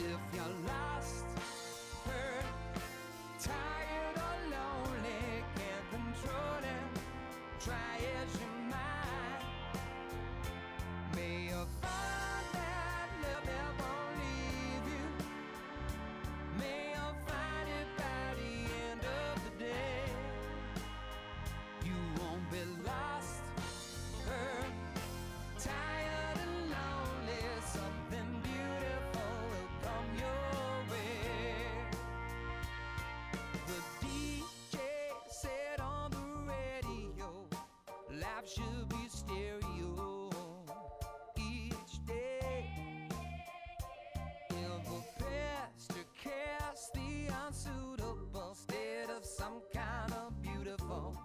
If you're lost, life should be stereo each day. If a pastor cast the unsuitable instead of some kind of beautiful,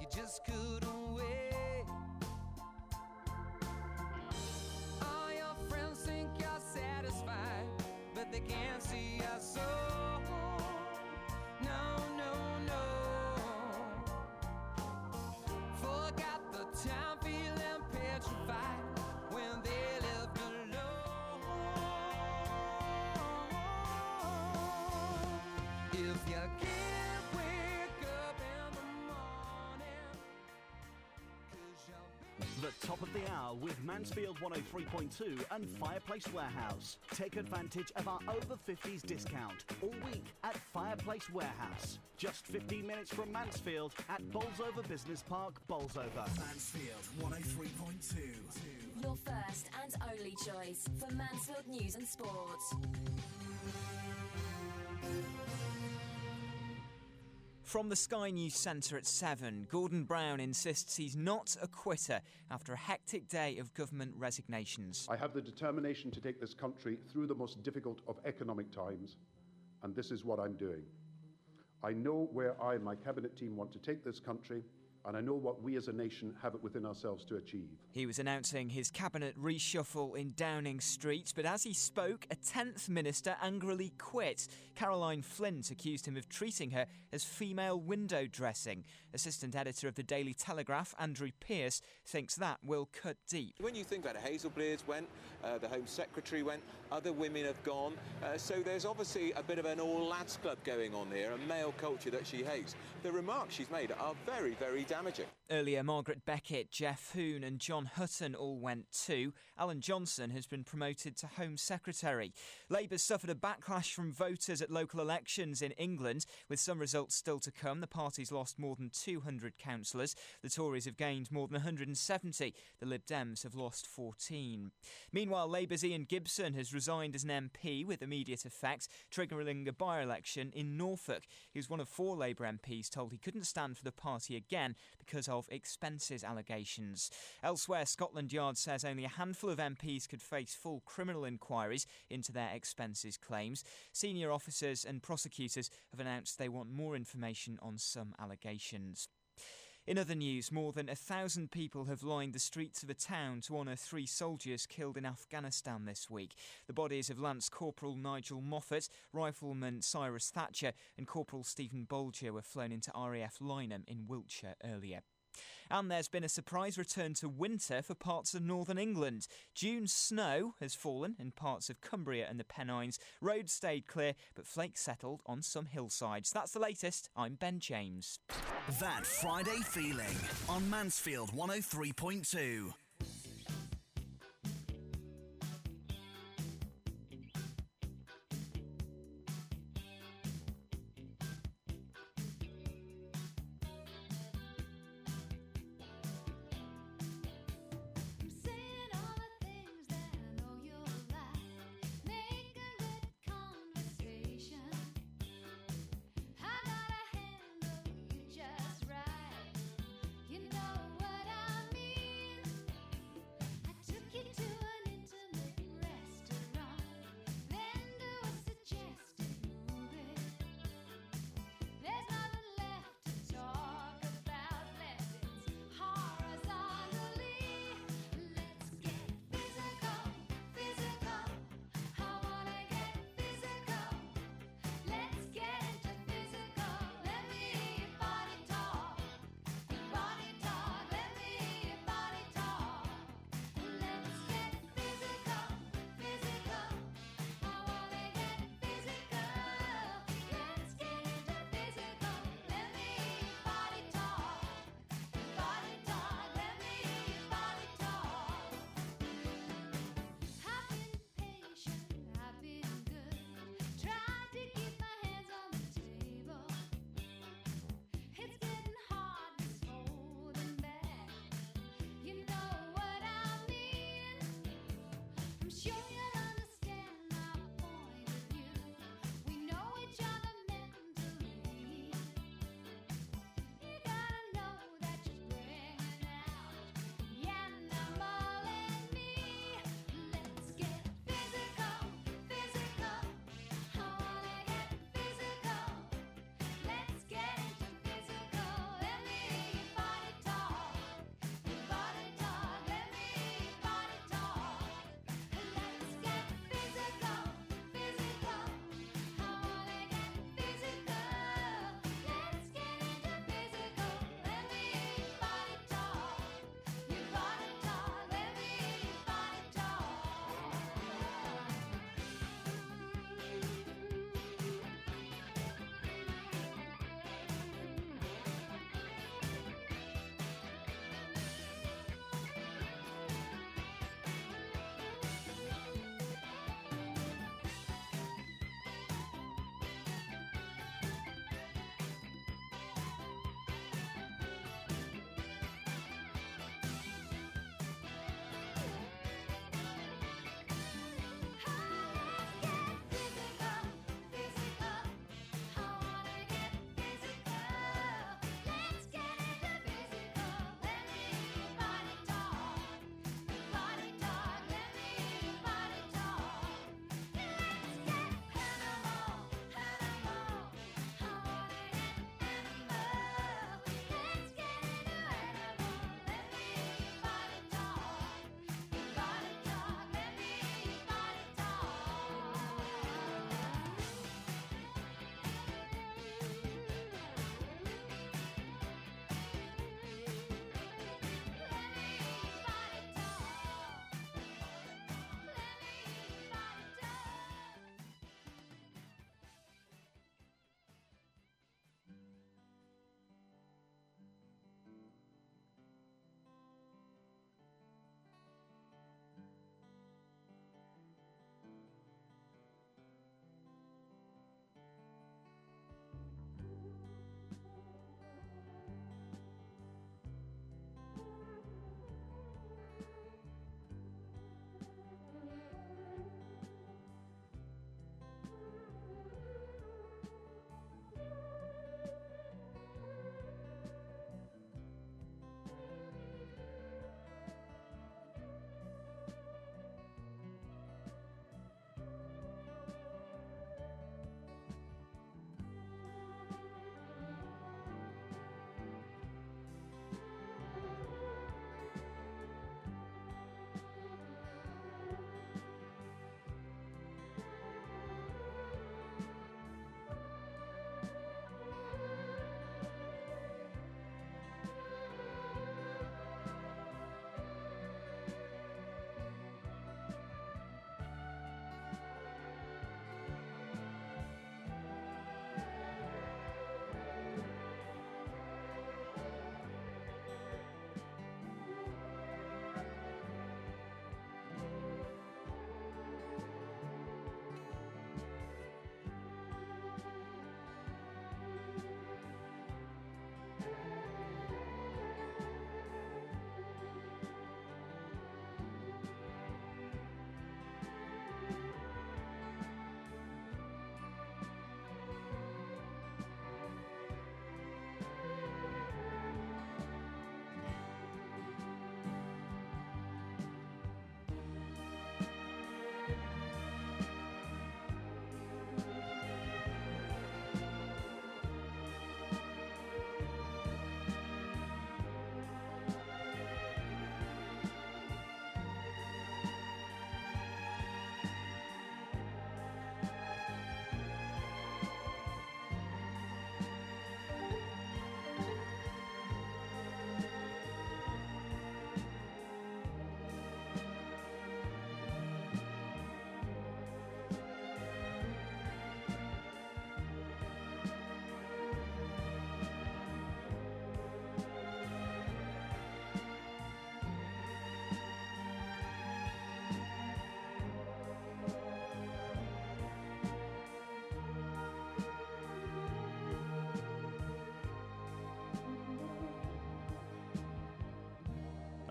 you just couldn't wait. All your friends think you're satisfied, but they can't If you can't wake up in the morning, 'cause you'll be The top of the hour with Mansfield 103.2 and Fireplace Warehouse. Take advantage of our over 50s discount all week at Fireplace Warehouse. Just 15 minutes from Mansfield at Bolsover Business Park, Bolsover. Mansfield 103.2. Your first and only choice for Mansfield News and Sport. From the Sky News Centre at 7, Gordon Brown insists he's not a quitter after a hectic day of government resignations. I have the determination to take this country through the most difficult of economic times, and this is what I'm doing. I know where I and my cabinet team want to take this country, and I know what we as a nation have it within ourselves to achieve. He was announcing his cabinet reshuffle in Downing Street, but as he spoke, a 10th minister angrily quit. Caroline Flint accused him of treating her as female window dressing. Assistant editor of the Daily Telegraph, Andrew Pierce, thinks that will cut deep. When you think about it, Hazel Blears went, uh, the Home Secretary went, other women have gone. Uh, so there's obviously a bit of an all lads club going on here, a male culture that she hates. The remarks she's made are very, very damaging damaging. Earlier, Margaret Beckett, Geoff Hoon, and John Hutton all went too. Alan Johnson has been promoted to Home Secretary. Labour suffered a backlash from voters at local elections in England. With some results still to come, the party's lost more than 200 councillors. The Tories have gained more than 170. The Lib Dems have lost 14. Meanwhile, Labour's Ian Gibson has resigned as an MP with immediate effect, triggering a by election in Norfolk. He was one of four Labour MPs told he couldn't stand for the party again because of expenses allegations. Elsewhere, Scotland Yard says only a handful of MPs could face full criminal inquiries into their expenses claims. Senior officers and prosecutors have announced they want more information on some allegations. In other news, more than a thousand people have lined the streets of a town to honour three soldiers killed in Afghanistan this week. The bodies of Lance Corporal Nigel Moffett, Rifleman Cyrus Thatcher, and Corporal Stephen Bolger were flown into RAF Lyneham in Wiltshire earlier. And there's been a surprise return to winter for parts of northern England. June snow has fallen in parts of Cumbria and the Pennines. Roads stayed clear, but flakes settled on some hillsides. That's the latest. I'm Ben James. That Friday feeling on Mansfield 103.2.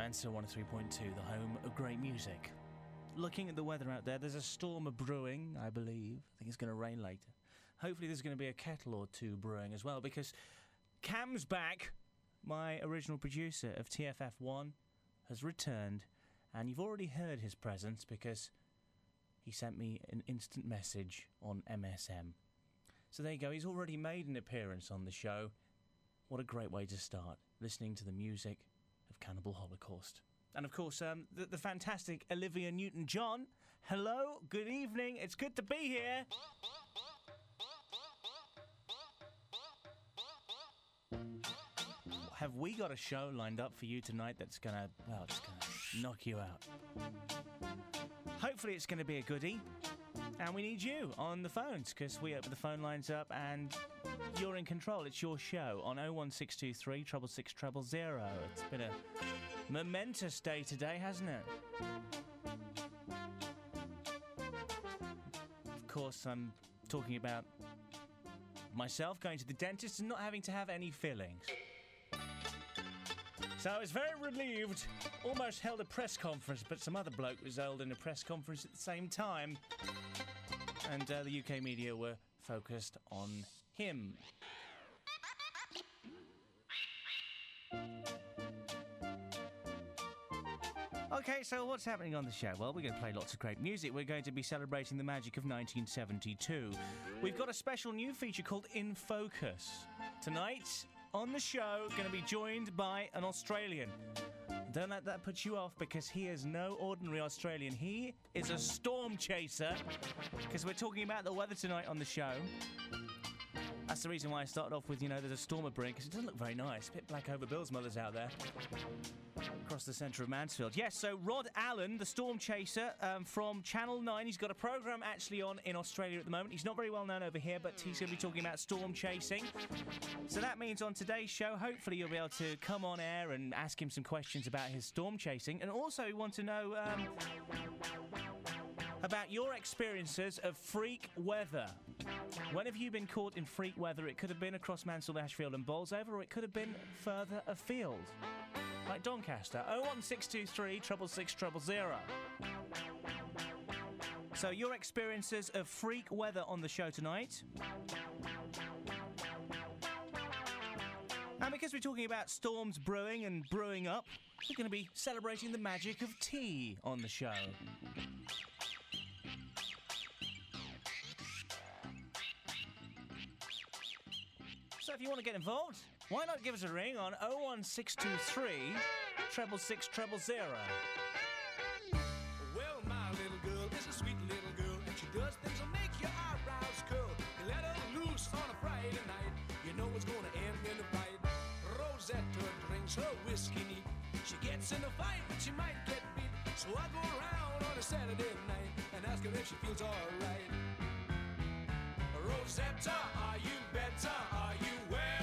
Mansfield 103.2, the home of great music. Looking at the weather out there, there's a storm brewing, I believe. I think it's going to rain later. Hopefully, there's going to be a kettle or two brewing as well because Cam's back. My original producer of TFF1 has returned, and you've already heard his presence because he sent me an instant message on MSN. So there you go, he's already made an appearance on the show. What a great way to start, listening to the music Holocaust. And of course, um, the, the fantastic Olivia Newton John. Hello, good evening, it's good to be here. Have we got a show lined up for you tonight that's gonna, well, it's gonna knock you out? Hopefully, it's gonna be a goodie. And we need you on the phones because we open the phone lines up and you're in control. It's your show on 01623 treble six treble zero. It's been a momentous day today, hasn't it? Of course, I'm talking about myself going to the dentist and not having to have any fillings. So I was very relieved. Almost held a press conference, but some other bloke was holding a press conference at the same time. And uh, the UK media were focused on him. Okay, so what's happening on the show? Well, we're going to play lots of great music. We're going to be celebrating the magic of 1972. We've got a special new feature called In Focus. Tonight on the show, going to be joined by an Australian. Don't let that put you off because he is no ordinary Australian. He is a storm chaser because we're talking about the weather tonight on the show. That's the reason why I started off with, you know, there's a storm a brewing because it doesn't look very nice. bit black over Bill's mothers out there across the centre of Mansfield. Yes, so Rod Allen, the storm chaser um, from Channel 9, he's got a programme actually on in Australia at the moment. He's not very well known over here, but he's going to be talking about storm chasing. So that means on today's show, hopefully you'll be able to come on air and ask him some questions about his storm chasing. And also, we want to know. Um, about your experiences of freak weather. When have you been caught in freak weather? It could have been across Mansfield, Ashfield, and Bolsover, or it could have been further afield, like Doncaster. 01623 treble six treble zero. So your experiences of freak weather on the show tonight. And because we're talking about storms brewing and brewing up, we're going to be celebrating the magic of tea on the show. If you want to get involved, why not give us a ring on 01623 treble six treble zero. Well, my little girl is a sweet little girl, and she does things that make your eyebrows curl. You let her loose on a Friday night, you know gonna end in a fight. Rosetta drinks her whiskey neat. She gets in a fight, but she might get beat. So I go around on a Saturday night and ask her if she feels alright. Rosetta, are you better? Are you well,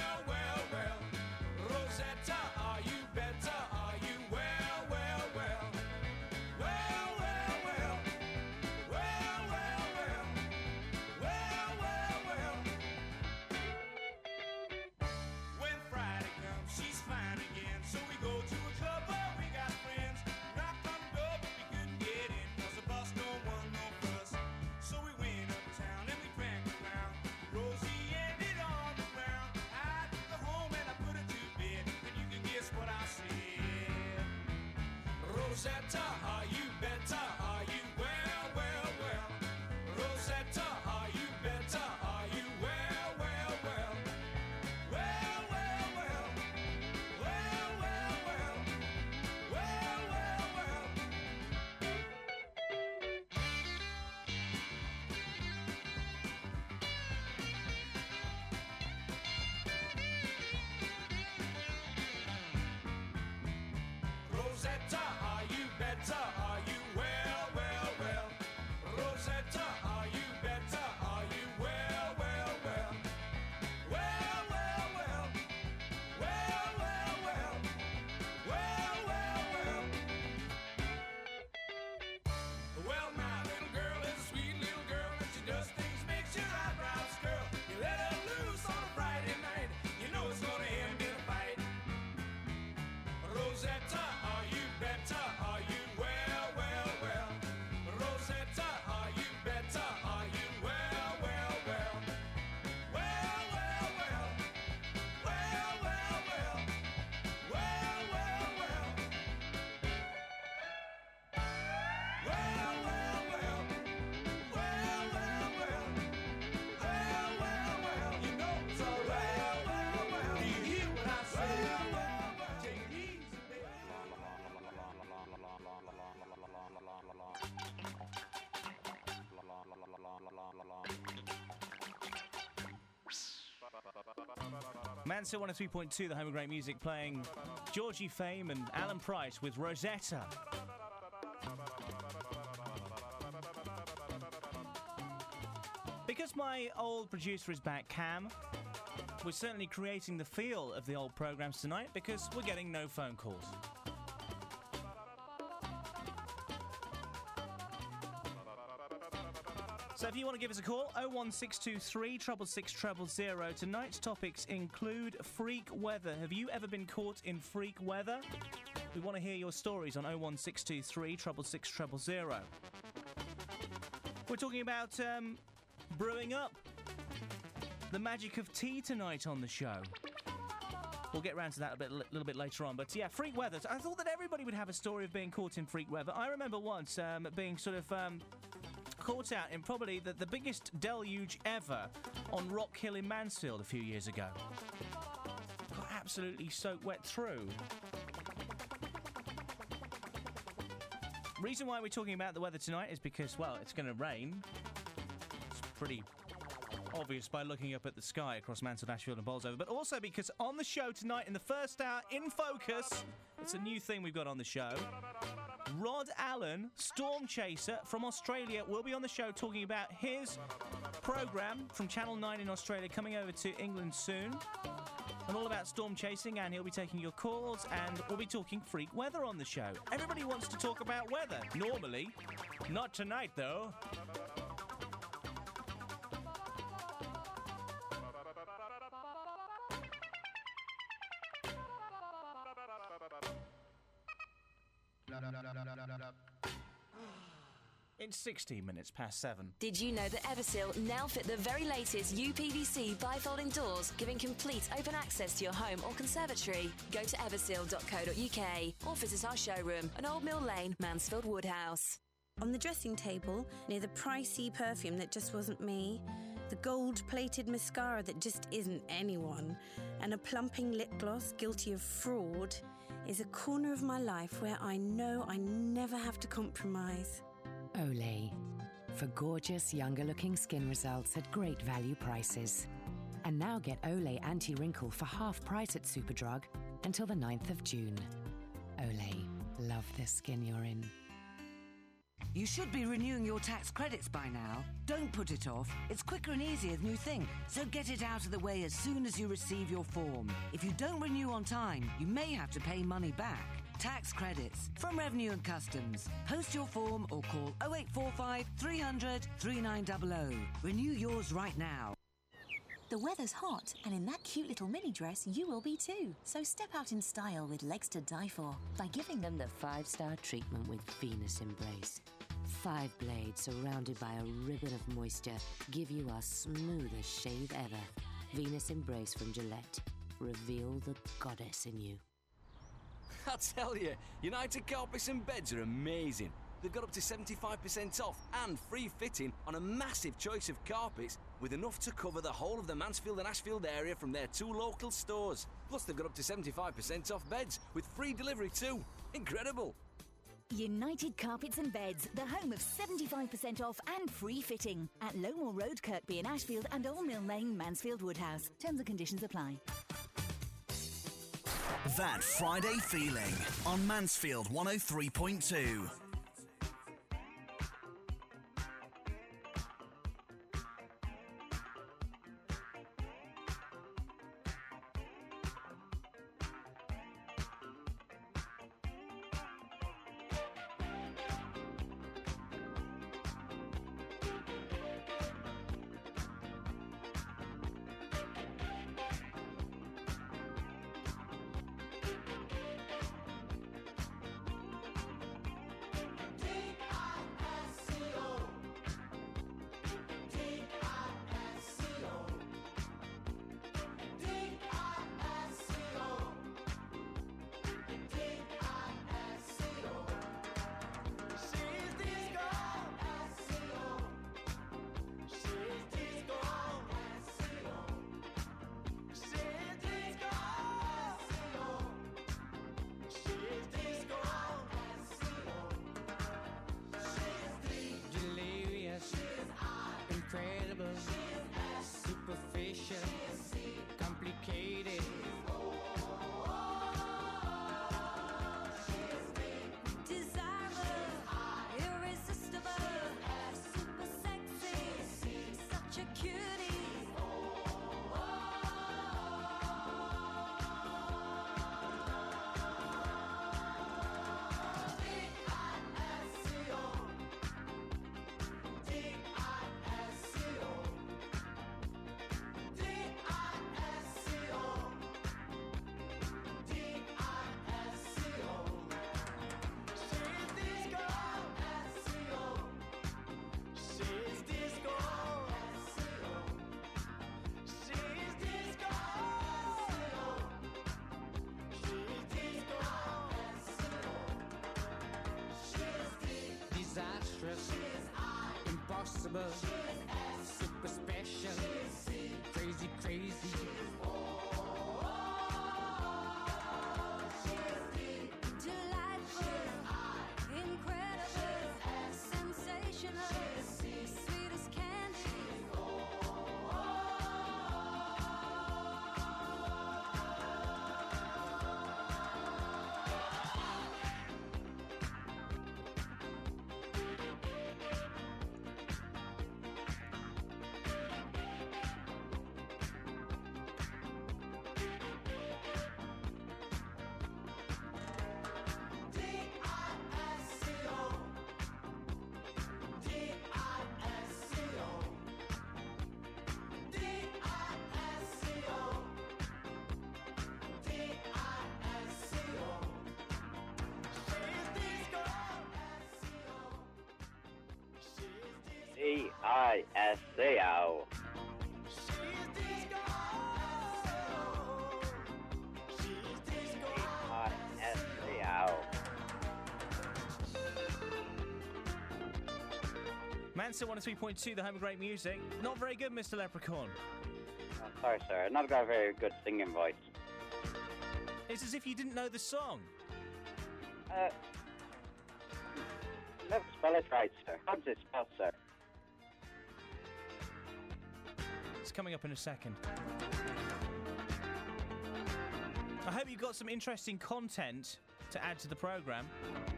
Mansfield 103.2, the home of great music, playing Georgie Fame and Alan Price with Rosetta. Because my old producer is back, Cam, we're certainly creating the feel of the old programs tonight because we're getting no phone calls. If you want to give us a call, 01623 666 000. Tonight's topics include freak weather. Have you ever been caught in freak weather? We want to hear your stories on 01623 666 000. We're talking about um, brewing up. The magic of tea tonight on the show. We'll get round to that a bit, little bit later on. But yeah, freak weather. I thought that everybody would have a story of being caught in freak weather. I remember once um, being sort of um, caught out in probably the, the biggest deluge ever on Rock Hill in Mansfield a few years ago. Got absolutely soaked wet through. Reason why we're talking about the weather tonight is because, well, it's going to rain. It's pretty obvious by looking up at the sky across Mansfield, Ashfield, and Bolsover, but also because on the show tonight, in the first hour, in focus, it's a new thing we've got on the show. Rod Allen, Storm Chaser from Australia, will be on the show talking about his program from Channel 9 in Australia coming over to England soon. And all about storm chasing, and he'll be taking your calls, and we'll be talking freak weather on the show. Everybody wants to talk about weather, normally. Not tonight, though. 16 minutes past seven. Did you know that Eversil now fit the very latest UPVC bifolding doors, giving complete open access to your home or conservatory? Go to eversil.co.uk or visit our showroom on Old Mill Lane, Mansfield Woodhouse. On the dressing table, near the pricey perfume that just wasn't me, the gold plated mascara that just isn't anyone, and a plumping lip gloss guilty of fraud, is a corner of my life where I know I never have to compromise. Olay. For gorgeous, younger looking skin results at great value prices. And now get Olay Anti Wrinkle for half price at Superdrug until the 9th of June. Olay. Love the skin you're in. You should be renewing your tax credits by now. Don't put it off. It's quicker and easier than you think. So get it out of the way as soon as you receive your form. If you don't renew on time, you may have to pay money back. Tax credits from Revenue and Customs. Post your form or call 0845 300 3900. Renew yours right now. The weather's hot, and in that cute little mini dress, you will be too. So step out in style with legs to die for by giving them the Five star treatment with Venus Embrace. Five blades surrounded by a ribbon of moisture give you our smoothest shave ever. Venus Embrace from Gillette. Reveal the goddess in you. I tell you, United Carpets and Beds are amazing. They've got up to 75% off and free fitting on a massive choice of carpets with enough to cover the whole of the Mansfield and Ashfield area from their two local stores. Plus, they've got up to 75% off beds with free delivery too. Incredible! United Carpets and Beds, the home of 75% off and free fitting at Lowmoor Road, Kirkby in Ashfield and Old Mill Lane, Mansfield Woodhouse. Terms and conditions apply. That Friday feeling on Mansfield 103.2. D I S C O. I S C O. Manson 103.2, the home of great music. Not very good, Mr. Leprechaun. Oh, sorry, sir. I've not got a very good singing voice. It's as if you didn't know the song. Uh, spell it right, sir. How does it spell, sir? Coming up in a second. I hope you've got some interesting content to add to the programme.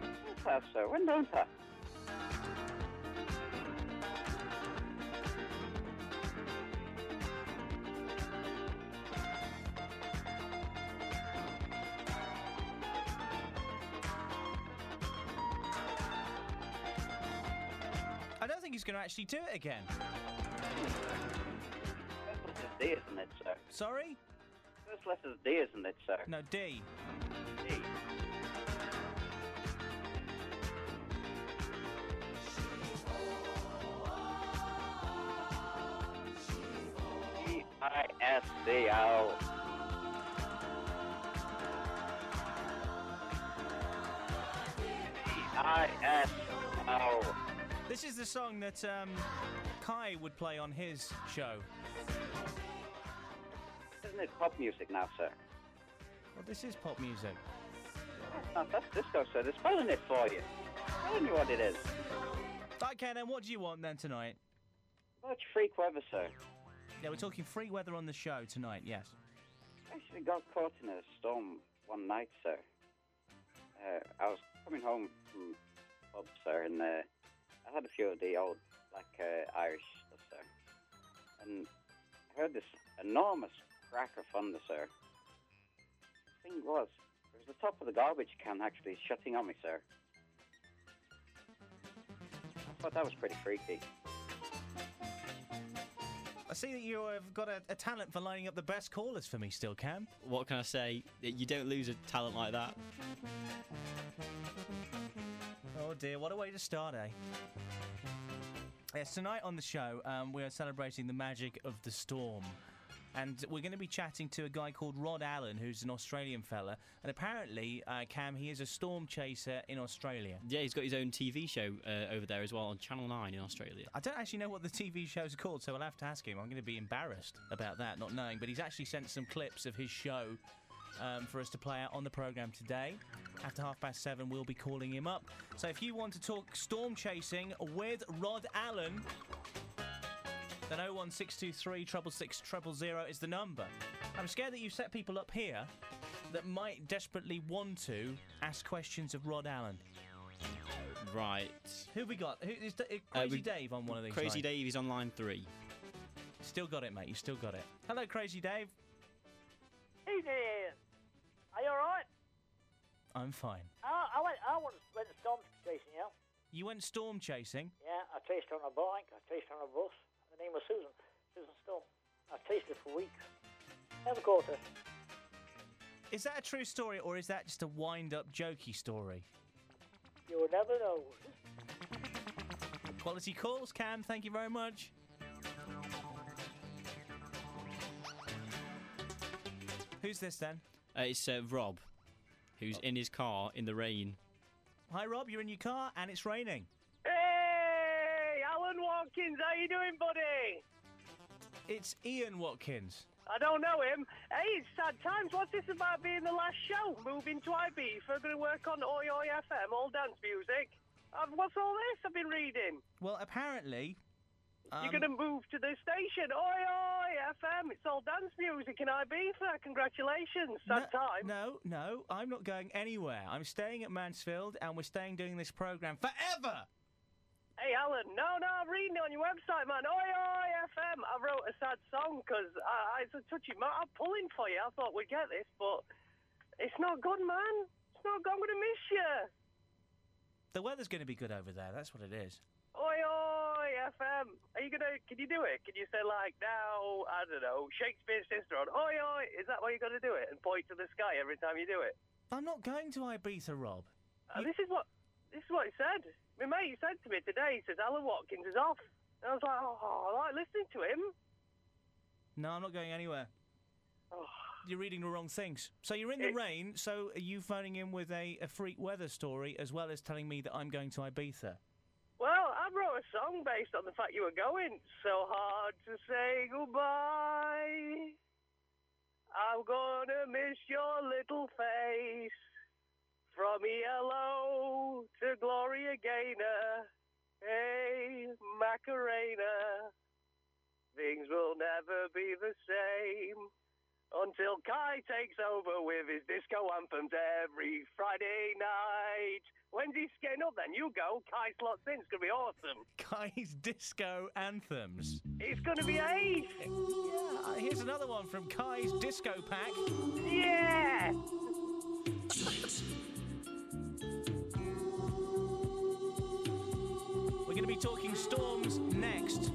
Yes, I have, sir. When don't I? I don't think he's going to actually do it again. Sorry? First letter's D, isn't it, sir? No, D. D. I S C O. D I S O. This is the song that um, Kai would play on his show. Isn't it pop music now, sir? Well, this is pop music. No, that's disco, sir. They're spelling it for you. Telling you what it is. Okay, then what do you want then tonight? Much freak weather, sir. Yeah, we're talking free weather on the show tonight, yes. Actually got caught in a storm one night, sir. Uh, I was coming home from pub, sir, and uh, I had a few of the old like, uh, Irish stuff, sir. And I heard this enormous crack of thunder, sir. Thing was, it was the top of the garbage can actually shutting on me, sir. I thought that was pretty freaky. I see that you have got a, a talent for lining up the best callers for me still, Cam. What can I say? You don't lose a talent like that. Oh dear, what a way to start, eh? Yes, tonight on the show, um, we are celebrating the magic of the storm. And we're going to be chatting to a guy called Rod Allen, who's an Australian fella. And apparently, uh, Cam, he is a storm chaser in Australia. Yeah, he's got his own TV show uh, over there as well on Channel 9 in Australia. I don't actually know what the TV show's called, so I'll have to ask him. I'm going to be embarrassed about that, not knowing. But he's actually sent some clips of his show um, for us to play out on the programme today. After half past seven, we'll be calling him up. So if you want to talk storm chasing with Rod Allen, then 01623 treble six triple zero is the number. I'm scared that you've set people up here that might desperately want to ask questions of Rod Allen. Right. Who have we got? Who is uh, Uh, Crazy we- Dave on one of these? Crazy lines? Dave is on line three. Still got it, mate. You still got it. Hello, Crazy Dave. Hey there. Are you alright? I'm fine. I, I went, I went, went storm chasing, yeah. You went storm chasing. Yeah, I chased on a bike, I chased on a bus. Her name was Susan, Susan Storm. I chased her for weeks. Never caught her. Is that a true story or is that just a wind-up, jokey story? You will never know. Quality calls, Cam. Thank you very much. Who's this then? Uh, it's uh, Rob, who's in his car in the rain. Hi, Rob. You're in your car and it's raining. Watkins. How are you doing, buddy? It's Ian Watkins. I don't know him. Hey, it's sad times. What's this about being the last show? Moving to Ibiza, going to work on Oi Oi FM, all dance music. Uh, what's all this I've been reading? Well, apparently. You're um, going to move to the station. Oi Oi FM, it's all dance music in Ibiza. Congratulations. Sad time. No, no, I'm not going anywhere. I'm staying at Mansfield, and we're staying doing this program forever. Hey, Alan. No, no, I'm reading it on your website, man. Oi Oi FM. I wrote a sad song because it's a touchy man. I'm pulling for you. I thought we'd get this, but it's not good, man. It's not good. I'm going to miss you. The weather's going to be good over there. That's what it is. Oi Oi FM. Are you gonna? Can you do it? Can you say like now? I don't know. Shakespeare's sister on. Oi Oi. Is that why you're going to do it and point to the sky every time you do it? I'm not going to Ibiza, Rob. Uh, this is what this is what he said. My mate said to me today. He says Alan Watkins is off. And I was like, oh, I like listening to him. No, I'm not going anywhere. Oh. You're reading the wrong things. So you're in the rain. So are you phoning in with a, a freak weather story as well as telling me that I'm going to Ibiza? Well, I wrote a song based on the fact you were going. So hard to say goodbye. I'm gonna miss your little face. From ELO to Gloria Gaynor. Hey, Macarena. Things will never be the same until Kai takes over with his disco anthems every Friday night. When's he getting up then? You go. Kai slots in. It's going to be awesome. Kai's disco anthems. It's going to be ace. Yeah, here's another one from Kai's disco pack. Yeah. Be talking storms next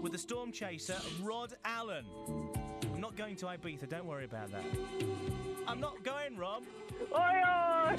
with the storm chaser, Rod Allen. I'm not going to Ibiza, don't worry about that. I'm not going, Rob. Oi, oi.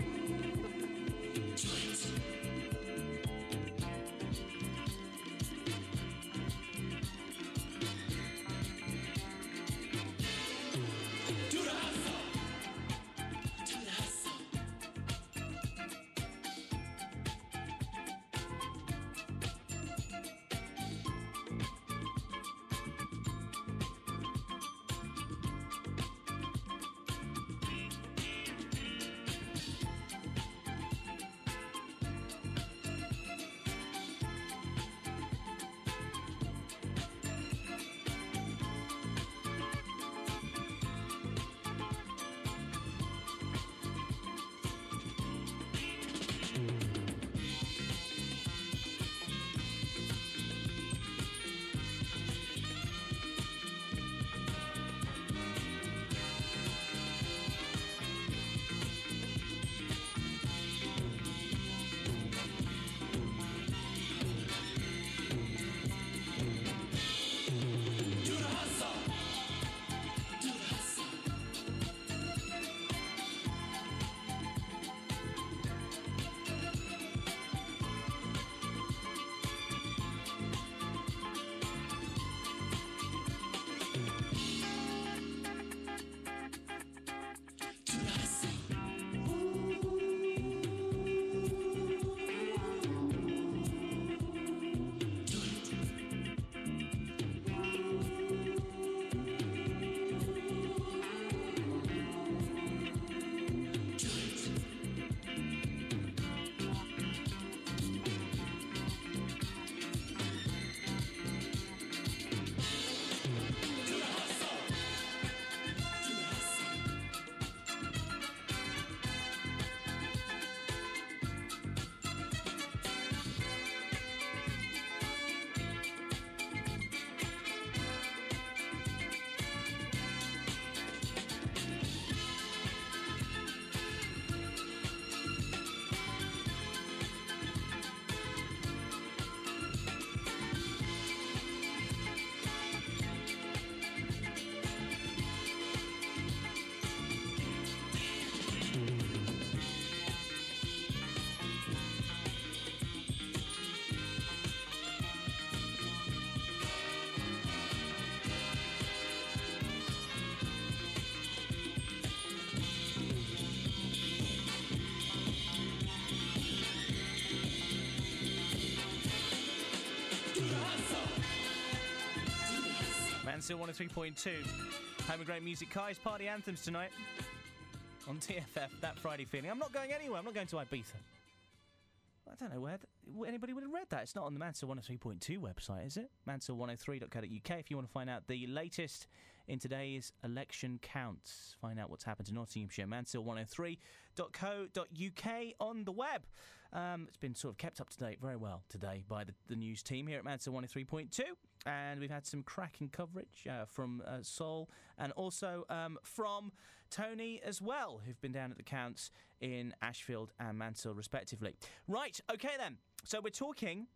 Mansfield 103.2. Home of great music. Kai's party anthems tonight on TFF. That Friday feeling. I'm not going anywhere. I'm not going to Ibiza. I don't know where th- anybody would have read that. It's not on the Mansfield 103.2 website, is it? Mansfield103.co.uk if you want to find out the latest in today's election counts. Find out what's happened to Nottinghamshire. Mansfield103.co.uk on the web. Um, it's been sort of kept up to date very well today by the, the news team here at Mansfield 103.2. And we've had some cracking coverage uh, from uh, Sol and also um, from Tony as well, who've been down at the counts in Ashfield and Mansfield, respectively. Right, okay then. So we're talking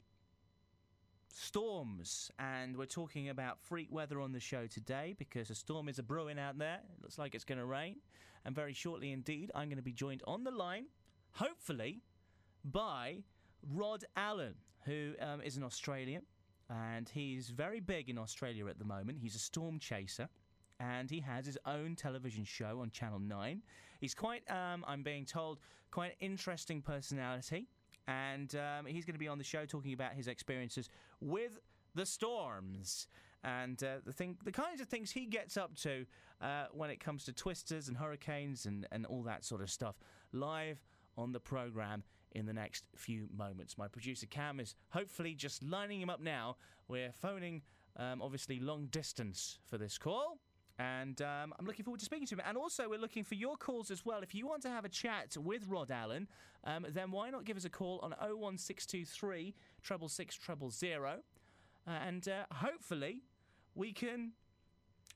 storms, and we're talking about freak weather on the show today because a storm is a brewing out there. It looks like it's going to rain, and very shortly indeed, I'm going to be joined on the line, hopefully, by Rod Allen, who um, is an Australian, and he's very big in Australia at the moment. He's a storm chaser. And he has his own television show on Channel 9. He's quite, um, I'm being told, quite an interesting personality and um, he's going to be on the show talking about his experiences with the storms and uh, the thing, the kinds of things he gets up to uh, when it comes to twisters and hurricanes and, and all that sort of stuff. Live on the program in the next few moments. My producer Cam is hopefully just lining him up now. We're phoning, um, obviously, long distance for this call. And um, I'm looking forward to speaking to him. And also, we're looking for your calls as well. If you want to have a chat with Rod Allen, um, then why not give us a call on 01623 treble six treble zero, uh, and uh, hopefully we can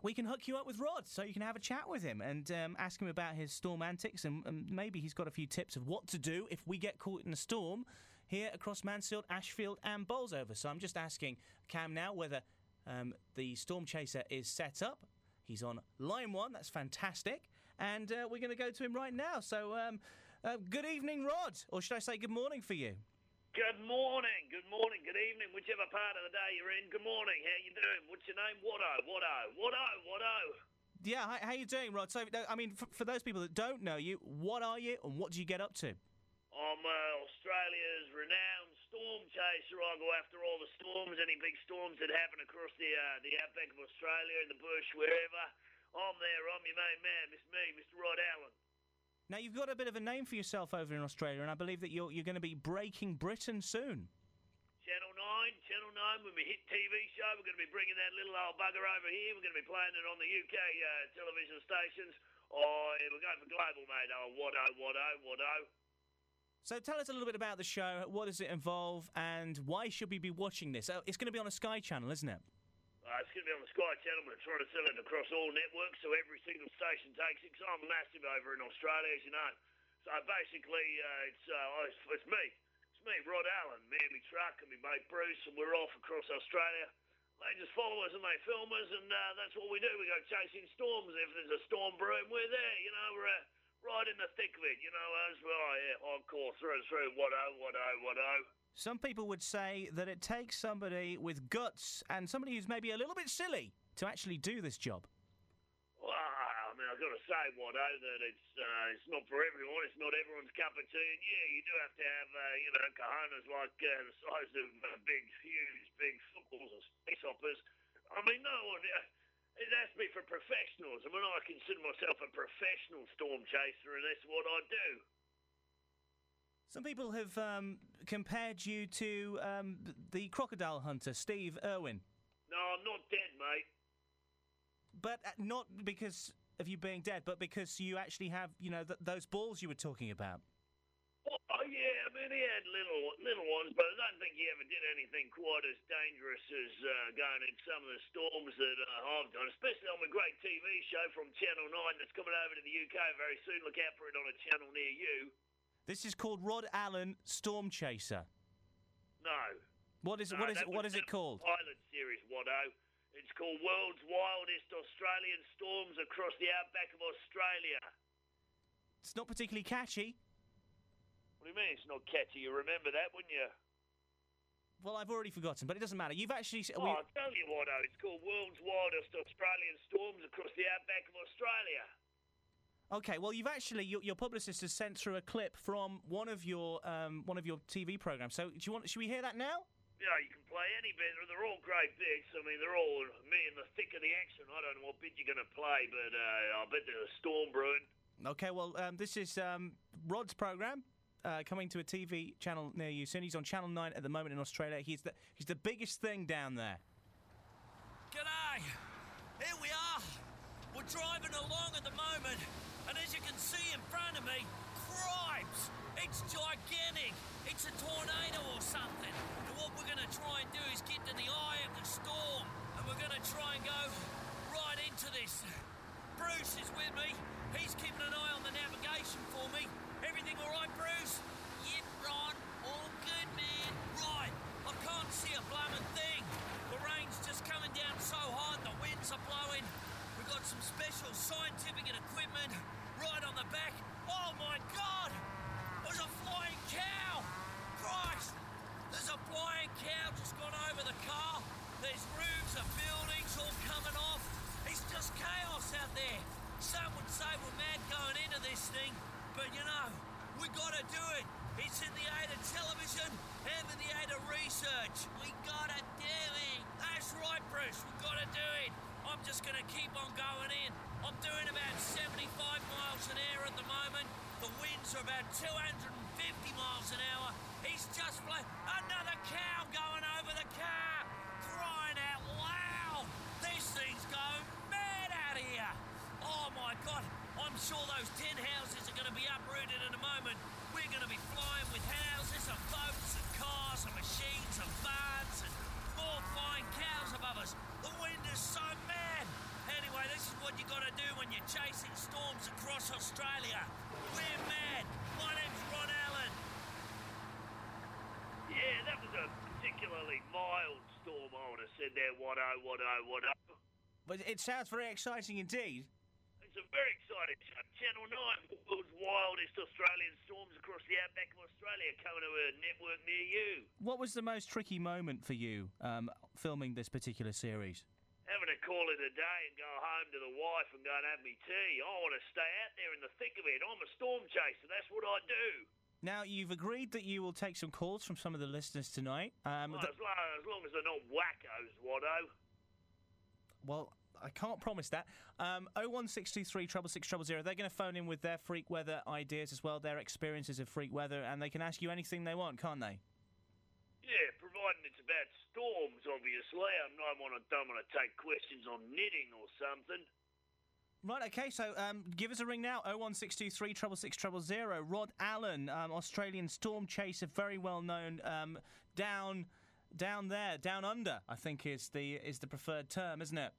we can hook you up with Rod so you can have a chat with him and um, ask him about his storm antics and, and maybe he's got a few tips of what to do if we get caught in a storm here across Mansfield, Ashfield, and Bolsover. So I'm just asking Cam now whether um, the storm chaser is set up. He's on line one. That's fantastic. And uh, we're going to go to him right now. So, um, uh, good evening, Rod. Or should I say good morning for you? Good morning, good morning, good evening, whichever part of the day you're in. Good morning, how you doing? What's your name? Watto, Watto, Watto, Watto. Yeah, hi, how you doing, Rod? So, I mean, for, for those people that don't know you, what are you and what do you get up to? I'm uh, Australia's renowned storm chaser. I go after all the storms, any big storms that happen across the uh, the outback of Australia, in the bush, wherever. I'm there. I'm your main man. It's me, Mr. Rod Allen. Now, you've got a bit of a name for yourself over in Australia, and I believe that you're, you're going to be breaking Britain soon. Channel 9, Channel 9, when we hit TV show, we're going to be bringing that little old bugger over here. We're going to be playing it on the UK uh, television stations. Oh, we're going for global, mate. Oh, Watto, Watto, Watto. So tell us a little bit about the show. What does it involve, and why should we be watching this? Uh, it's going to be on a Sky channel, isn't it? Uh, it's going to be on the Sky Channel, but trying to sell it across all networks, so every single station takes it. 'cause I'm massive over in Australia, as you know. So basically, uh, it's, uh, it's it's me. It's me, Rod Allen, me and my truck and my mate Bruce, and we're off across Australia. They just follow us and they film us, and uh, that's what we do. We go chasing storms. If there's a storm brewing, we're there. You know, we're uh, right in the thick of it. You know, as well. Oh, yeah, hardcore through and through. What oh, what oh, what oh. Some people would say that it takes somebody with guts and somebody who's maybe a little bit silly to actually do this job. Well, I mean, I've got to say, Watto, that it's uh, it's not for everyone. It's not everyone's cup of tea. And yeah, you do have to have, uh, you know, cojones like uh, the size of uh, big, huge, big footballs or space hoppers. I mean, no one. Uh, it has to be for professionals. I mean, I consider myself a professional storm chaser, and that's what I do. Some people have um, compared you to um, the crocodile hunter, Steve Irwin. No, I'm not dead, mate. But uh, not because of you being dead, but because you actually have, you know, th- those balls you were talking about. Oh yeah, I mean he had little little ones, but I don't think he ever did anything quite as dangerous as uh, going in some of the storms that uh, I've done, especially on the great TV show from Channel Nine that's coming over to the UK very soon. Look out for it on a channel near you. This is called Rod Allen Storm Chaser. No. What is No, what is it, what is it called? Pilot series, Watto. It's called World's Wildest Australian Storms Across the Outback of Australia. It's not particularly catchy. What do you mean it's not catchy? You remember that, wouldn't you? Well, I've already forgotten, but it doesn't matter. You've actually. Oh, we- I'll tell you, what, though. It's called World's Wildest Australian Storms Across the Outback of Australia. Okay, well, you've actually your, your publicist has sent through a clip from one of your um, one of your TV programs. So, do you want? Should we hear that now? Yeah, you can play any bit. They're all great bits. I mean, they're all me in the thick of the action. I don't know what bit you're going to play, but uh, I bet there's a storm brewing. Okay, well, um, this is um, Rod's program. Uh, coming to a TV channel near you soon. He's on Channel 9 at the moment in Australia. He's the, he's the biggest thing down there. G'day! Here we are. We're driving along at the moment, and as you can see in front of me, cripes! It's gigantic! It's a tornado or something. And what we're gonna try and do is get to the eye of the storm, and we're gonna try and go right into this. Bruce is with me. He's keeping an eye on the navigation for me. Everything all right, Bruce? Yep, Ron. All good, man. Right. I can't see a blooming thing. The rain's just coming down so hard, the winds are blowing. We've got some special scientific and equipment right on the back. Oh my God! There's a flying cow! Christ! There's a flying cow just gone over the car. There's roofs of buildings all coming off. It's just chaos out there. Some would say we're mad going into this thing, but you know, we gotta do it. It's in the aid of television and in the aid of research. We gotta do it. That's right, Bruce. We gotta do it. I'm just gonna keep on going in. I'm doing about 75 miles an hour at the moment. The winds are about 250 miles an hour. He's just flying. Another cow going over the car. Crying out loud. This thing's going mad out here. Oh my God. I'm sure those tin houses are going to be uprooted in a moment. We're going to be flying with houses and boats chasing storms across Australia. We're mad. My name's Ron Allen. Yeah, that was a particularly mild storm. I would have said there, what oh, what oh, what oh. But it sounds very exciting indeed. It's a very exciting show. Channel 9, world's wildest Australian storms across the outback of Australia, coming to a network near you. What was the most tricky moment for you um, filming this particular series? Having to call it a day and go home to the wife and go and have me tea. I want to stay out there in the thick of it. I'm a storm chaser. That's what I do. Now, you've agreed that you will take some calls from some of the listeners tonight. Um, Well, th- as, long, as long as they're not wackos, Watto. well, I can't promise that. Um, 01623 666 000. They're going to phone in with their freak weather ideas as well, their experiences of freak weather, and they can ask you anything they want, can't they? Yeah, providing it's about storms, obviously. I'm not want to, don't want to take questions on knitting or something. Right, okay, so um, give us a ring now 01623 666 000. Rod Allen, um, Australian storm chaser, very well known um, down down there, down under, I think is the is the preferred term, isn't it?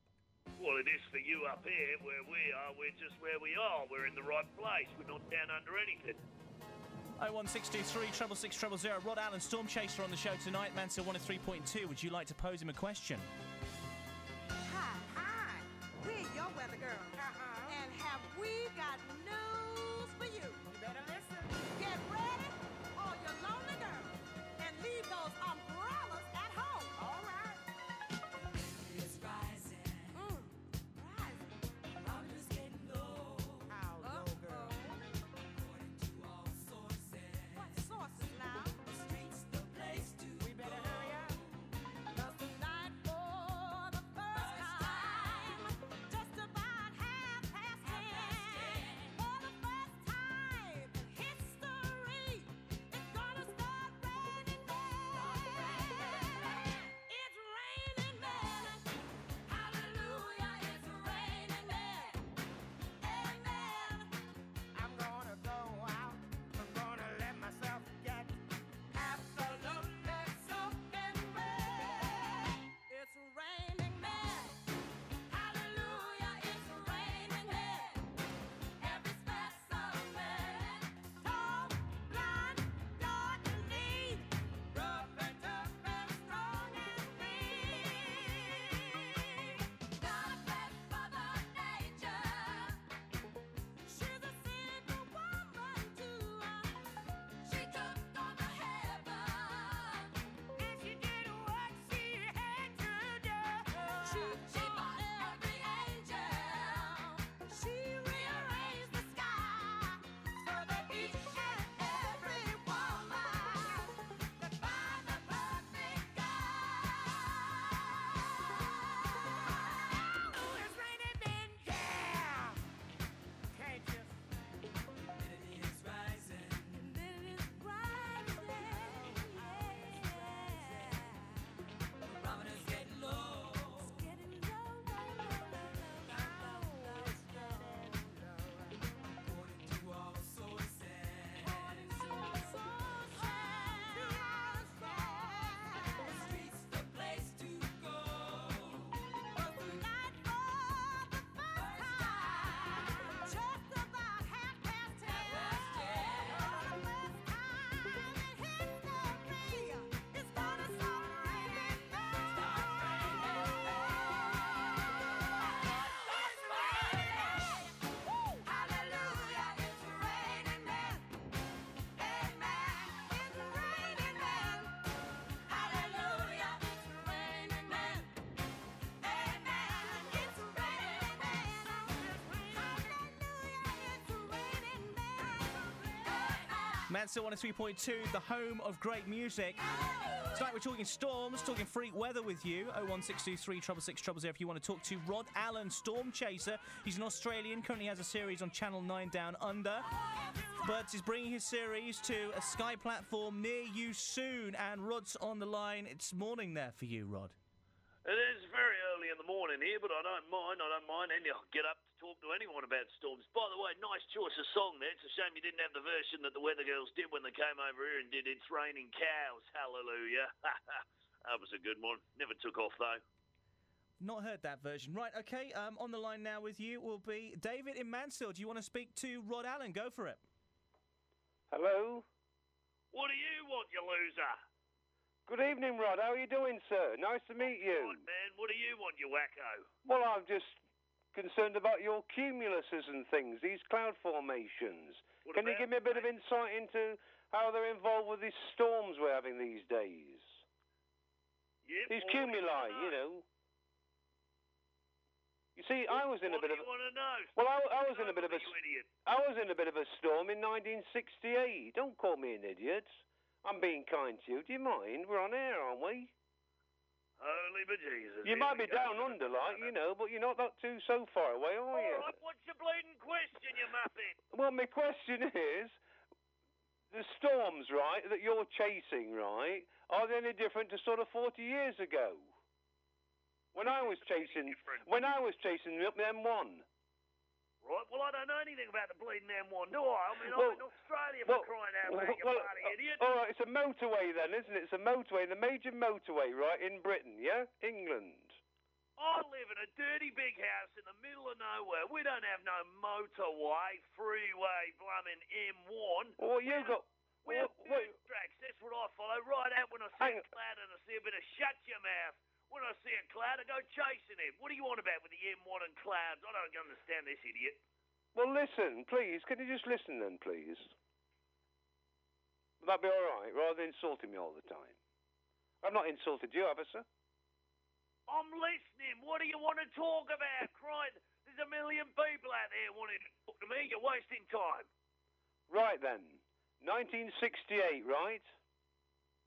Well, it is for you up here where we are. We're just where we are. We're in the right place. We're not down under anything. 01623 666 000. Rod Allen, storm chaser on the show tonight, Mansfield 103.2. Would you like to pose him a question? Hi, hi. We're your weather girl. Mansfield 103.2, the home of great music. Tonight we're talking storms, talking freak weather with you. 01623 666 000 if you want to talk to Rod Allen, Storm Chaser. He's an Australian, currently has a series on Channel 9 Down Under. But he's bringing his series to a Sky platform near you soon. And Rod's on the line. It's morning there for you, Rod. It is very early in the morning here, but I don't mind. I don't mind. And you get up to talk to anyone about storms. By the way, nice choice of song there. It's a shame you didn't have the version that the Weather Girls did when they came over here and did It's Raining Cows. Hallelujah. that was a good one. Never took off, though. Not heard that version. Right, okay. Um, on the line now with you will be David in Mansfield. Do you want to speak to Rod Allen? Go for it. Hello. What do you want, you loser? Good evening, Rod. How are you doing, sir? Nice to meet you. Right, man, what do you want, you wacko? Well, I'm just concerned about your cumuluses and things, these cloud formations. What Can you give me a bit of insight into how they're involved with these storms we're having these days? Yep, These you cumuli, you know. You see, I was in a bit of you want to know? well, I, I was in a bit of a. I was in a bit of a storm in 1968. Don't call me an idiot. I'm being kind to you. Do you mind? We're on air, aren't we? Holy bejesus. You might be down under, like, you know, but you're not that too so far away, are you? Right, what's your bleeding question, you muppet? Well, my question is, the storms, right, that you're chasing, right, are they any different to sort of 40 years ago? When I was chasing, when I was chasing the M1. Right, well, I don't know anything about the bleeding M1, do I? I mean, Well- I'm in Australia well- for crying out well, loud, you well, bloody idiot. All right, it's a motorway then, isn't it? It's a motorway, the major motorway, right, in Britain, yeah? England. I live in a dirty big house in the middle of nowhere. We don't have no motorway, freeway, blooming M1. Well, you got... We have dirt tracks, that's what I follow. Right out when I see a cloud and I see a bit of shut your mouth. When I see a cloud, I go chasing it. What do you want about with the M1 and clouds? I don't understand this idiot. Well, listen, please, can you just listen then, please? Would that be all right, rather than insulting me all the time? I've not insulted you, have I, sir? I'm listening. What do you want to talk about? Crying. There's a million people out there wanting to talk to me. You're wasting time. Right then. 1968, right?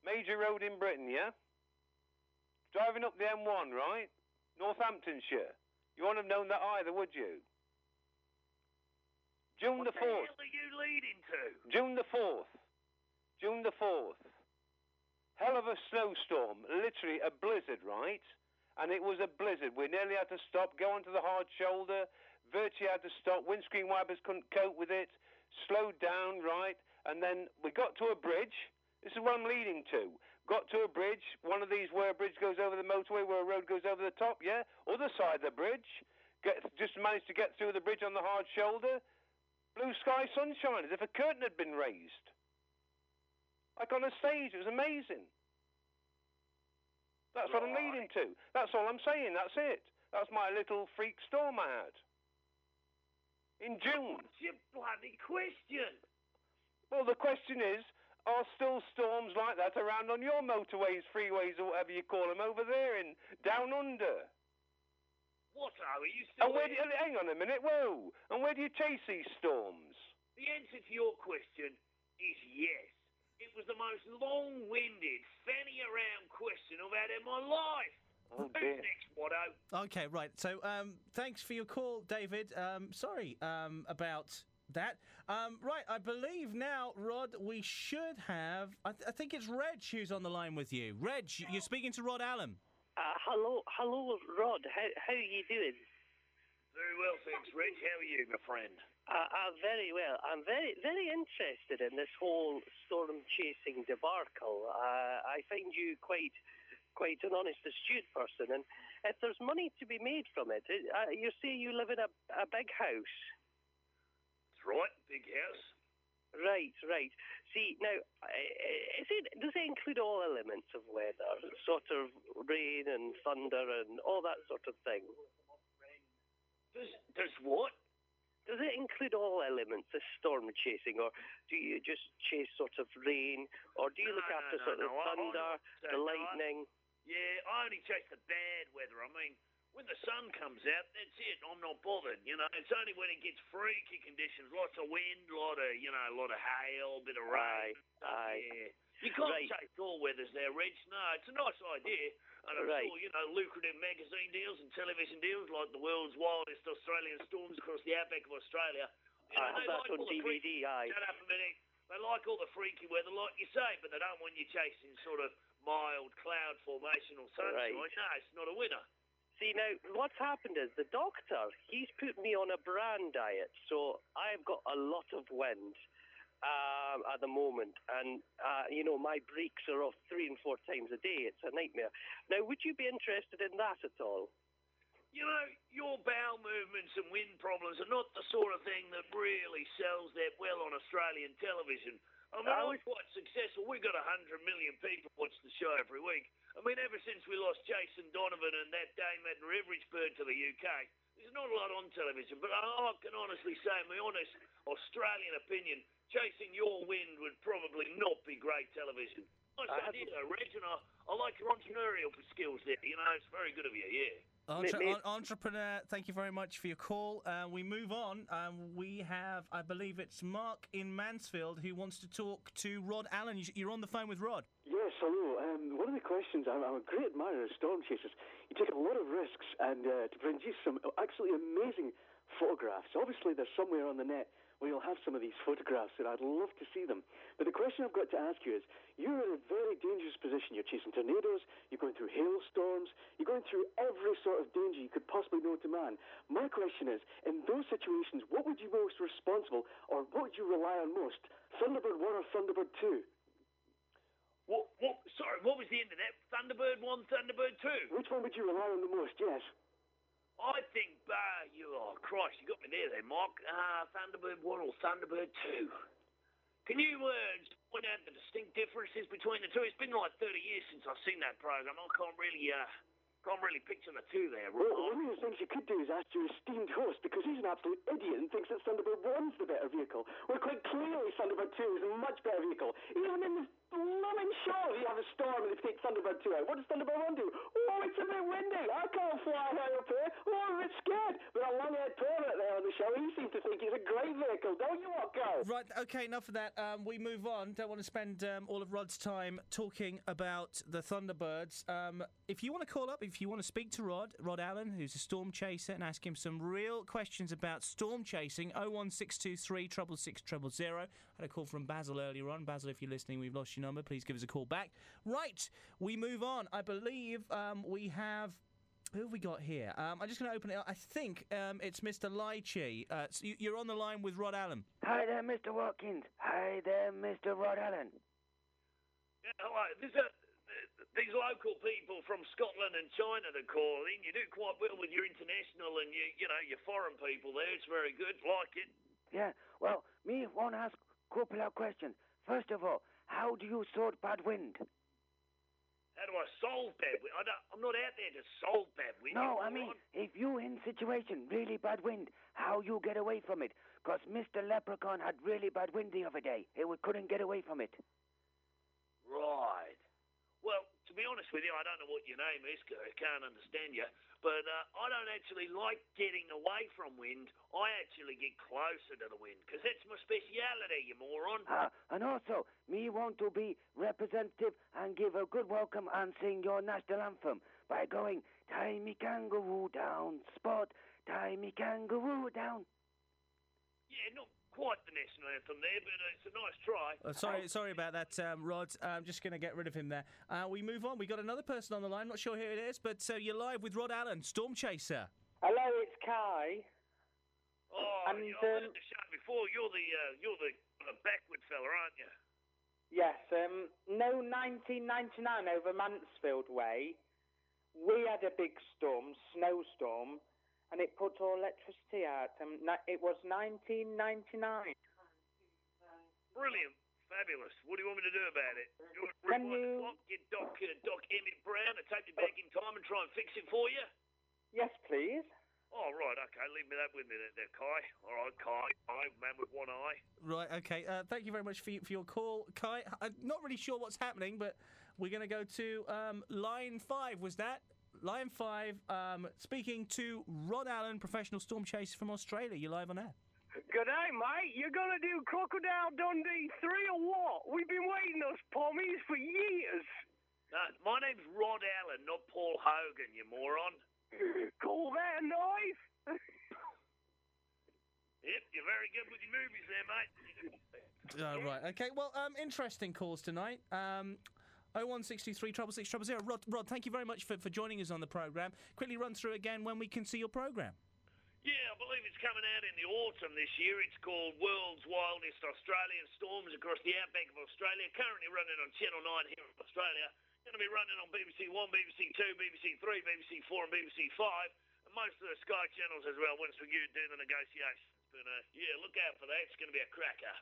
Major road in Britain, yeah? Driving up the M1, right? Northamptonshire. You wouldn't have known that either, would you? June What the the 4th. hell are you leading to? June the 4th. June the 4th. Hell of a snowstorm. Literally a blizzard, right? And it was a blizzard. We nearly had to stop, go onto the hard shoulder. Virtually had to stop. Windscreen wipers couldn't cope with it. Slowed down, right? And then we got to a bridge. This is what I'm leading to. Got to a bridge. One of these where a bridge goes over the motorway, where a road goes over the top, yeah? Other side of the bridge. Get, just managed to get through the bridge on the hard shoulder. Blue sky sunshine, as if a curtain had been raised. Like on a stage. It was amazing. That's what I'm leading to. That's all I'm saying. That's it. That's my little freak storm I had. In June. What's your bloody question? Well, the question is, are still storms like that around on your motorways, freeways, or whatever you call them, over there in down under? What are you still And where do you, hang on a minute, whoa! And where do you chase these storms? The answer to your question is yes. It was the most long-winded, fanny around question I've had in my life. Oh Who's dear. next, Watto? Okay, right. So, um, thanks for your call, David. Um, sorry um, about that. Um, right, I believe now, Rod, we should have. I, th- I think it's Reg who's on the line with you. Reg, you're speaking to Rod Allen. Uh, hello, hello, Rod. How how are you doing? Very well, thanks, Reg. How are you, my friend? Uh, I'm very well. I'm very very interested in this whole storm chasing debacle. Uh, I find you quite quite an honest, astute person, and if there's money to be made from it, uh, you say you live in a a big house. That's right, big house. Right, right. See, now, uh, is it, does it include all elements of weather, sort of rain and thunder and all that sort of thing? Does does what? Does it include all elements of storm chasing, or do you just chase sort of rain, or do you look No, after no, sort of thunder, the lightning? Yeah, I only chase the bad weather. I mean, when the sun comes out, that's it. I'm not bothered. You know, it's only when it gets freaky conditions, lots of wind, lot of you know, a lot of hail, a bit of rain. Aye, Yeah. You can't Right. chase all weathers there, Reg. No, it's a nice idea. And I'm Right. sure, you know, lucrative magazine deals and television deals like the world's wildest Australian storms across the outback of Australia. You know, I they like on all the freaky- Shut up a minute. They like all the freaky weather, like you say, but they don't want you chasing sort of mild cloud formation or sunshine. Right. No, it's not a winner. See now, what's happened is the doctor he's put me on a bran diet, so I've got a lot of wind um, at the moment, and uh, you know my breaks are off three and four times a day. It's a nightmare. Now, would you be interested in that at all? You know, your bowel movements and wind problems are not the sort of thing that really sells that well on Australian television. I mean, oh, I'm quite successful. We've got 100 million people watch the show every week. I mean, ever since we lost Jason Donovan and that Dame Edna Everidgeburg to the UK, there's not a lot on television. But I, I can honestly say, in my honest Australian opinion, chasing your wind would probably not be great television. Nice I idea, Reg, and I, I like your entrepreneurial skills there. You know, it's very good of you, yeah. Entre- me- en- entrepreneur, thank you very much for your call. Uh, we move on. Um, we have, I believe it's Mark in Mansfield who wants to talk to Rod Allen. You- You're on the phone with Rod. Yes, hello. Um, one of the questions, I'm, I'm a great admirer of storm chasers. You take a lot of risks and uh, to produce some absolutely amazing photographs. Obviously, they're somewhere on the net where you'll have some of these photographs, and I'd love to see them. But the question I've got to ask you is you're in a very dangerous position. You're chasing tornadoes, you're going through hailstorms, you're going through every sort of danger you could possibly know to man. My question is in those situations, what would you most responsible, or what would you rely on most? Thunderbird 1 or Thunderbird 2? What, what, sorry, what was the end of that? Thunderbird 1, Thunderbird 2? Which one would you rely on the most? Yes. I think, uh, you, oh, Christ, you got me there then, Mark. Uh, Thunderbird 1 or Thunderbird 2? Can you uh, point out the distinct differences between the two? It's been like 30 years since I've seen that program. I can't really, uh, can't really picture the two there. Well, one of the things you could do is ask your esteemed host, because he's an absolute idiot and thinks that Thunderbird 1's the better vehicle. Well, quite clearly, Thunderbird 2 is a much better vehicle. Even in the blooming show, you have a storm and they take Thunderbird 2 out. What does Thunderbird 1 do? Oh, it's a bit windy. I can't fly high up here. Oh, I'm a bit scared. But a long-haired parrot there on the show, he seems to think he's a great vehicle. Don't you, Rocco? Right, okay, enough of that. Um, we move on. Don't want to spend um, all of Rod's time talking about the Thunderbirds. Um, if you want to call up, if you want to speak to Rod, Rod Allen, who's a storm chaser, and ask him some real questions about storm chasing, 01623 666 000. I had a call from Basil earlier on. Basil, if you're listening, we've lost your number. Please give us a call back. Right, we move on. I believe um, we have. Who have we got here? Um, I'm just going to open it up. I think um, it's Mr. Lychee. Uh, so you- you're on the line with Rod Allen. Hi there, Mr. Watkins. Hi there, Mr. Rod Allen. Yeah, hello. There's a, these local people from Scotland and China that call in. You do quite well with your international and you, you know, your foreign people there. It's very good. Like it. Yeah, well, me want to ask a couple of questions. First of all, how do you sort bad wind? How do I solve bad wind? I I'm not out there to solve bad wind. No, I mean, if you in situation, really bad wind, how you get away from it? 'Cause Mr. Leprechaun had really bad wind the other day. He couldn't get away from it. Right. Be honest with you, I don't know what your name is. I can't understand you. But uh, I don't actually like getting away from wind. I actually get closer to the wind because that's my speciality, you moron. Ah, and also, me want to be representative and give a good welcome and sing your national anthem by going, tie me kangaroo down, spot, tie me kangaroo down. Yeah, not quite the national anthem there, but uh, it's a nice try. Uh, sorry, sorry about that, um, Rod. I'm just going to get rid of him there. Uh, we move on. We got another person on the line. Not sure who it is, but uh, you're live with Rod Allen, Storm Chaser. Hello, it's Kai. Oh, And, you know, I've um, heard the show before. You're the uh, you're the uh, backward fella, aren't you? Yes, um, no 1999 over Mansfield Way. We had a big storm, snowstorm, and it put all electricity out. And ni- it was 1999. Brilliant, fabulous. What do you want me to do about it? You want to Can rewind the clock, get Doc uh, Doc Emmett Brown to take me back in time and try and fix it for you? Yes, please. Oh, right, okay. Leave me that with me there, there, Kai. All right, Kai. Kai, man with one eye. Right, okay. Uh, thank you very much for, y- for your call, Kai. I'm not really sure what's happening, but we're going to go to um, line five. Was that Line five, um, speaking to Rod Allen, professional storm chaser from Australia. You're live on air. Good day, mate. You're gonna do Crocodile Dundee 3 or what? We've been waiting us pommies for years. No, my name's Rod Allen, not Paul Hogan, you moron. Call that a knife? Yep, you're very good with your movies there, mate. Uh, right. Okay. Well, um, interesting calls tonight. Um, 01623 treble six treble zero. Rod, Rod, thank you very much for, for joining us on the program. Quickly run through again when we can see your program. Yeah, I believe it's coming out in the autumn this year. It's called World's Wildest Australian Storms across the outback of Australia. Currently running on Channel 9 here in Australia. Going to be running on BBC 1, BBC 2, BBC 3, BBC 4 and BBC 5. And most of the Sky channels as well once we get do the negotiations. But uh, yeah, look out for that. It's going to be a cracker.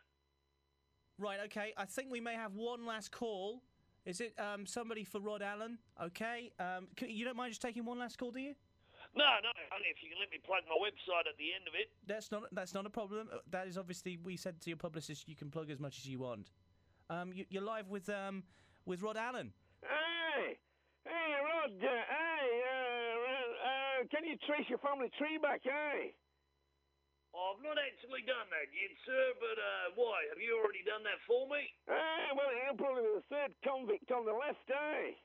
Right. Okay. I think we may have one last call. Is it um, somebody for Rod Allen? Okay. Um, you don't mind just taking one last call, do you? No, no, only if you can let me plug my website at the end of it. That's not that's not a problem. Uh, That is obviously we said to your publicist you can plug as much as you want. Um, you, you're live with um, with Rod Allen. Hey, hey, Rod. Uh, hey, uh, uh, can you trace your family tree back? Hey. I've not actually done that yet, sir, but uh, why? Have you already done that for me? Hey, well, you're probably the third convict on the left, eh?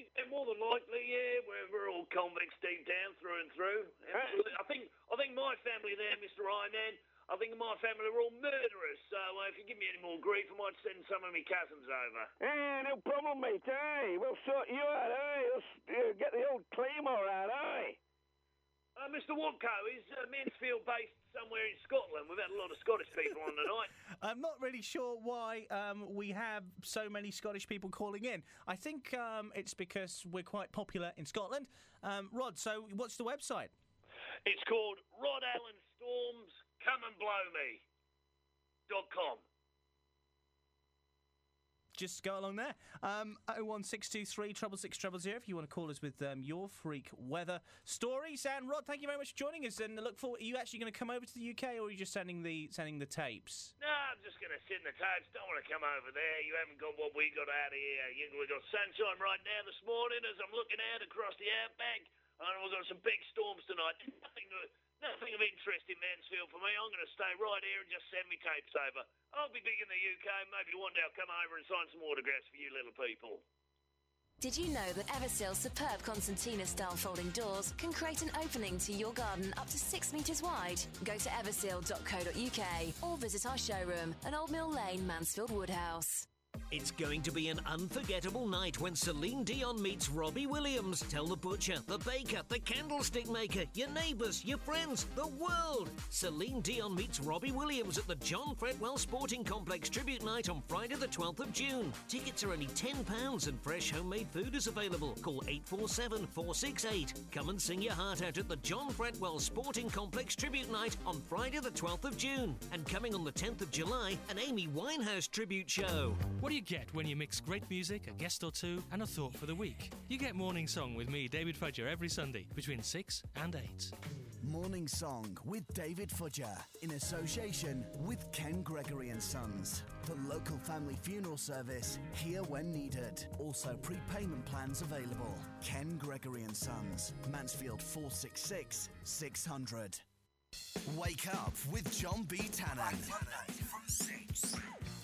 Yeah, more than likely, yeah. We're, we're all convicts deep down, through and through. Absolutely. I think I think my family there, Mr. Ironman, I think my family are all murderers. So uh, if you give me any more grief, I might send some of my cousins over. Hey, no problem, mate, eh? We'll sort you out, eh? Uh, get the old Claymore out, eh? Uh, Mr. Watco, is uh, Mansfield based somewhere in Scotland? We've had a lot of Scottish people on tonight. I'm not really sure why um, we have so many Scottish people calling in. I think um, it's because we're quite popular in Scotland. Um, Rod, so what's the website? It's called Rod Allen Storms Come and Blow Me. Dot com. Just go along there. Um, 01623 treble six treble zero if you want to call us with um, your freak weather stories. And Rod, thank you very much for joining us. And look forward. Are you actually going to come over to the UK, or are you just sending the sending the tapes? No, I'm just going to sit in the tapes. Don't want to come over there. You haven't got what we got out here. You, we got sunshine right now this morning as I'm looking out across the outback. And we've got some big storms tonight. Nothing of interest in Mansfield for me. I'm going to stay right here and just send me tapes over. I'll be big in the UK. Maybe one day I'll come over and sign some autographs for you little people. Did you know that Everseal's superb concertina style folding doors can create an opening to your garden up to six metres wide? Go to everseal.co.uk or visit our showroom at Old Mill Lane, Mansfield Woodhouse. It's going to be an unforgettable night when Celine Dion meets Robbie Williams. Tell the butcher, the baker, the candlestick maker, your neighbours, your friends, the world. Celine Dion meets Robbie Williams at the John Fretwell Sporting Complex Tribute Night on Friday, the 12th of June. Tickets are only £10 and fresh homemade food is available. Call 847 468. Come and sing your heart out at the John Fretwell Sporting Complex Tribute Night on Friday, the 12th of June. And coming on the 10th of July, an Amy Winehouse tribute show. What do you get when you mix great music, a guest or two, and a thought for the week? You get Morning Song with me, David Fudger, every Sunday between 6 and 8. Morning Song with David Fudger in association with Ken Gregory and Sons. The local family funeral service here when needed. Also prepayment plans available. Ken Gregory and Sons, Mansfield 466 600. Wake up with John B. Tannen.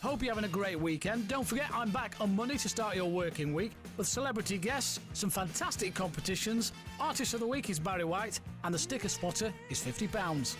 Hope you're having a great weekend. Don't forget, I'm back on Monday to start your working week with celebrity guests, some fantastic competitions. Artist of the week is Barry White, and the sticker spotter is £50.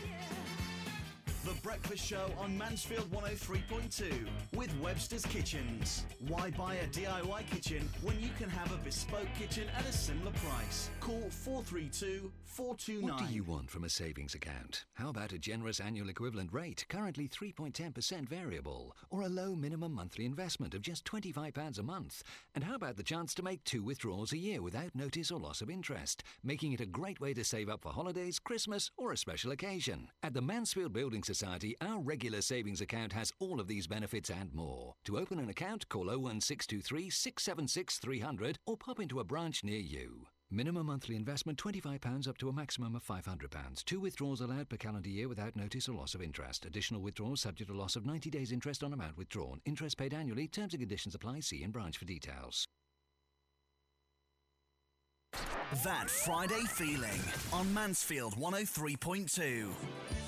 The Breakfast Show on Mansfield 103.2 with Webster's Kitchens. Why buy a DIY kitchen when you can have a bespoke kitchen at a similar price? Call 432 429. What do you want from a savings account? How about a generous annual equivalent rate, currently 3.10% variable, or a low minimum monthly investment of just £25 a month? And how about the chance to make two withdrawals a year without notice or loss of interest, making it a great way to save up for holidays, Christmas, or a special occasion? At the Mansfield Building Society, our regular savings account has all of these benefits and more. To open an account, call 01623 676 300 or pop into a branch near you. Minimum monthly investment £25 up to a maximum of £500. Two withdrawals allowed per calendar year without notice or loss of interest. Additional withdrawals subject to loss of 90 days interest on amount withdrawn. Interest paid annually. Terms and conditions apply. See in branch for details. That Friday feeling on Mansfield 103.2.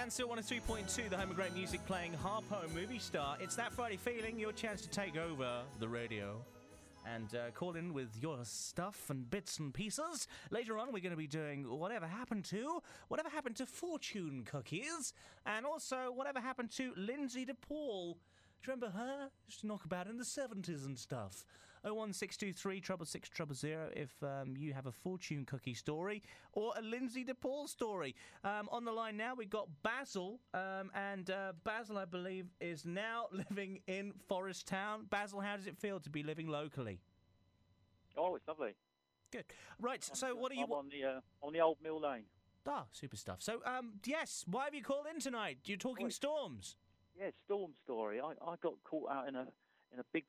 Mansfield 103.2, the home of great music playing Harpo Movie Star. It's that Friday feeling, your chance to take over the radio. And uh, call in with your stuff and bits and pieces. Later on, we're going to be doing whatever happened to, whatever happened to fortune cookies, and also whatever happened to Lynsey de Paul. Do you remember her? To knock about in the 70s and stuff. 01623 treble six treble zero if um, you have a fortune cookie story or a Lynsey de Paul story. Um, on the line now, we've got Basil, um, and uh, Basil, I believe, is now living in Forest Town. Basil, how does it feel to be living locally? Oh, it's lovely. Good. Right. So, what are you? I'm on the uh, on the old Mill Lane. Ah, super stuff. So, um, yes, why have you called in tonight? You're talking storms. Yeah, storm story. I, I got caught out in a in a big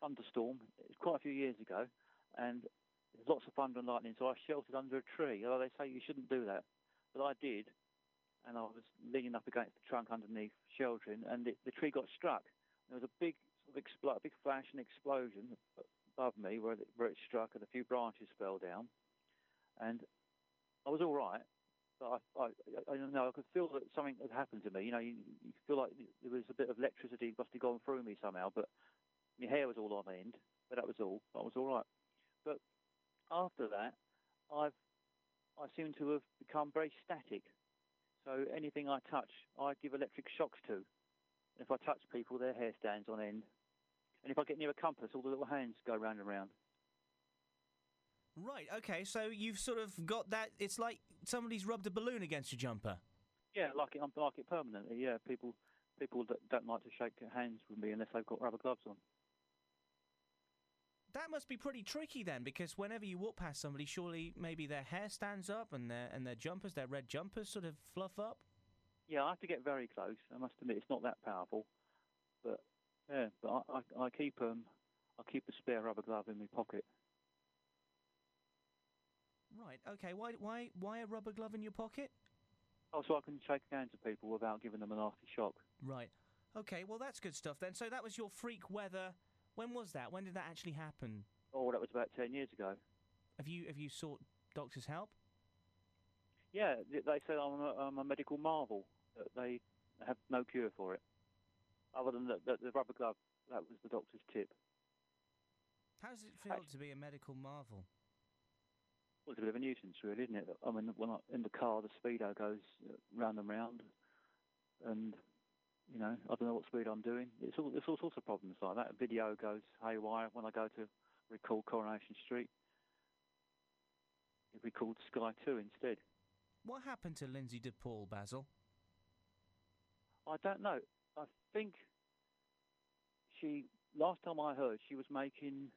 thunderstorm it was quite a few years ago, and there's lots of thunder and lightning. So I sheltered under a tree. Although they say you shouldn't do that, but I did, and I was leaning up against the trunk underneath, sheltering, and it, the tree got struck. There was a big sort of big flash and explosion above me where it, where it struck, and a few branches fell down, and I was all right. But I, I, I don't know. I could feel that something had happened to me. You know, you, you feel like there was a bit of electricity must have gone through me somehow. But my hair was all on end, but that was all. I was all right. But after that, I've I seem to have become very static. So anything I touch, I give electric shocks to. And if I touch people, their hair stands on end. And if I get near a compass, all the little hands go round and round. Right. Okay. So you've sort of got that. It's like somebody's rubbed a balloon against your jumper. Yeah, like it. Like it permanently. Yeah, people people that don't like to shake hands with me unless they've got rubber gloves on. That must be pretty tricky then, because whenever you walk past somebody, surely maybe their hair stands up and their and their jumpers, their red jumpers, sort of fluff up. Yeah, I have to get very close. I must admit, it's not that powerful, but yeah, but I I, I keep um I keep a spare rubber glove in my pocket. Right. Okay. Why why why a rubber glove in your pocket? Oh, so I can shake hands with people without giving them a nasty shock. Right. Okay. Well, that's good stuff then. So that was your freak weather. When was that? When did that actually happen? Oh, that was about ten years ago. Have you have you sought doctor's help? Yeah, they said I'm a, I'm a medical marvel. That they have no cure for it, other than the, the, the rubber glove. That was the doctor's tip. How does it feel to be a medical marvel? Well, it's a bit of a nuisance, really, isn't it? I mean, when I, in the car, the speedo goes uh, round and round, and you know, I don't know what speed I'm doing. It's all it's all sorts of problems like that. Video goes haywire when I go to record Coronation Street. It records Sky Two instead. What happened to Lynsey de Paul, Basil? I don't know. I think she last time I heard she was making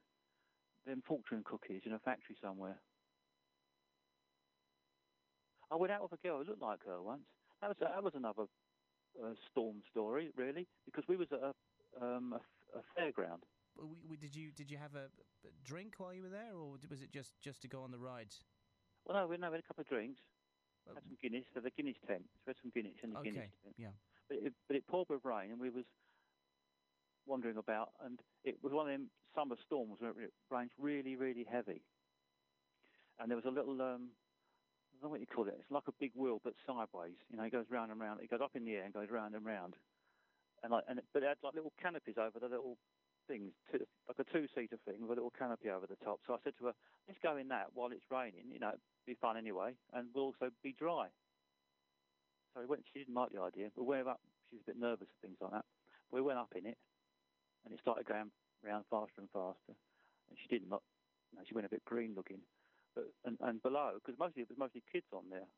them fortune cookies in a factory somewhere. I went out with a girl who looked like her once. That was that was another uh, storm story, really, because we was at a um, a, a fairground. Did you did you have a, drink while you were there, or was it just just to go on the rides? Well, no, we no, we had a couple of drinks. had some Guinness, so the Guinness tent. So we had some Guinness in the Okay, Guinness tent. yeah. But it, but it poured with rain, and we was wandering about, and it was one of them summer storms where it rains really, really heavy. And there was a little, um, know what you call it. It's like a big wheel, but sideways. You know, it goes round and round. It goes up in the air and goes round and round. And like, and but it had like little canopies over the little things, like a two-seater thing with a little canopy over the top. So I said to her, "Let's go in that while it's raining. You know, it'd be fun anyway, and we'll also be dry." So we went. She didn't like the idea, but we went up. She was a bit nervous and things like that. We went up in it, and it started going round faster and faster. And she didn't. Like, you know, she went a bit green looking. But and, and below, because mostly it was mostly kids on there,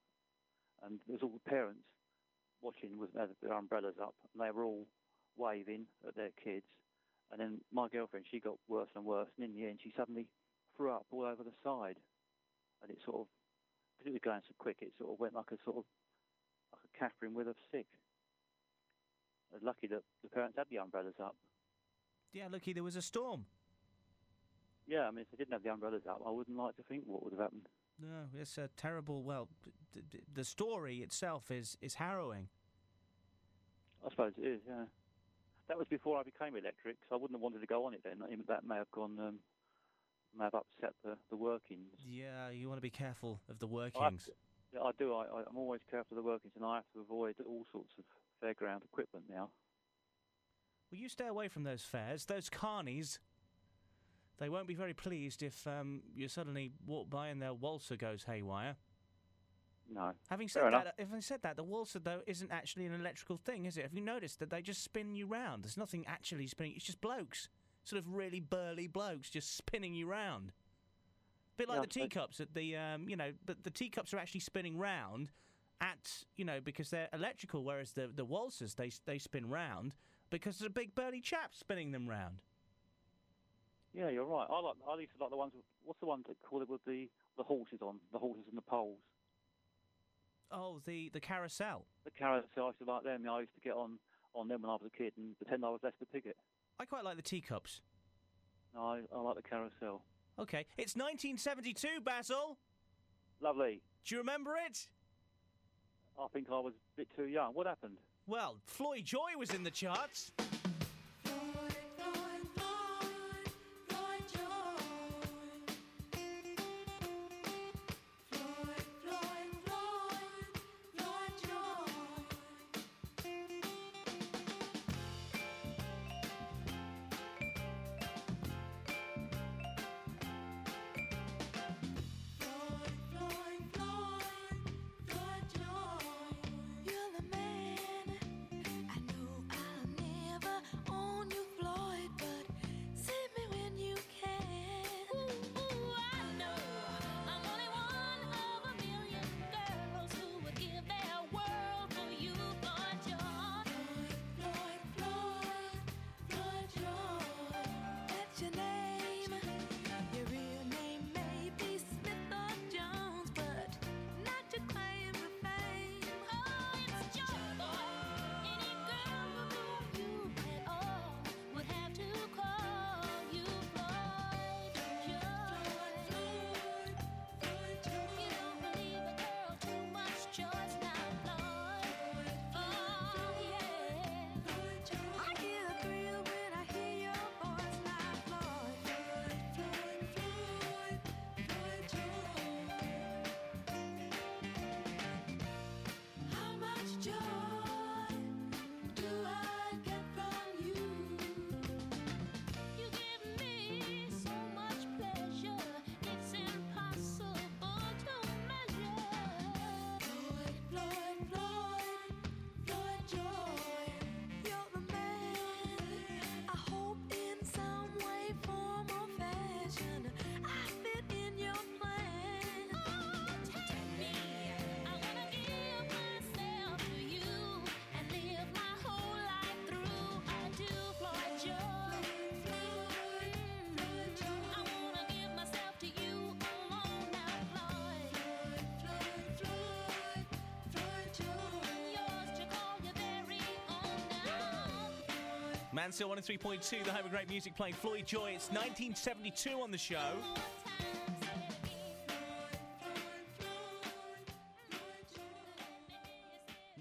and there was all the parents watching with their, umbrellas up, and they were all waving at their kids. And then my girlfriend, she got worse and worse, and in the end, she suddenly threw up all over the side, and it sort of, because it was going so quick, it sort of went like a sort of like a Catherine with a sick. Lucky that the parents had the umbrellas up. Yeah, lucky there was a storm. Yeah, I mean, if they didn't have the umbrellas up, I wouldn't like to think what would have happened. No, it's a terrible. Well, d- the story itself is is harrowing. I suppose it is, yeah. That was before I became electric, so I wouldn't have wanted to go on it then. That may have gone, um, may have upset the, the workings. Yeah, you want to be careful of the I workings. to- yeah, I do. I, I, I'm always careful of the workings, and I have to avoid all sorts of fairground equipment now. Will you stay away from those fairs, those carnies. They won't be very pleased if um, you suddenly walk by and their waltzer goes haywire. No. Having Fair said enough. that, having said that, the waltzer though isn't actually an electrical thing, is it? Have you noticed that they just spin you round? There's nothing actually spinning. It's just blokes, sort of really burly blokes, just spinning you round. A bit like Yeah, the teacups at the, um, you know, but the teacups are actually spinning round at, you know, because they're electrical, whereas the the waltzers they they spin round because there's a big burly chap spinning them round. Yeah, you're right. I like. I used to like the ones. With, what's the one that call it with the the horses on the horses and the poles? Oh, the the carousel. The carousel. I used to like them. I used to get on on them when I was a kid and pretend I was Lester Piggott. I quite like the teacups. No, I, I like the carousel. Okay, it's 1972, Basil. Lovely. Do you remember it? I think I was a bit too young. What happened? Well, Floy Joy was in the charts. Mansfield 103.2, the home of great music playing Floy Joy. It's 1972 on the show.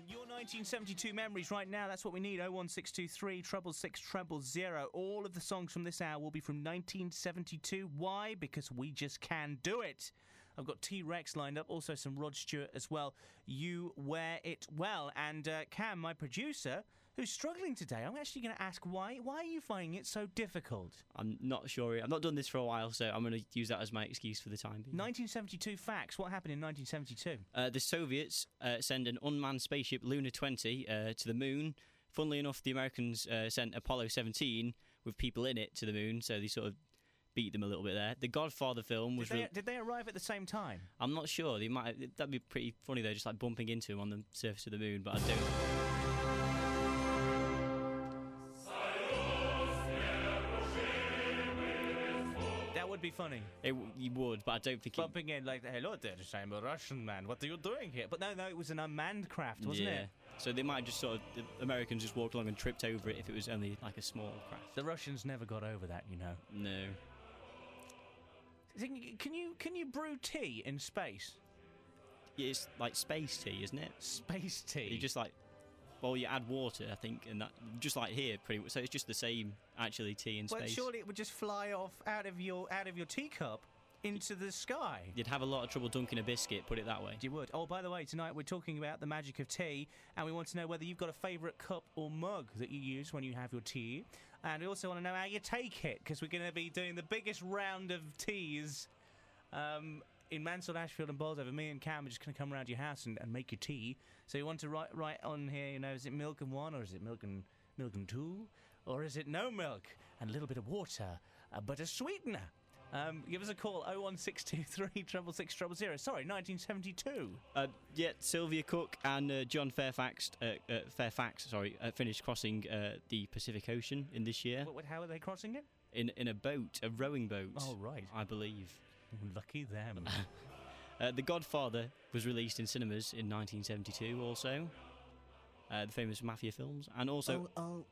Your 1972 memories right now, that's what we need. 01623 treble six treble zero. All of the songs from this hour will be from 1972. Why? Because we just can do it. I've got T Rex lined up, also some Rod Stewart as well. You wear it well. And uh, Cam, my producer, who's struggling today, I'm actually going to ask why. Why are you finding it so difficult? I'm not sure. I've not done this for a while, so I'm going to use that as my excuse for the time being. 1972 facts. What happened in 1972? Uh, the Soviets uh, send an unmanned spaceship Luna 20 uh, to the moon. Funnily enough, the Americans uh, sent Apollo 17 with people in it to the moon, so they sort of beat them a little bit there. The Godfather film was. Did they, re- did they arrive at the same time? I'm not sure. They might. That'd be pretty funny though, just like bumping into him on the surface of the moon. But I don't. Funny. It, w- you would, but I don't think. It, Bumping in like, hello there, I'm a Russian man. What are you doing here? But no, no, it was an unmanned craft, wasn't yeah. it? So they might just sort of the Americans just walked along and tripped over it if it was only like a small craft. The Russians never got over that, you know. No. Can you can you brew tea in space? Yeah, it's like space tea, isn't it? Space tea. You just like, well, you add water, I think, and that just like here, pretty much. So it's just the same, actually, tea in Well, space. surely it would just fly off out of your out of your teacup into the sky. You'd have a lot of trouble dunking a biscuit, put it that way. You would. Oh, by the way, tonight we're talking about the magic of tea, and we want to know whether you've got a favourite cup or mug that you use when you have your tea. And we also want to know how you take it, because we're going to be doing the biggest round of teas um, in Mansfield, Ashfield, and Bolsover. Me and Cam are just going to come around your house and, and make your tea. So you want to write, write on here, you know, is it milk and one, or is it milk and milk and two, or is it no milk and a little bit of water, uh, but a sweetener? Um, give us a call 01623 treble six treble zero. Sorry, 1972. Uh, yeah, Sylvia Cook and uh, John Fairfax, uh, uh, Fairfax, sorry, uh, finished crossing uh, the Pacific Ocean in this year What, what, how are they crossing it? in in a boat, a rowing boat. Oh, right. I believe. Lucky them. Uh, the Godfather was released in cinemas in 1972. Also, uh, the famous mafia films, and also Oh, oh,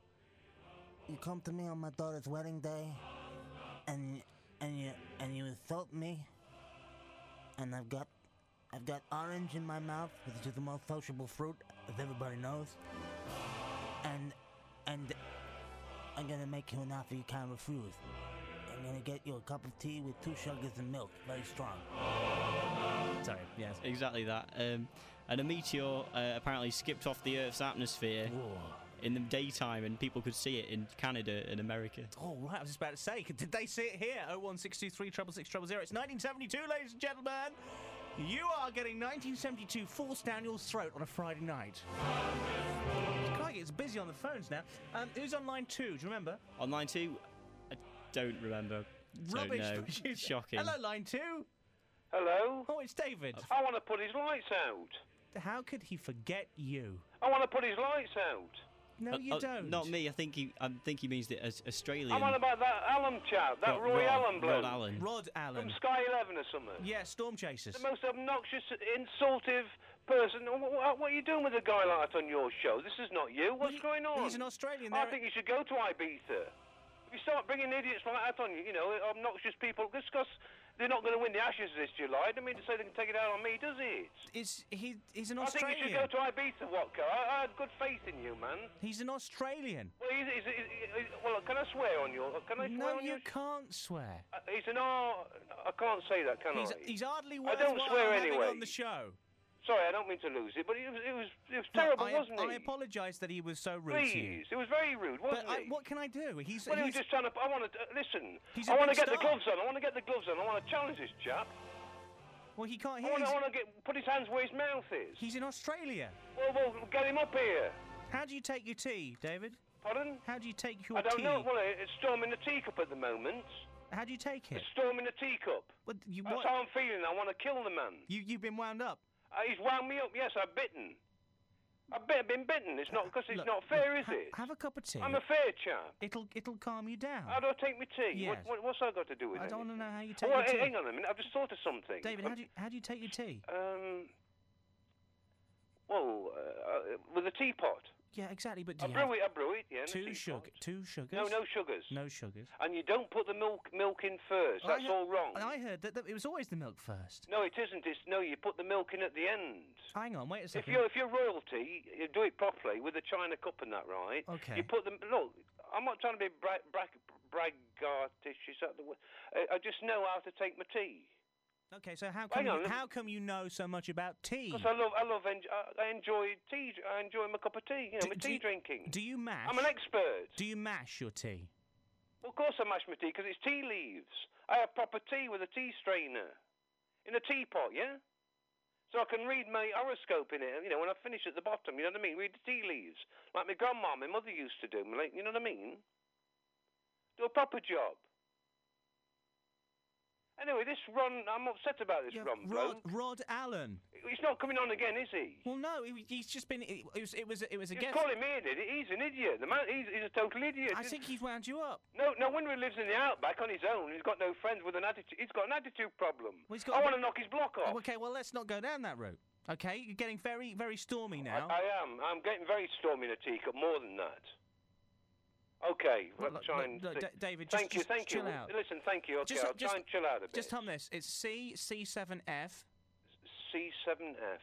you come to me on my daughter's wedding day, and and you and you insult me, and I've got I've got orange in my mouth, which is the most sociable fruit, as everybody knows, and and I'm gonna make you an offer you can't refuse. I'm gonna get you a cup of tea with two sugars and milk, very strong. Sorry, yes. exactly that. Um, and a meteor uh, apparently skipped off the Earth's atmosphere in the daytime, and people could see it in Canada and America. Oh, right, I was just about to say, did they see it here? 01623 treble six treble zero. It's 1972, ladies and gentlemen. You are getting 1972 forced down your throat on a Friday night. Crikey, it's busy on the phones now. Um, who's on line two? Do you remember? On line two, I don't remember. So Rubbish. no. producer. Shocking. Hello, line two. Hello? Oh, it's David. I want to put his lights out. How could he forget you? I want to put his lights out. No, Uh, you uh, don't. Not me. I think he. I think he means the as Australian. I'm on about that Allen chap, that Rod- Roy Rod- Allen bloke. Rod Allen. Rod Allen. From Sky 11 or something. Yeah, Storm Chasers. The most obnoxious, insultive person. What, what, what are you doing with a guy like that on your show? This is not you. What's going on? He's an Australian. I They're- think you should go to Ibiza. You start bringing idiots like that on you, you know, obnoxious people, discuss. They're not going to win the Ashes this July. I don't mean to say they can take it out on me, does it? Is he? He's an Australian. I think you should go to Ibiza, Watko. I, I had good faith in you, man. He's an Australian. Well, he's, he's, he's, well, can I swear on you? Can I swear No, on you you? can't swear. Uh, He's an R. I can't say that, can He's, I? he's hardly I don't swear anyway. on the show. Sorry, I don't mean to lose it, but it was it was it was No, terrible, I, wasn't it? I apologise that he was so rude to you. Please, it was very rude, wasn't But I, what can I do? He's, well, he was he's just trying to. I want to uh, listen. He's I want to get the gloves on. I want to get the gloves on. I want to challenge this chap. well, he can't hear. He's, I want to get put his hands where his mouth is. he's in Australia. Well, well, get him up here. How do you take your tea, David? Pardon? How do you take your tea? I don't tea? know. Well, it's storming the teacup at the moment. How do you take it? It's storming the teacup. But you, That's what, how I'm feeling. I want to kill the man. you, you've been wound up. Uh, he's wound me up. Yes, I've bitten. I've bit- been bitten. It's not because it's Look, not fair, is ha- it? Have a cup of tea. I'm a fair chap. It'll it'll calm you down. How do I take my tea? Yes. What, what, what's that got to do with it? I don't want to know how you Oh, take well, your tea. hang on a minute. I've just thought of something. David, how do you how do you take your tea? Um. Well, uh, uh, with a teapot. Yeah, exactly. But do I you brew have it. I brew it. Yeah. two sugar, two sugars? No, no sugars. No sugars. And you don't put the milk milk in first. That's heard- all wrong. I heard that, that it was always the milk first. No, it isn't. It's no. You put the milk in at the end. Hang on, wait a second. If you're if you're royalty, you do it properly with a china cup and that, right? Okay. You put them. Look, I'm not trying to be bra- bra- braggartish. Is that the word? I, I just know how to take my tea. Okay, so how come you, how come you know so much about tea? Because I love, I love, en- I enjoy tea. I enjoy my cup of tea. You know, my tea drinking. Do you mash? I'm an expert. Do you mash your tea? Well, of course I mash my tea because it's tea leaves. I have proper tea with a tea strainer in a teapot, yeah. So I can read my horoscope in it. You know, when I finish at the bottom, you know what I mean. Read the tea leaves like my grandma, my mother used to do. Like, you know what I mean. Do a proper job. Anyway, this Ron, I'm upset about this Ron Rod, bloke. Rod Allen. He's not coming on again, is he? Well, no, he, he's just been. It, was. It was. It was a Just guess. call him idiot. He's an idiot. The man, he's, he's a total idiot. I think he's wound you up. No, no wonder he lives in the outback on his own. He's got no friends with an attitude. He's got an attitude problem. Well, he's got I want to knock his block off. Okay, well, let's not go down that route. Okay, you're getting very, very stormy now. I, I am. I'm getting very stormy in a teacup. More than that. Okay, Well, look, try and. look, Da- David, thank just- you, just thank you. chill out. Listen, thank you. Okay, Just- I'll just- try and chill out a bit. Just hum this. It's C C7F C7F.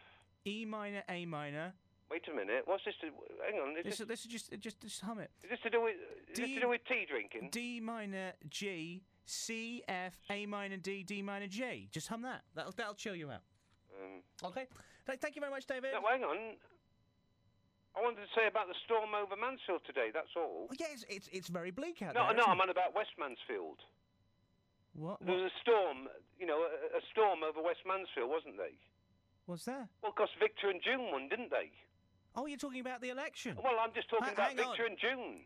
E minor A minor. Wait a minute. What's this? To, hang on. Is This, this, this is just, just, just hum it. is this to do with? Is this to do with tea drinking? D minor G C F A minor D D minor G. Just hum that. That'll, that'll chill you out. Um, Okay. Th- Thank you very much, David. no, hang on. I wanted to say about the storm over Mansfield today. That's all. Oh, yeah, it's, it's, it's very bleak out No, there. no, isn't I'm on about West Mansfield. What, There was a storm, you know, a, a storm over West Mansfield, wasn't there? What's there? Well, because Victor and June won, didn't they? Oh, you're talking about the election. Well, I'm just talking Ha- about hang on. Victor and June.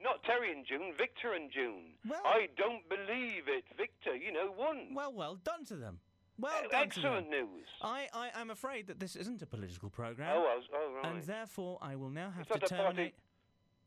Not Terry and June, Victor and June. Well, I don't believe it. Victor, you know, won. Well, well done to them. Well Uh, excellent news. I, I am afraid that this isn't a political program. Oh, I was- oh, right. And therefore, I will now have It's to not a party- terminate.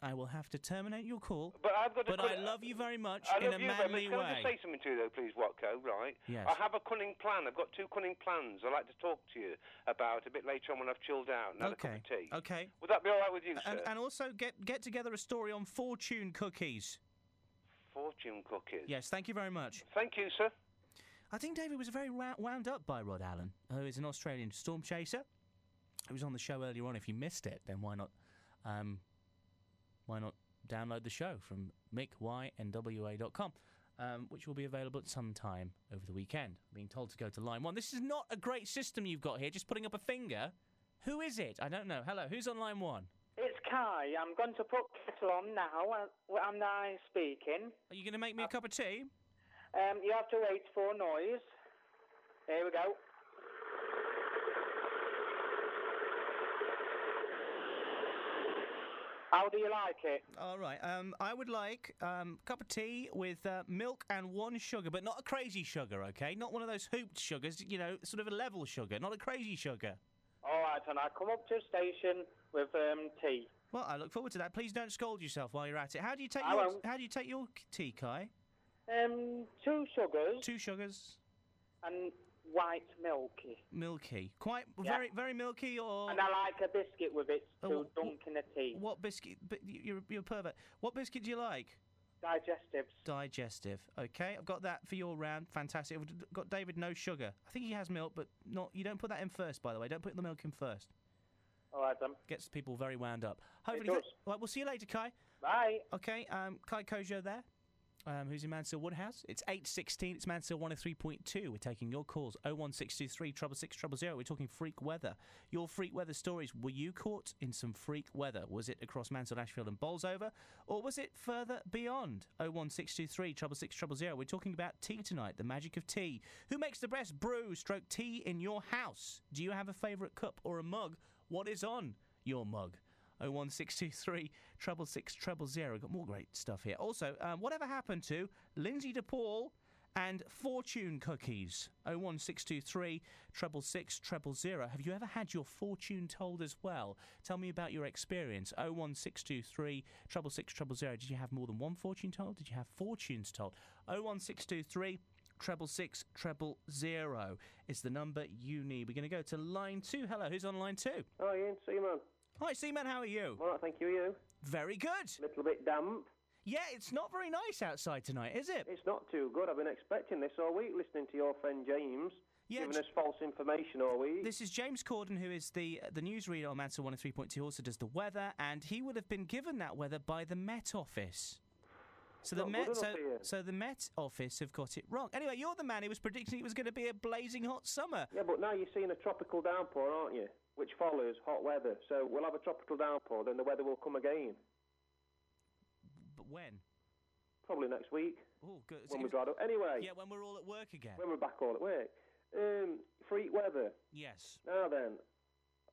I will have to terminate your call. But I've got But I love you very much I in a you very much. manly Can I way. just say something to you, though, please, Watco, right? Yes. I have a cunning plan. I've got two cunning plans I'd like to talk to you about a bit later on when I've chilled out and had a cup Okay. of tea. Okay. Would that be all right with you, And, sir? and also get get together a story on fortune cookies. Fortune cookies. Yes, thank you very much. Thank you, sir. I think David was very wou- wound up by Rod Allen, who is an Australian storm chaser. He was on the show earlier on. If you missed it, then why not? Um, why not download the show from micynwa.com, um, which will be available at some time over the weekend. Being told to go to line one. This is not a great system you've got here. Just putting up a finger. Who is it? I don't know. Hello, who's on line one? It's Kai. I'm going to put kettle on now. I'm now speaking? Are you going to make me a cup of tea? Um, you have to wait for noise. Here we go. How do you like it? All right. Um, I would like um, a cup of tea with uh, milk and one sugar, but not a crazy sugar, okay? Not one of those hooped sugars, you know, sort of a level sugar, not a crazy sugar. All right, and I come up to the station with um, tea. Well, I look forward to that. Please don't scold yourself while you're at it. How do you take I your won't. How do you take your tea, Kai? Um, two sugars. Two sugars. And white milky. Milky, quite Yeah. very very milky, or And I like a biscuit with it Oh, to wh- dunk in the tea. what biscuit? But you're you're a pervert. What biscuit do you like? Digestives. Digestive. Okay, I've got that for your round. Fantastic. I've got David no sugar. I think he has milk, but not. You don't put that in first, by the way. Don't put the milk in first. All right, then. Gets people very wound up. Hopefully, right, we'll see you later, Kai. Bye. Okay, um, Kai Kojo there. Um, who's in Mansfield Woodhouse? It's eight sixteen. It's point two. We're taking your calls. Oh one six two three trouble six trouble zero. We're talking freak weather. Your freak weather stories. Were you caught in some freak weather? Was it across Mansfield, Ashfield, and Bolsover, or was it further beyond? Oh one six two three trouble six trouble zero. We're talking about tea tonight. The magic of tea. Who makes the best brew? Stroke tea in your house. Do you have a favourite cup or a mug? What is on your mug? 01623 treble six treble zero. Got more great stuff here. Also, um, whatever happened to Lynsey de Paul and fortune cookies? 01623 treble six treble zero. Have you ever had your fortune told as well? Tell me about your experience. 01623 treble six treble zero. Did you have more than one fortune told? Did you have fortunes told? 01623 treble six treble zero is the number you need. We're going to go to line two. Hello, who's on line two? Oh, Ian Seaman. Hi, Seaman. How are you? All right, thank you. You? Very good. A little bit damp. Yeah, it's not very nice outside tonight, is it? It's not too good. I've been expecting this all week, listening to your friend James Yeah, giving us false information all week. This is James Corden, who is the uh, the newsreader on Mansfield 103.2, also does the weather, and he would have been given that weather by the Met Office. So the Met, so, so the Met Office have got it wrong. Anyway, you're the man who was predicting it was going to be a blazing hot summer. Yeah, but now you're seeing a tropical downpour, aren't you? Which follows hot weather. So we'll have a tropical downpour, then the weather will come again. But when? Probably next week. Oh, good. When we dried up. Anyway, Yeah, when we're all at work again. when we're back all at work. Um, freak weather. Yes. Now then,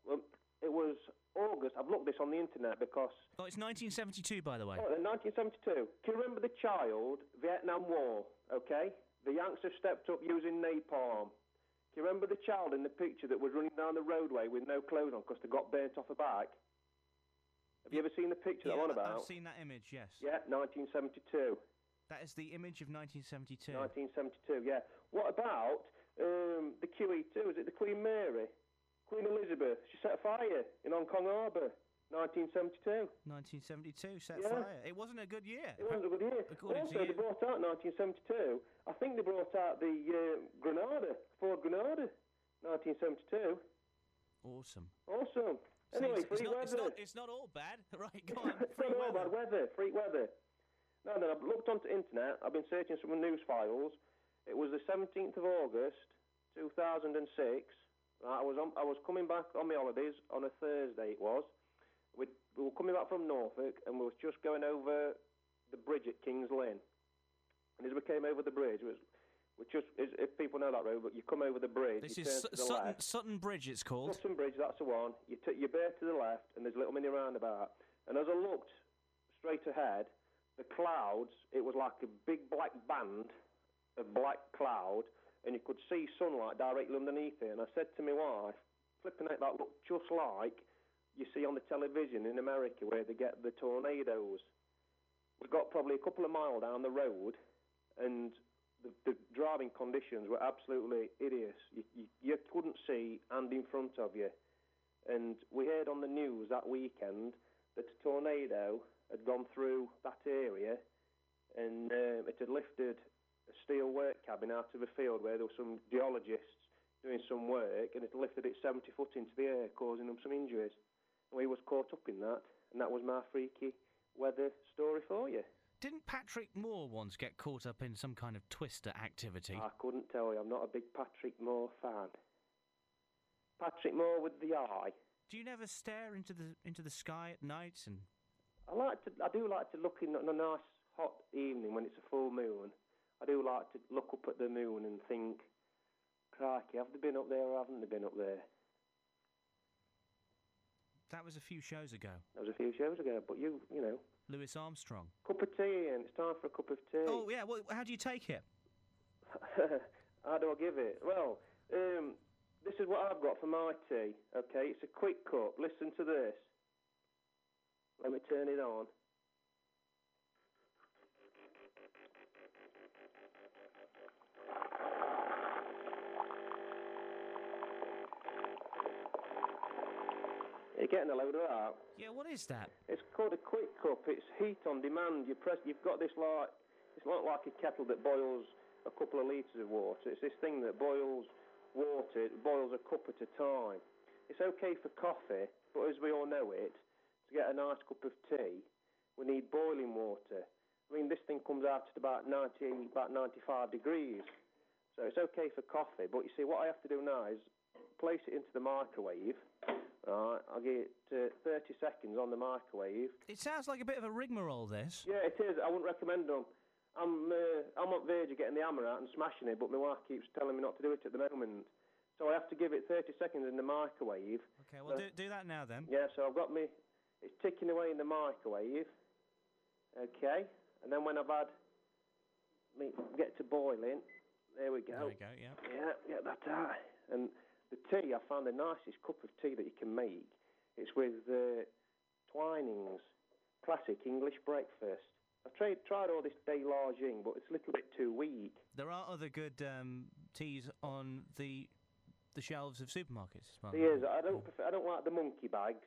well, it was August. I've looked this on the internet because Oh, it's 1972, by the way. Oh, 1972. Can you remember the child, Vietnam War, okay? The Yanks have stepped up using napalm. You remember the child in the picture that was running down the roadway with no clothes on because they got burnt off her bike? Have you ever seen the picture that I'm on about? I've seen that image, yes. Yeah, 1972. That is the image of 1972. 1972, yeah. What about um, the QE2? Is it the Queen Mary? Queen Elizabeth. She set a fire in Hong Kong Harbour. 1972. 1972, set Yeah. fire. It wasn't a good year. It wasn't a good year. According also, to they brought out 1972. I think they brought out the uh, Granada, Ford Granada, 1972. Awesome. Awesome. So Anyway, it's, freak it's, not, it's, weather. not, it's not all bad. Right, go on. it's not all bad weather. Freak weather. No, no, I've looked onto internet. I've been searching some news files. It was the 17th of August, 2006. Right, I was on, I was coming back on my holidays on a Thursday. It was. We, we were coming back from Norfolk, and we was just going over the bridge at King's Lynn. And as we came over the bridge, it was, we just if if people know that road, but you come over the bridge. This is turn Su- to the Sutton, left. Sutton Bridge, it's called. Sutton Bridge, that's the one. You, t- your bear to the left, and there's a little mini roundabout. And as I looked straight ahead, the clouds, it was like a big black band of black cloud, and you could see sunlight directly underneath it. And I said to my wife, flipping out, that looked just like you see on the television in America where they get the tornadoes. We got probably a couple of miles down the road, and the, the driving conditions were absolutely hideous. You, you, you couldn't see and in front of you. And we heard on the news that weekend that a tornado had gone through that area and um, it had lifted a steel work cabin out of a field where there were some geologists doing some work and it lifted it 70 foot into the air, causing them some injuries. We was caught up in that, and that was my freaky weather story for you. Didn't Patrick Moore once get caught up in some kind of twister activity? I couldn't tell you. I'm not a big Patrick Moore fan. Patrick Moore with the eye. Do you never stare into the into the sky at night and I like to. I do like to look in on a nice hot evening when it's a full moon. I do like to look up at the moon and think, "Crikey, have they been up there or haven't they been up there?" That was a few shows ago? That was a few shows ago, but you, you know, Louis Armstrong. cup of tea, and it's time for a cup of tea. Oh yeah, well, how do you take it? How do I give it? Well, um, this is what I've got for my tea. Okay, it's a quick cup. Listen to this. Let me turn it on. You're getting a load of that. Yeah, what is that? It's called a quick cup. It's heat on demand. You press. You've got this like. It's not like a kettle that boils a couple of litres of water. It's this thing that boils water. It boils a cup at a time. It's okay for coffee, but as we all know it, to get a nice cup of tea, we need boiling water. I mean, this thing comes out at about 90, about 95 degrees. So it's okay for coffee. But you see, what I have to do now is place it into the microwave. Right, I'll give it uh, 30 seconds on the microwave. It sounds like a bit of a rigmarole. This. Yeah, it is. I wouldn't recommend them. I'm uh, I'm on verge of getting the hammer out and smashing it, but my wife keeps telling me not to do it at the moment. So I have to give it 30 seconds in the microwave. Okay, well Uh, do, do that now then. Yeah, so I've got me. It's ticking away in the microwave. Okay, and then when I've had me get to boiling, there we go. There we go. Yeah. Yeah, get that out. And the tea, I found the nicest cup of tea that you can make. It's with uh, Twinings classic English breakfast. I've tried tried all this delaging, but it's a little bit too weak. There are other good um, teas on the the shelves of supermarkets. as well. There is. I don't prefer, I don't like the monkey bags.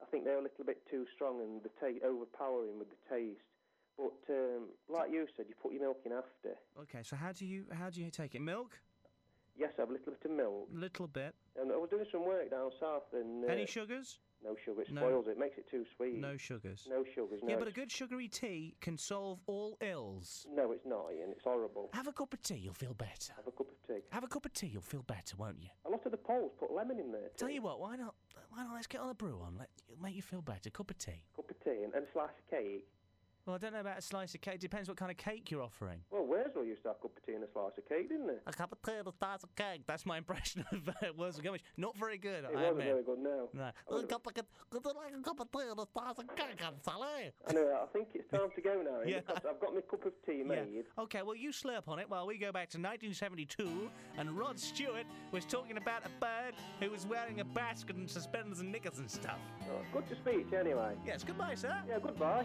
I think they're a little bit too strong and the ta- overpowering with the taste. But um, like you said, you put your milk in after. Okay, so how do you how do you take it? Milk? Yes, I have a little bit of milk. Little bit. And I was doing some work down south and. Uh, Any sugars? No sugar. It No. spoils it. Makes it too sweet. No sugars. No sugars. No, yeah, but a good sugary tea can solve all ills. No, it's not, Ian. It's horrible. Have a cup of tea, you'll feel better. Have a cup of tea. Have a cup of tea, you'll feel better, won't you? A lot of the Poles put lemon in there. Tell you what, why not? Why not? Let's get on the brew on. Let it'll make you feel better. Cup of tea. Cup of tea and, and a slice of cake. Well, I don't know about a slice of cake. Depends what kind of cake you're offering. Well, Wurzel used to have a cup of tea and a slice of cake, didn't they? A cup of tea and a slice of cake. That's my impression of uh, Wurzel Gummidge. Not very good. It I wasn't admit. very good, no. No. A cup of- could you like a cup of tea and a slice of cake, Sally? Anyway, I think it's time to go now. Yeah. because I've got my cup of tea made. Yeah. Okay, well, you slurp on it while we go back to 1972, and Rod Stewart was talking about a bird who was wearing a basket and suspenders and knickers and stuff. Oh, good to speak anyway. Yes, goodbye, sir. Yeah, goodbye.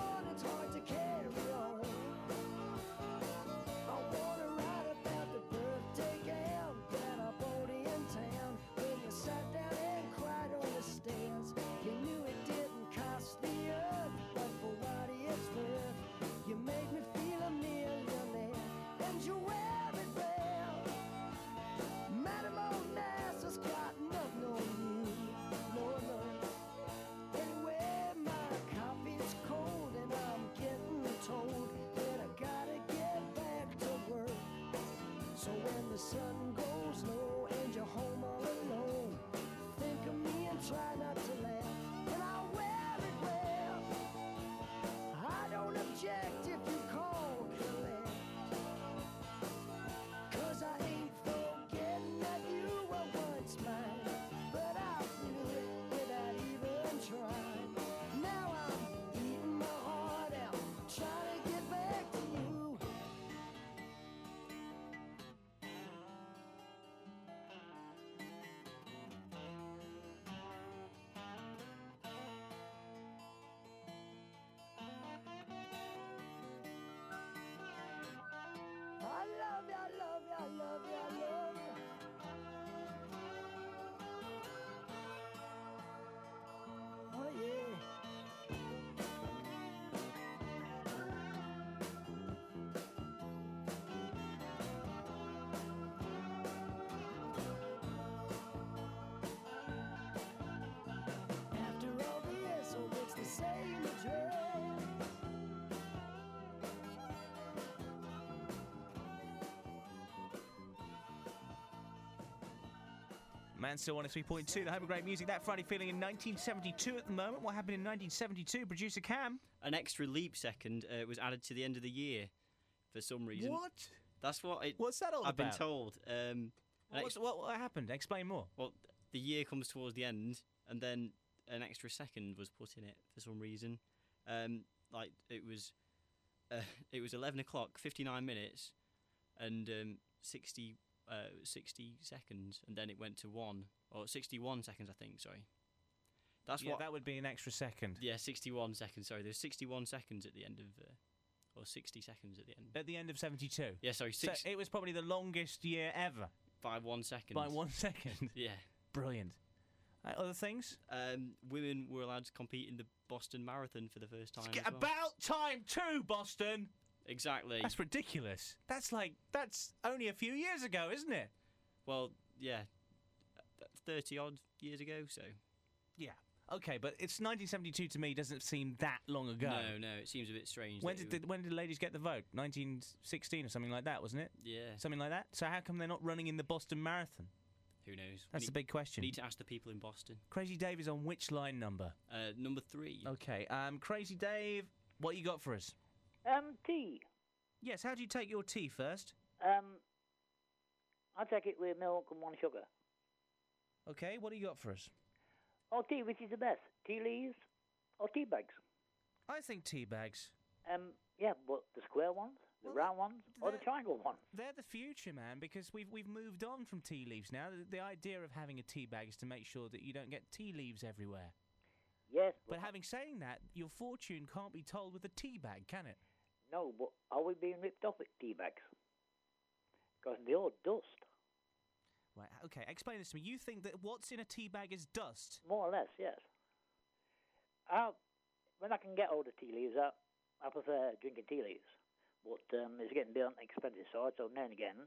sun goes low and you're home all alone. Think of me and try not to laugh, and I'll wear it well. I don't object if you call collect, cause I ain't forgetting that you were once mine, but I feel it without even trying. Mansfield 103.2, the home of great music. That Friday feeling in 1972 at the moment. What happened in 1972? Producer Cam. An extra leap second uh, was added to the end of the year for some reason. What? That's what it. What's that all I've about? been told. Um, ex- what, what happened? Explain more. well, the year comes towards the end, and then an extra second was put in it for some reason. Um, like it was, uh, it was eleven o'clock, fifty nine minutes, and um, 60, uh, 60 seconds, and then it went to one or sixty one seconds, I think. Sorry. That's yeah, what. that would be an extra second. yeah, sixty one seconds. Sorry, there's sixty one seconds at the end of, uh, or sixty seconds at the end. At the end of 72. Yeah, sorry, So it was probably the longest year ever. by one second. By one second. Yeah. Brilliant. Uh, other things? Um, women were allowed to compete in the Boston Marathon for the first time. as well. About time too, Boston. Exactly. That's ridiculous. That's like that's only a few years ago, isn't it? Well, yeah, thirty odd years ago. So Yeah. Okay, but it's 1972 to me. Doesn't seem that long ago. no, no, it seems a bit strange. When did the, when did the ladies get the vote? 1916 or something like that, wasn't it? yeah, Something like that. So how come they're not running in the Boston Marathon? who knows? That's we the big question. Need to ask the people in Boston. Crazy Dave is on which line number? Uh, number three. Okay, um, Crazy Dave, what you got for us? Um, tea. Yes, how do you take your tea first? Um, I take it with milk and one sugar. Okay, what do you got for us? Or tea, which is the best? Tea leaves or tea bags? I think tea bags. Um, yeah, but the square ones, the round ones, or the triangle ones? They're the future, man, because we've we've moved on from tea leaves now. The, the idea of having a tea bag is to make sure that you don't get tea leaves everywhere. Yes, But having saying that, your fortune can't be told with a tea bag, can it? No, but are we being ripped off with tea bags? Because they're all dust. Right. Okay. Explain this to me. You think that what's in a tea bag is dust? More or less, yes. I, when I can get hold of tea leaves, I, I prefer drinking tea leaves. But um, it's getting a bit the expensive side, so now and again,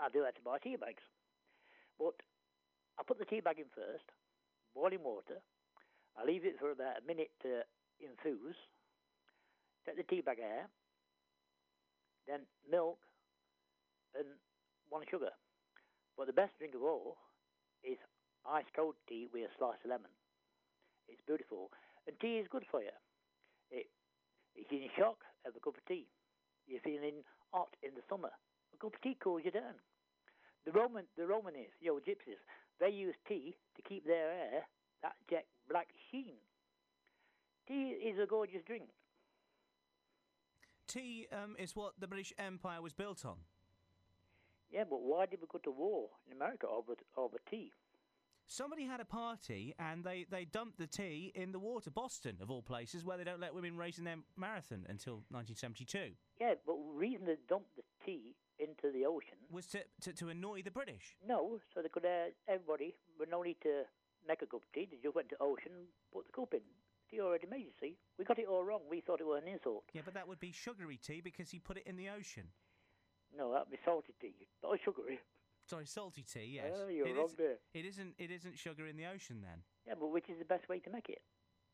I do have to buy tea bags. But I put the tea bag in first, boiling water. I leave it for about a minute to infuse. Take the tea bag out, then milk and one sugar. But the best drink of all is ice cold tea with a slice of lemon. It's beautiful. And tea is good for you. It, if you're in shock, have a cup of tea. If You're feeling hot in the summer, a cup of tea cools you down. The Roman, the Romanists, you know, gypsies, they use tea to keep their hair that jet black sheen. Tea is a gorgeous drink. Tea um, is what the British Empire was built on. Yeah, but why did we go to war in America over over tea? Somebody had a party and they, they dumped the tea in the water. Boston, of all places, where they don't let women race in their marathon until 1972. Yeah, but the reason they dumped the tea into the ocean was to, to, to annoy the British. No, so they could uh, everybody with no need to make a cup of tea. They just went to ocean, put the cup in. Tea already made. You see, we got it all wrong. We thought it was an insult. Yeah, but that would be sugary tea because he put it in the ocean. No, that'd be salty tea, not sugary. Sorry, salty tea. Yes, Oh, you're It wrong is- there. It isn't. It isn't sugar in the ocean then. Yeah, but which is the best way to make it?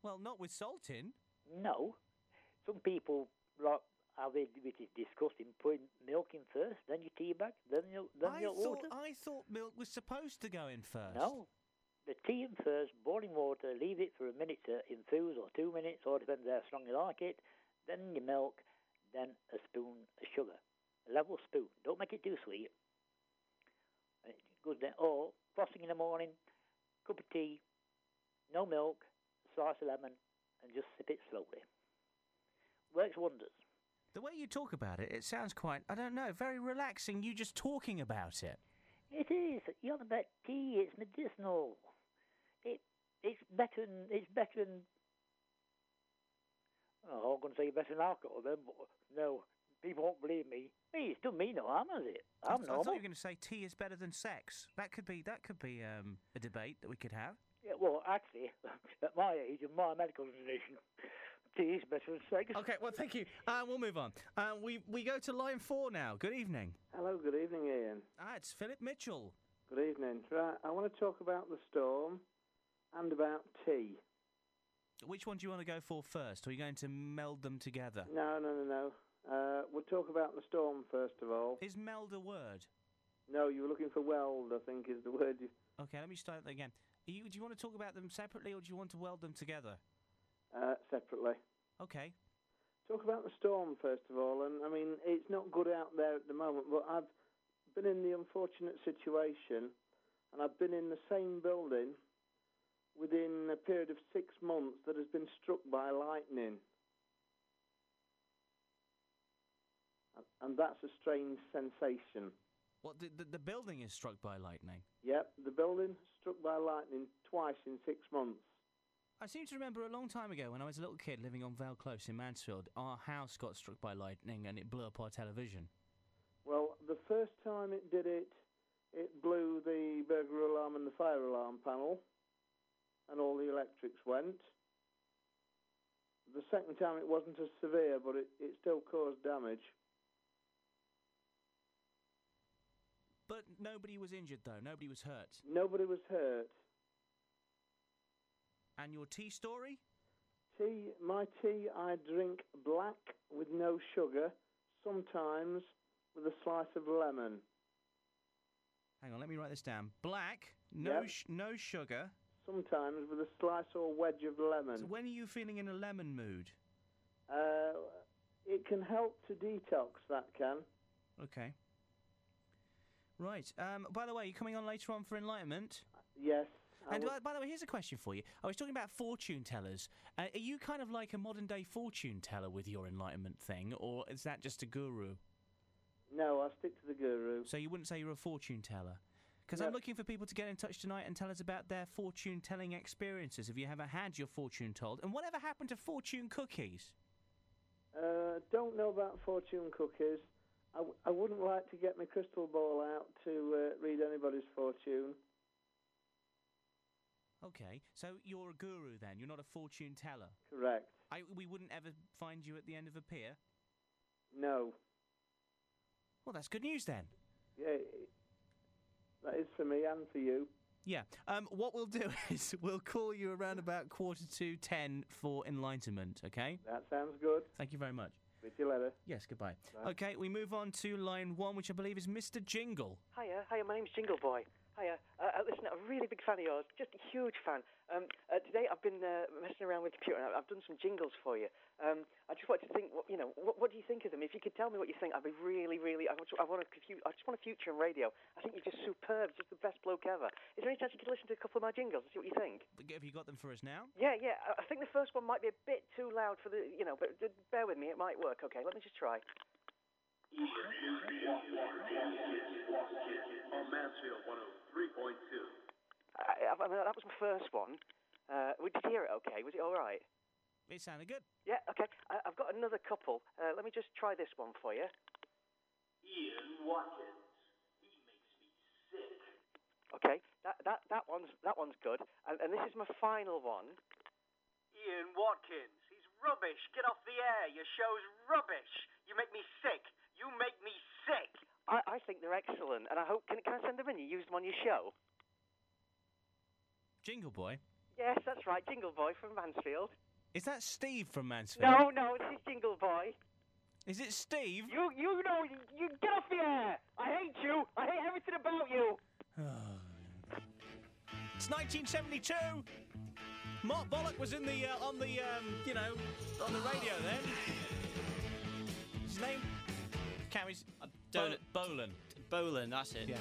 Well, not with salt in. No, some people like how they which is disgusting. Putting milk in first, then your tea bag, then your then I your thought water. I thought milk was supposed to go in first. No, the tea in first, boiling water. Leave it for a minute to infuse, or two minutes, or depends how strong you like it. Then your milk, then a spoon of sugar, a level spoon. Don't make it too sweet. It goes then. Or first thing in the morning, cup of tea, no milk, slice of lemon, and just sip it slowly. Works wonders. The way you talk about it, it sounds quite. I don't know. Very relaxing. You just talking about it. It is. You're about tea. It's medicinal. It it's better than it's better than. Oh, I'm going to say better than alcohol then, but no, people won't believe me. Me, it's done me no harm, has it? I, I'm th- I normal. thought you were going to say tea is better than sex. That could be. That could be um, a debate that we could have. Yeah, well, actually, at my age and my medical condition, tea is better than sex. Okay. Well, thank you. Uh, we'll move on. Uh, we we go to line four now. Good evening. Hello, good evening, Ian. Ah, it's Philip Mitchell. Good evening. Right, I want to talk about the storm and about tea. Which one do you want to go for first? Or are you going to meld them together? No, no, no, no. Uh, we'll talk about the storm first of all. Is meld a word? No, you were looking for weld, I think is the word you. Okay, let me start that again. You, do you want to talk about them separately, or do you want to weld them together? Uh, separately. Okay. Talk about the storm first of all, and I mean it's not good out there at the moment, but I've been in the unfortunate situation, and I've been in the same building within a period of six months that has been struck by lightning, And- that's a strange sensation. What the, the, the building is struck by lightning? Yep, the building struck by lightning twice in six months. I seem to remember a long time ago when I was a little kid living on Vale Close in Mansfield, our house got struck by lightning and it blew up our television. Well, the first time it did it, it blew the burglar alarm and the fire alarm panel, and all the electrics went. The second time it wasn't as severe, but it, it still caused damage. But nobody was injured though. Nobody was hurt. Nobody was hurt. And your tea story? Tea, my tea, I drink black with no sugar, sometimes with a slice of lemon. Hang on, let me write this down. Black, no Yep. sh- no sugar. Sometimes with a slice or wedge of lemon. So when are you feeling in a lemon mood? Uh, it can help to detox, that can. Okay. Right. Um, by the way, you're coming on later on for enlightenment? Yes. I And by, by the way, here's a question for you. I was talking about fortune tellers. Uh, are you kind of like a modern day fortune teller with your enlightenment thing, or is that just a guru? No, I stick to the guru. So you wouldn't say you're a fortune teller? Because. I'm looking for people to get in touch tonight and tell us about their fortune telling experiences. Have you ever had your fortune told? And whatever happened to fortune cookies? Uh, don't know about fortune cookies. I, w- I wouldn't like to get my crystal ball out to uh, read anybody's fortune. Okay, so you're a guru then. You're not a fortune teller. Correct. I, we wouldn't ever find you at the end of a pier. No. Well, that's good news then. Yeah, that is for me and for you. Yeah. Um, what we'll do is we'll call you around about quarter to ten for enlightenment. Okay. That sounds good. Thank you very much. Speak to you later. Yes. Goodbye. Bye. Okay. We move on to line one, which I believe is Mr. Jingle. Hiya, hiya, my name's Jingle Boy. Hiya. Uh, uh, uh, listen, I'm a really big fan of yours, just a huge fan. Um, uh, today I've been uh, messing around with the computer and I've done some jingles for you. Um, I just want to think, what, you know, what, what, do you think of them? If you could tell me what you think, I'd be really, really, I, want, to, I, want a, I just want a future in radio. I think you're just superb, just the best bloke ever. Is there any chance you could listen to a couple of my jingles and see what you think? Have you got them for us now? Yeah, yeah. I think the first one might be a bit too loud for the, you know, but uh, bear with me, it might work. Okay, let me just try. Mansfield 3.2. I, I mean, that was my first one. Uh, we did hear it okay. Was it all right? It sounded good. Yeah, okay. I, have got another couple. Uh, let me just try this one for you. Ian Watkins. He makes me sick. Okay, that, that, that, one's, that one's good. And, and this is my final one. Ian Watkins. He's rubbish. Get off the air. Your show's rubbish. You make me sick. You make me sick. I, I think they're excellent, and I hope can can I send them in? You use them on your show. Jingle Boy. Yes, that's right, Jingle Boy from Mansfield. Is that Steve from Mansfield? No, no, this is Jingle Boy. Is it Steve? You you know you, get off the air. I hate you. I hate everything about you. It's 1972. Mark Bollock was in the uh, on the um, you know on the radio then. His name carries Bolan. Bolan, that's it. Yeah.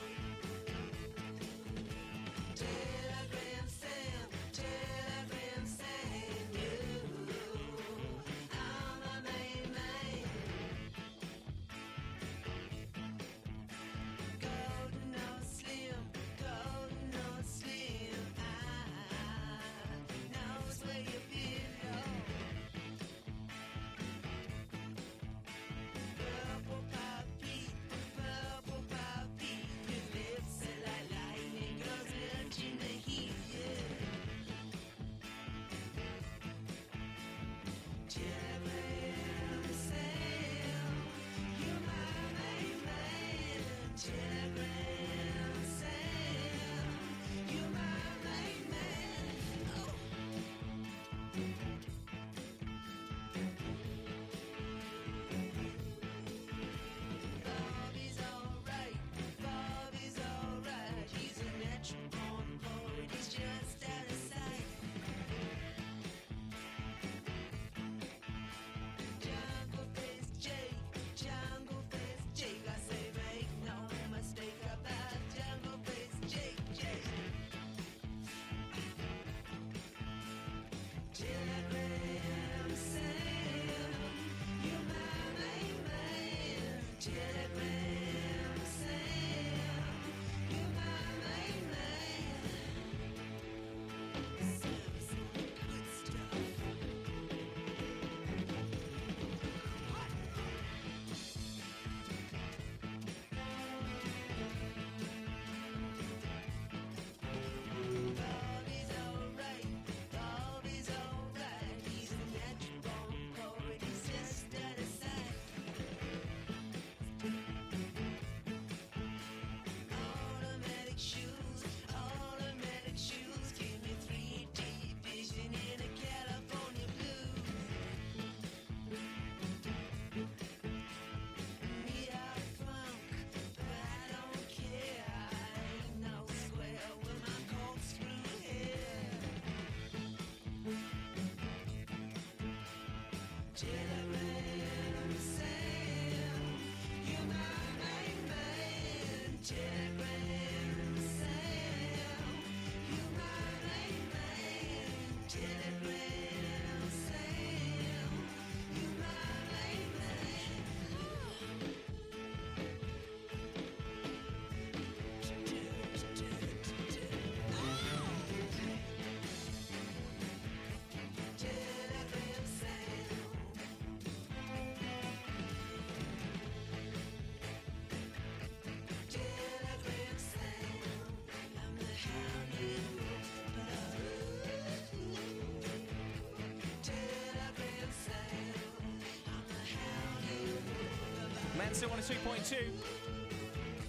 Mansfield 103.2.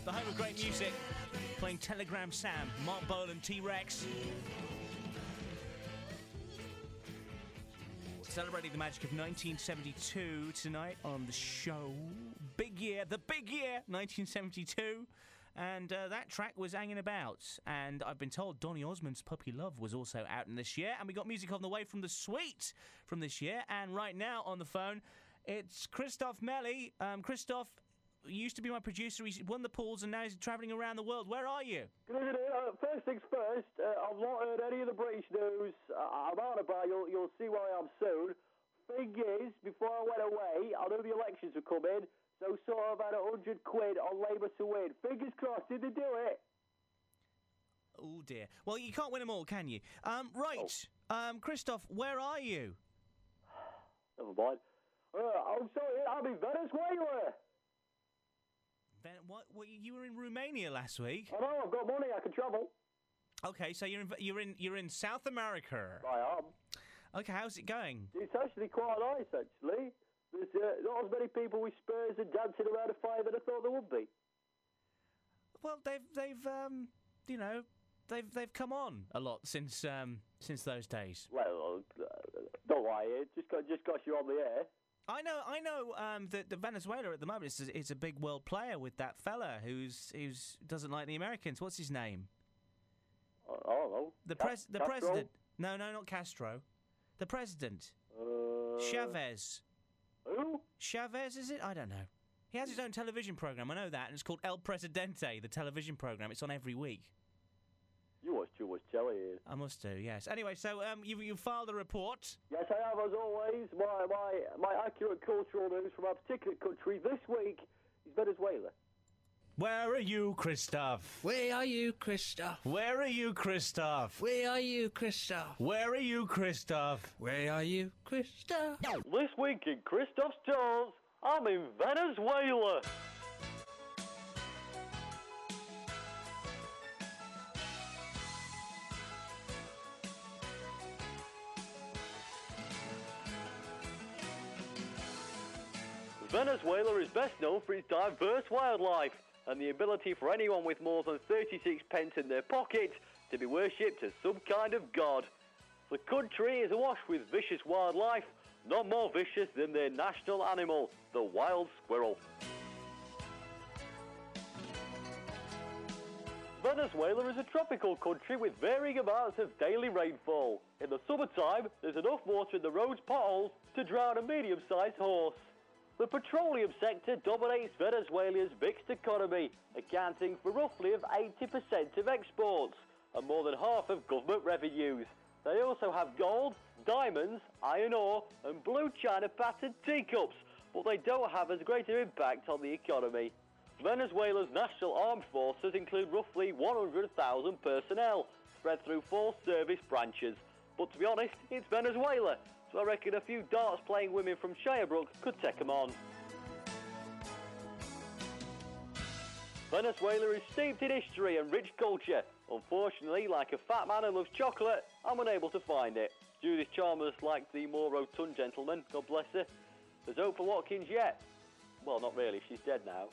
The home of great music. Playing Telegram Sam, Marc Bolan, T Rex. Celebrating the magic of 1972 tonight on the show. Big year, the big year, 1972. And uh, that track was hanging about. And I've been told Donny Osmond's Puppy Love was also out in this year. And we got music on the way from the Sweet from this year. And right now on the phone, it's Christoph Melly. Um, Christoph used to be my producer. He won the pools and now he's travelling around the world. Where are you? Good evening. Uh, first things first, uh, I've not heard any of the British news. Uh, I'm out about. You'll, you'll see where I am soon. Thing is, before I went away, I knew the elections were coming, so sort of had a hundred quid on Labour to win. Fingers crossed. Did they do it? Oh dear. Well, you can't win them all, can you? Um, right. Um, Christoph, where are you? Never mind. Uh, I'm sorry. I'll be Venezuela. Then what, what? You were in Romania last week. I know. I've got money. I can travel. Okay, so you're in you're in you're in South America. I am. Okay, how's it going? It's actually quite nice, actually. There's uh, not as many people with spurs and dancing around a fire that I thought there would be. Well, they've they've um, you know, they've they've come on a lot since um since those days. Well, uh, don't lie. It just got just got you on the air. I know, I know. Um, that the Venezuela at the moment is, is a big world player with that fella who's who's doesn't like the Americans. What's his name? I don't know. The pres the president. No, no, not Castro. The president. Uh, Chavez. Who? Chavez is it? I don't know. He has his own television program. I know that, and it's called El Presidente, the television program. It's on every week. You watch too much telly. Ian. I must do, yes. Anyway, so um, you you filed a report. Yes, I have, as always. My, my, my accurate cultural news from our particular country this week is Venezuela. Where are you, Christoph? Where are you, Christoph? Where are you, Christoph? Where are you, Christoph? Where are you, Christoph? Where are you, Christoph? This week in Christoph's Tours, I'm in Venezuela. Venezuela is best known for its diverse wildlife and the ability for anyone with more than 36 pence in their pocket to be worshipped as some kind of god. The country is awash with vicious wildlife, not more vicious than their national animal, the wild squirrel. Venezuela is a tropical country with varying amounts of daily rainfall. In the summertime, there's enough water in the road's potholes to drown a medium-sized horse. The petroleum sector dominates Venezuela's mixed economy, accounting for roughly of 80% of exports and more than half of government revenues. They also have gold, diamonds, iron ore and blue china patterned teacups, but they don't have as great an impact on the economy. Venezuela's national armed forces include roughly 100,000 personnel, spread through four service branches. But to be honest, it's Venezuela, so I reckon a few darts playing women from Shirebrook could take 'em on. Venezuela is steeped in history and rich culture. Unfortunately, like a fat man who loves chocolate, I'm unable to find it. Judith Chalmers liked the more rotund gentleman, God bless her. There's hope for Watkins yet. Well, not really, she's dead now.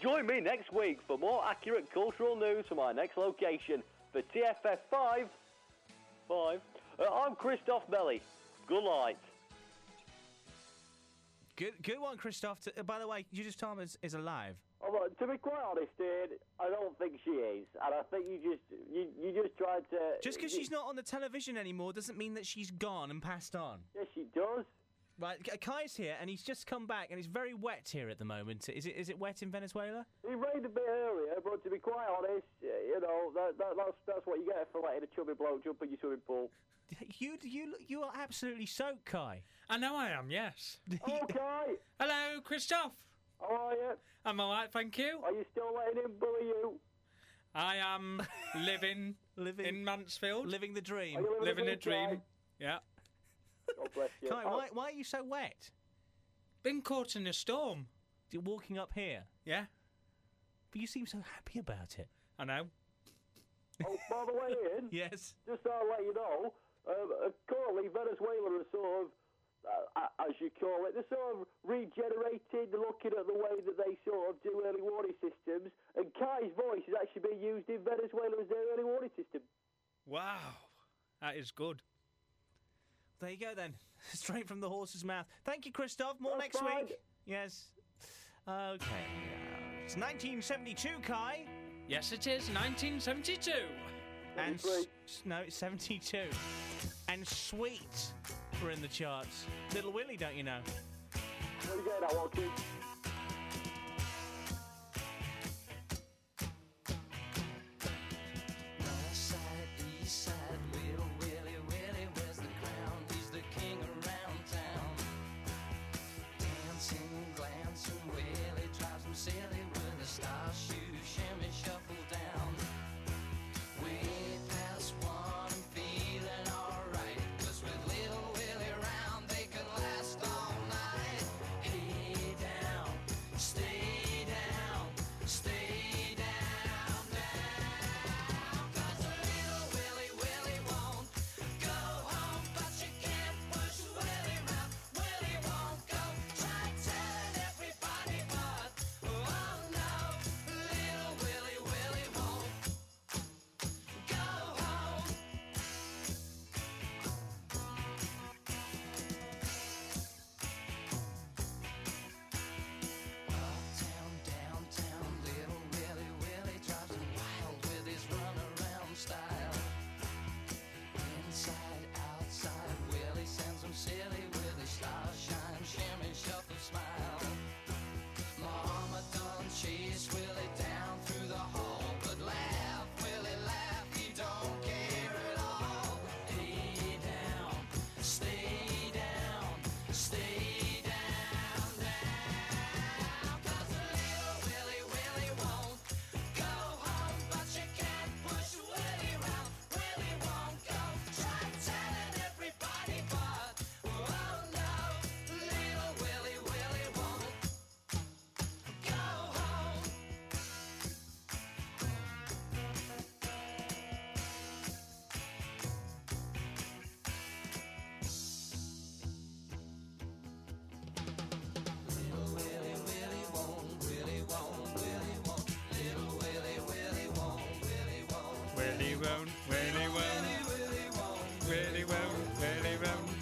Join me next week for more accurate cultural news from our next location for TFF 5. 5. Uh, I'm Christoph Melly. Good night. Good, good one, Christoph. T- uh, by the way, Judith Thomas is alive. Oh, well, to be quite honest, Ian, I don't think she is, and I think you just you, you just tried to. Just because she's not on the television anymore doesn't mean that she's gone and passed on. Yes, she does. Right, Kai's here, and he's just come back, and it's very wet here at the moment. Is it? Is it wet in Venezuela? It rained a bit earlier, but to be quite honest, uh, you know that, that, that's that's what you get for letting a chubby bloke jump in your swimming pool. You you you are absolutely soaked, Kai. I know I am, yes. Okay. Hello, Christoph. How are you? I'm all right, thank you. Are you still letting him bully you? I am living, living in Mansfield. Living the dream. Living Living the a dream. dream, Yeah. God bless you. Kai, Oh, why why are you so wet? Been caught in a storm. You're walking up here, Yeah, but you seem so happy about it. I know. oh, by the way, Ian, Yes. just to let you know, um, uh, currently Venezuela is sort of uh, as you call it, they're sort of regenerated, looking at the way that they sort of do early warning systems, and Kai's voice is actually being used in Venezuela as their early warning system. Wow, that is good. There you go then. Straight from the horse's mouth. Thank you, Christoph. More That's next fine. week. Yes. Okay. It's 1972, Kai. Yes, it is 1972. And s- s- no, it's 72. And Sweet were in the charts. Little Willie, don't you know? What are you getting at, Walkie? Won't go home.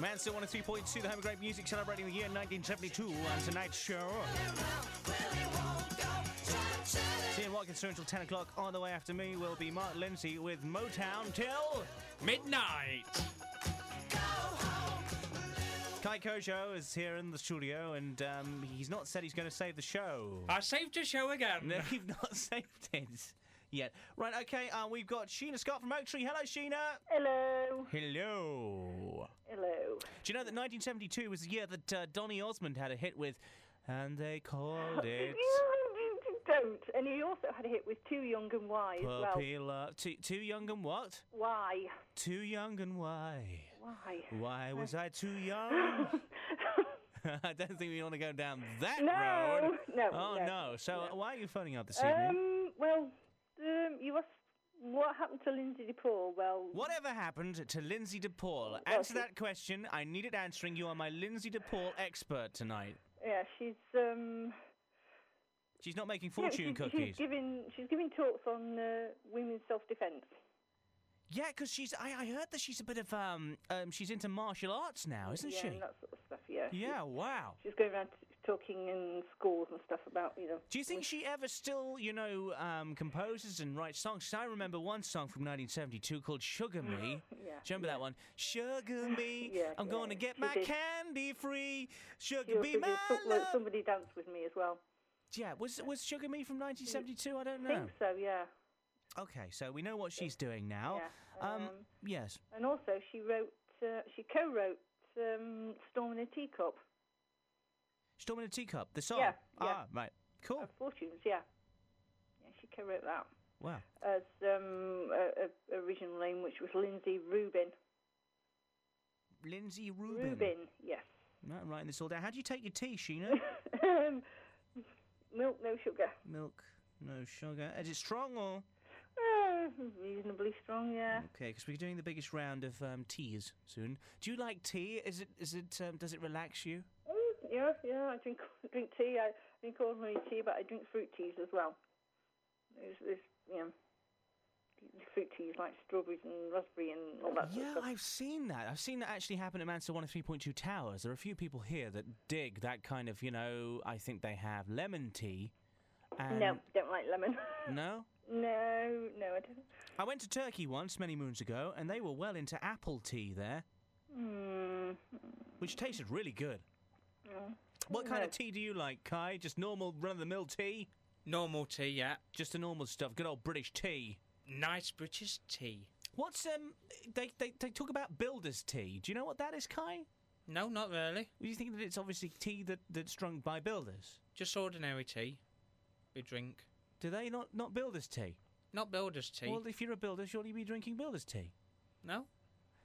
Mansfield 103.2, the home of great music, celebrating the year 1972 on tonight's show. Ian until 10 o'clock. On the way after me will be Mark Lindsay with Motown till midnight. Kai Kojo is here in the studio, and um, he's not said he's going to save the show. I saved the show again. No, you've not saved it yet. Right, okay, uh, we've got Sheena Scott from Oak Tree. Hello, Sheena. Hello. Hello. Hello. Do you know that 1972 was the year that uh, Donny Osmond had a hit with, and they called it You don't. And he also had a hit with Too Young and Why as well. Puppy Love. Too, too young and what? Why? Too young and why? Why? Why was I too young? I don't think we want to go down that No, road. no, Oh no, no. So uh, why are you phoning up this evening? Um, well, um, you asked what happened to Lynsey de Paul. Well, Whatever happened to Lynsey de Paul? Answer that question. I need it answering. You are my Lynsey de Paul expert tonight. yeah, she's um, She's not making yeah, fortune she's, cookies. She's giving she's giving talks on uh, women's self-defense. Yeah, because she's. I, I heard that she's a bit of um. um she's into martial arts now, isn't yeah, she? and that sort of stuff. Yeah. Yeah. Wow. She's going around t- talking in schools and stuff about you know. Do you think she ever still, you know, um, composes and writes songs? 'Cause I remember one song from 1972 called "Sugar Me." Yeah, Do you remember that one? Sugar me, Yeah, I'm yeah, gonna get she my did. candy free. Sugar She be my love. Somebody danced with me as well. Yeah, was was Sugar Me from 1972? I don't I know. think so. Yeah. Okay, so we know what she's doing now. Yeah, Um, um, yes. And also, she wrote, uh, she co-wrote um, "Storm in a Teacup." Storm in a Teacup, the song. Yeah, yeah. Ah, right. Cool. Of Fortunes, yeah. Yeah, she co-wrote that. Wow. as um, a, a original name, which was Lyndsey Rubin. Lyndsey Rubin. Rubin, yes. Right, I'm writing this all down. How do you take your tea, Sheena? Um, Milk, no sugar. Milk, no sugar. Is it strong or? Uh, reasonably strong, yeah. Okay, because we're doing the biggest round of um, teas soon. Do you like tea? Is it? Is it? Um, does it relax you? Mm, yeah, yeah. I drink drink tea. I drink ordinary tea, but I drink fruit teas as well. There's, there's you know, fruit teas like strawberries and raspberry and all that. sort of Yeah. I've seen that. I've seen that actually happen at Manchester 103.2 Towers. There are a few people here that dig that kind of, you know, I think they have lemon tea. And No, don't like lemon. No? no, no, I don't. I went to Turkey once, many moons ago, and they were well into apple tea there, Mm, which tasted really good. mm. What kind No. of tea do you like, Kai? Just normal run of the mill tea? Normal tea, yeah. Just the normal stuff, good old British tea. Nice British tea. What's um they, they they talk about builder's tea. Do you know what that is, Kai? No, not really. Do you think that it's obviously tea that, that's drunk by builders? Just ordinary tea. We drink. Do they not not builder's tea? Not builder's tea. Well, if you're a builder, surely you'd be drinking builder's tea. No?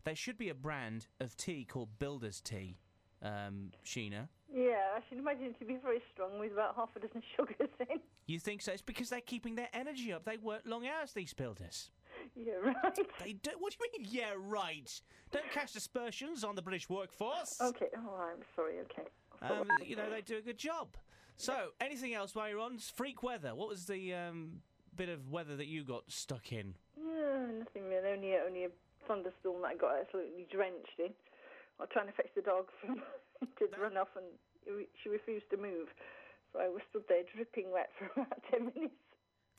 There should be a brand of tea called builder's tea, um, Sheena. Yeah, I should imagine it to be very strong with about half a dozen sugars in. You think so? It's because they're keeping their energy up. They work long hours, these builders. Yeah, right. They do. What do you mean? Yeah, right. Don't cast aspersions on the British workforce. Okay, oh, I'm sorry, okay. Um, you know they do a good job. So, anything else while you're on? Freak weather. What was the um, bit of weather that you got stuck in? Yeah, nothing really. Only, only a thunderstorm that I got absolutely drenched in. I was trying to fetch the dog from to run off, and she refused to move. So I was stood there dripping wet for about ten minutes.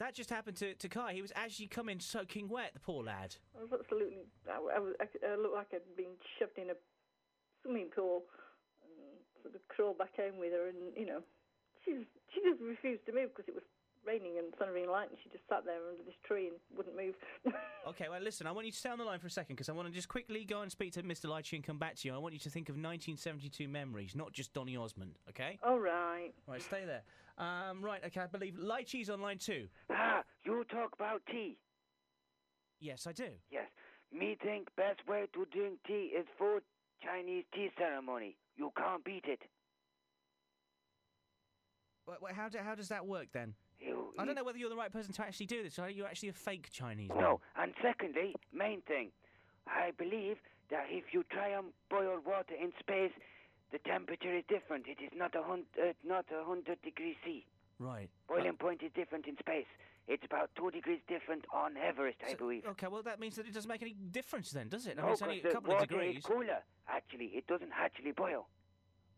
That just happened to, to Kai. He was actually coming soaking wet, the poor lad. I was absolutely. I, I, was, I, I looked like I'd been shoved in a swimming pool, and sort of crawled back home with her, and you know, she she just refused to move because it was raining and thundering light, and she just sat there under this tree and wouldn't move. Okay, well, listen, I want you to stay on the line for a second because I want to just quickly go and speak to Mr. Lychee and come back to you. I want you to think of 1972 memories, not just Donny Osmond, okay? All right. Right, stay there. Um, right, okay, I believe Lychee's on line two. Ah, you talk about tea. Yes, I do. Yes. Me think best way to drink tea is for Chinese tea ceremony. You can't beat it. Wait, wait, how, do, how does that work then? You, I don't know whether you're the right person to actually do this. Are you actually a fake Chinese man? No, and secondly, main thing, I believe that if you try and boil water in space, the temperature is different. It is not a hun- uh, not a hundred degrees C. Right. Boiling point is different in space. It's about two degrees different on Everest, I believe. Okay, well, that means that it doesn't make any difference then, does it? I No, mean, it's only 'cause a the couple of water degrees. is cooler. Actually, it doesn't actually boil.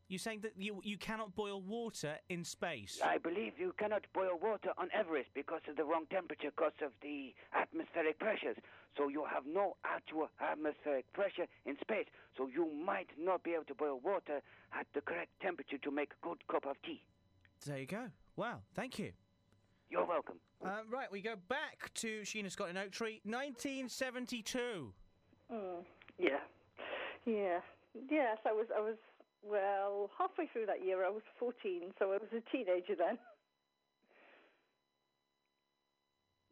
You're saying that you, you cannot boil water in space? I believe you cannot boil water on Everest because of the wrong temperature, because of the atmospheric pressures. So you have no actual atmospheric pressure in space. So you might not be able to boil water at the correct temperature to make a good cup of tea. There you go. Wow, thank you. You're welcome. Uh, right, we go back to Sheena Scott in Oak Tree, 1972. Mm, yeah, yeah, yes. I was, I was. Well, halfway through that year, I was 14, so I was a teenager then.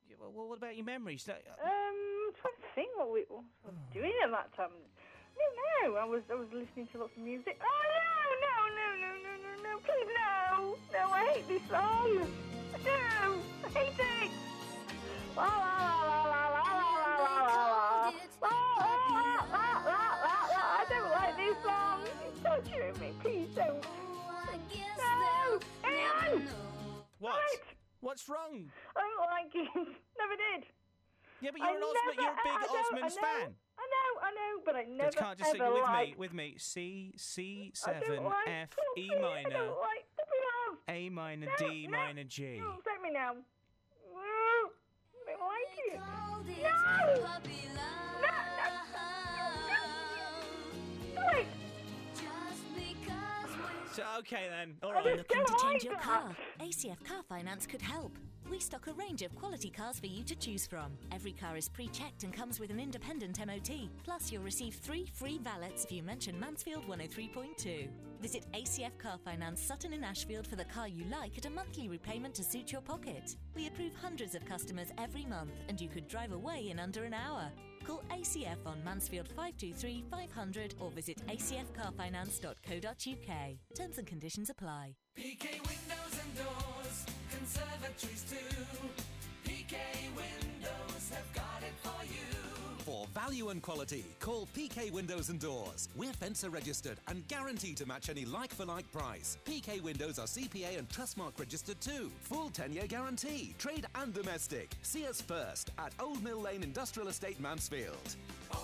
Yeah, well, well, what about your memories? Uh, Um, I'm trying to think what we what I was doing at that time. I don't. I was, I was listening to lots of music. Oh no, no, no, no, no, no, no! Please no, no! I hate this song. No, I hate it. La la la la la la la. La, la, la, It's me. Please don't. No, Ian. What? What's wrong? I don't like it. Never did. Yeah, but you're I an Osmond, you're a big I Osmonds I fan. I know, I know, but I never Let's can't just sing ever with liked me. With me, C C I don't seven like F E I minor, like. A minor, No, D no. minor, G. No, take me now. I don't like it. No! No, no, So okay then, all I right. Looking to change your car? ACF Car Finance could help. We stock a range of quality cars for you to choose from. Every car is pre checked and comes with an independent MOT. Plus, you'll receive three free valets if you mention Mansfield 103.2. Visit ACF Car Finance Sutton in Ashfield for the car you like at a monthly repayment to suit your pocket. We approve hundreds of customers every month, and you could drive away in under an hour. Call ACF on Mansfield 523 500 or visit acfcarfinance.co.uk. Terms and conditions apply. PK Windows and Doors, conservatories too. PK Windows have got it for you. For value and quality, call PK Windows and Doors. We're FENSA registered and guaranteed to match any like for like price. PK Windows are CPA and Trustmark registered too. Full 10 year guarantee, trade and domestic. See us first at Old Mill Lane Industrial Estate, Mansfield. 01623622845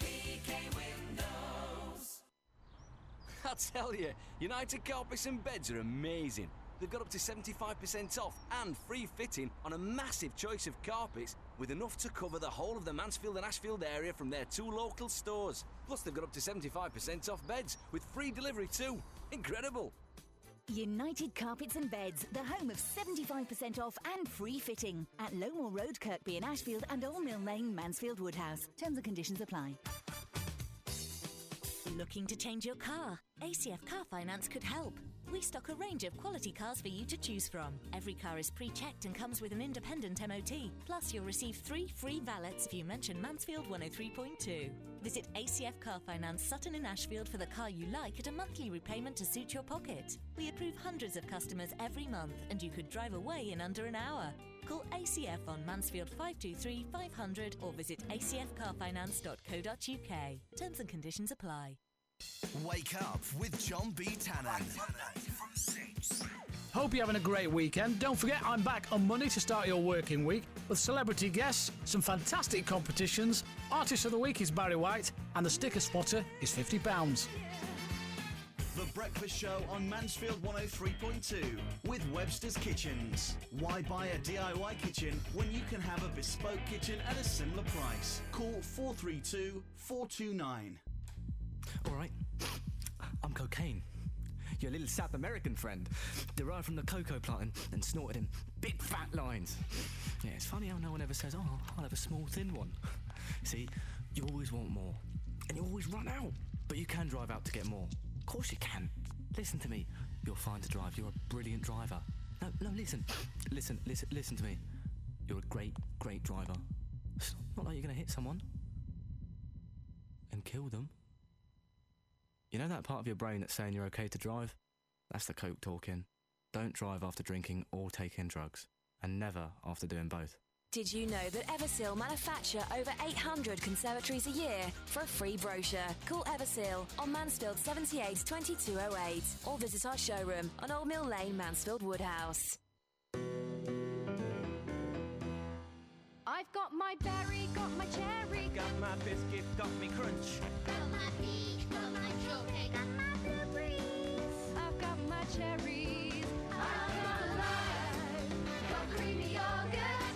PK Windows. I tell you, United Carpets and Beds are amazing. They've got up to 75% off and free fitting on a massive choice of carpets with enough to cover the whole of the Mansfield and Ashfield area from their two local stores. Plus, they've got up to 75% off beds with free delivery too. Incredible! United Carpets and Beds, the home of 75% off and free fitting at Lowmoor Road, Kirkby in Ashfield and Old Mill Lane, Mansfield Woodhouse. Terms and conditions apply. Looking to change your car? ACF Car Finance could help. We stock a range of quality cars for you to choose from. Every car is pre checked and comes with an independent MOT. Plus, you'll receive three free valets if you mention Mansfield 103.2. Visit ACF Car Finance Sutton in Ashfield for the car you like at a monthly repayment to suit your pocket. We approve hundreds of customers every month, and you could drive away in under an hour. Call ACF on Mansfield 523 500 or visit acfcarfinance.co.uk. Terms and conditions apply. Wake up with John B. Tannen. Hope you're having a great weekend. Don't forget, I'm back on Monday to start your working week with celebrity guests, some fantastic competitions. Artist of the week is Barry White, and the sticker spotter is £50. The Breakfast Show on Mansfield 103.2 with Webster's Kitchens. Why buy a DIY kitchen when you can have a bespoke kitchen at a similar price? Call 432 429. All right. I'm cocaine. Your little South American friend, derived from the coca planting and snorted in big fat lines. Yeah, it's funny how no one ever says, "Oh, I'll have a small thin one." See, you always want more, and you always run out. But you can drive out to get more. Of course you can. Listen to me. You're fine to drive. You're a brilliant driver. No, no, listen, listen, listen, listen to me. You're a great, great driver. It's not like you're to hit someone and kill them. You know that part of your brain that's saying you're okay to drive? That's the coke talking. Don't drive after drinking or taking drugs, and never after doing both. Did you know that Everseal manufacture over 800 conservatories a year? For a free brochure, call Everseal on Mansfield 78 2208 or visit our showroom on Old Mill Lane, Mansfield Woodhouse. I've got my berry, got my cherry, Got my biscuit, got me crunch. got my peach, got my chocolate, got my blueberries. I've got my cherries. I'm not alive. Got creamy yogurt,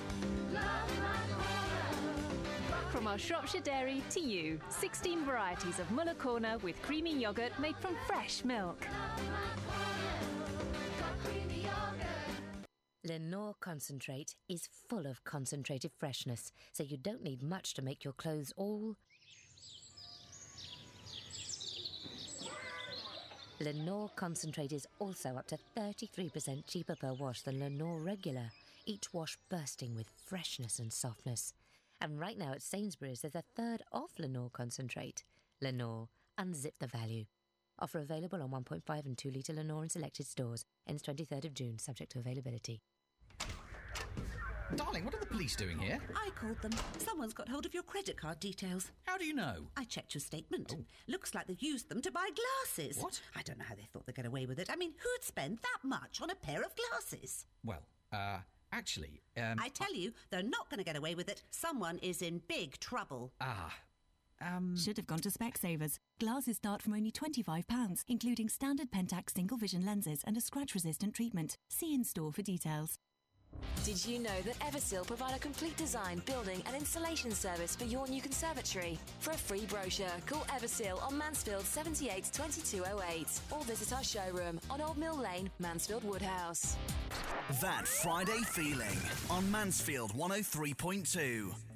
love my corner. From our Shropshire dairy to you, 16 varieties of Muller Corner with creamy yogurt made from fresh milk. Lenor Concentrate is full of concentrated freshness, so you don't need much to make your clothes all. Lenor Concentrate is also up to 33% cheaper per wash than Lenor Regular, each wash bursting with freshness and softness. And right now at Sainsbury's, there's a third off Lenor Concentrate. Lenor, unzip the value. Offer available on 1.5 and 2 litre Lenor in selected stores. Ends 23rd of June, subject to availability. Darling, what are the police doing here? I called them. Someone's got hold of your credit card details. How do you know? I checked your statement. Looks like they've used them to buy glasses. What? I don't know how they thought they'd get away with it. I mean, who'd spend that much on a pair of glasses? Well, uh, actually, um. I tell you, they're not going to get away with it. Someone is in big trouble. Ah. Um. Should have gone to Specsavers. Glasses start from only £25, including standard Pentax single vision lenses and a scratch resistant treatment. See in store for details. Did you know that Eversil provide a complete design, building, and installation service for your new conservatory? For a free brochure, call Eversil on Mansfield 78 2208 or visit our showroom on Old Mill Lane, Mansfield Woodhouse. That Friday feeling on Mansfield 103.2.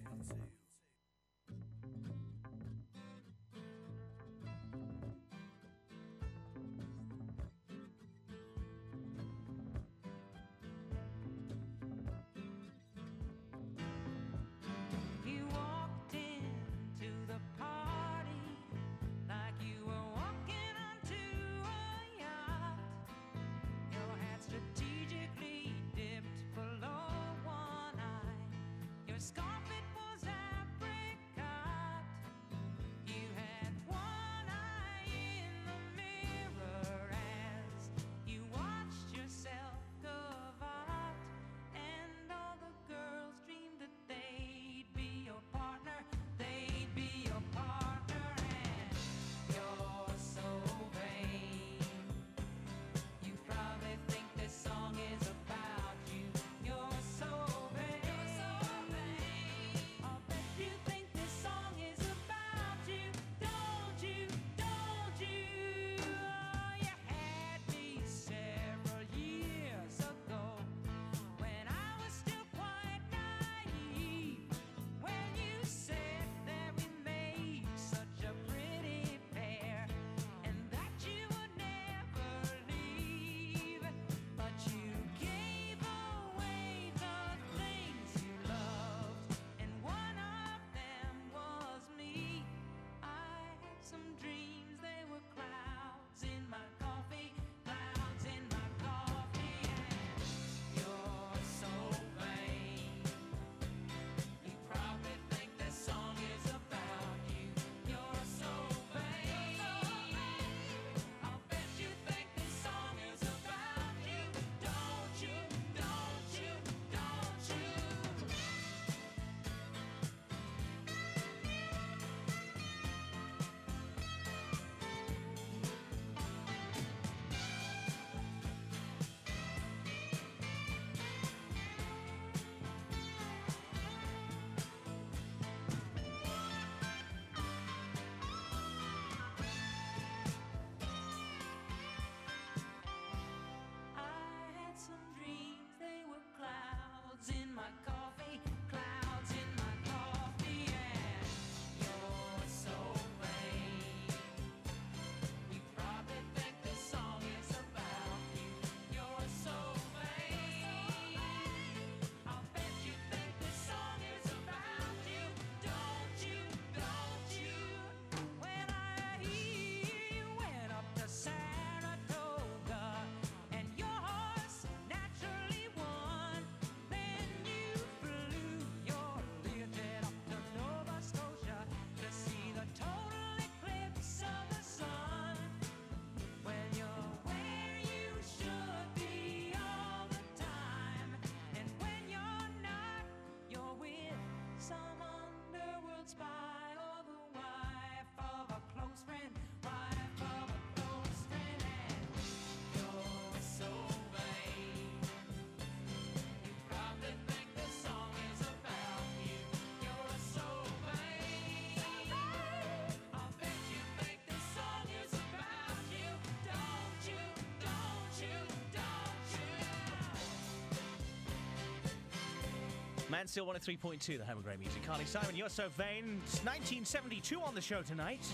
Mansfield 103.2, the home of great music. Carly Simon, You're So Vain. It's 1972 on the show tonight.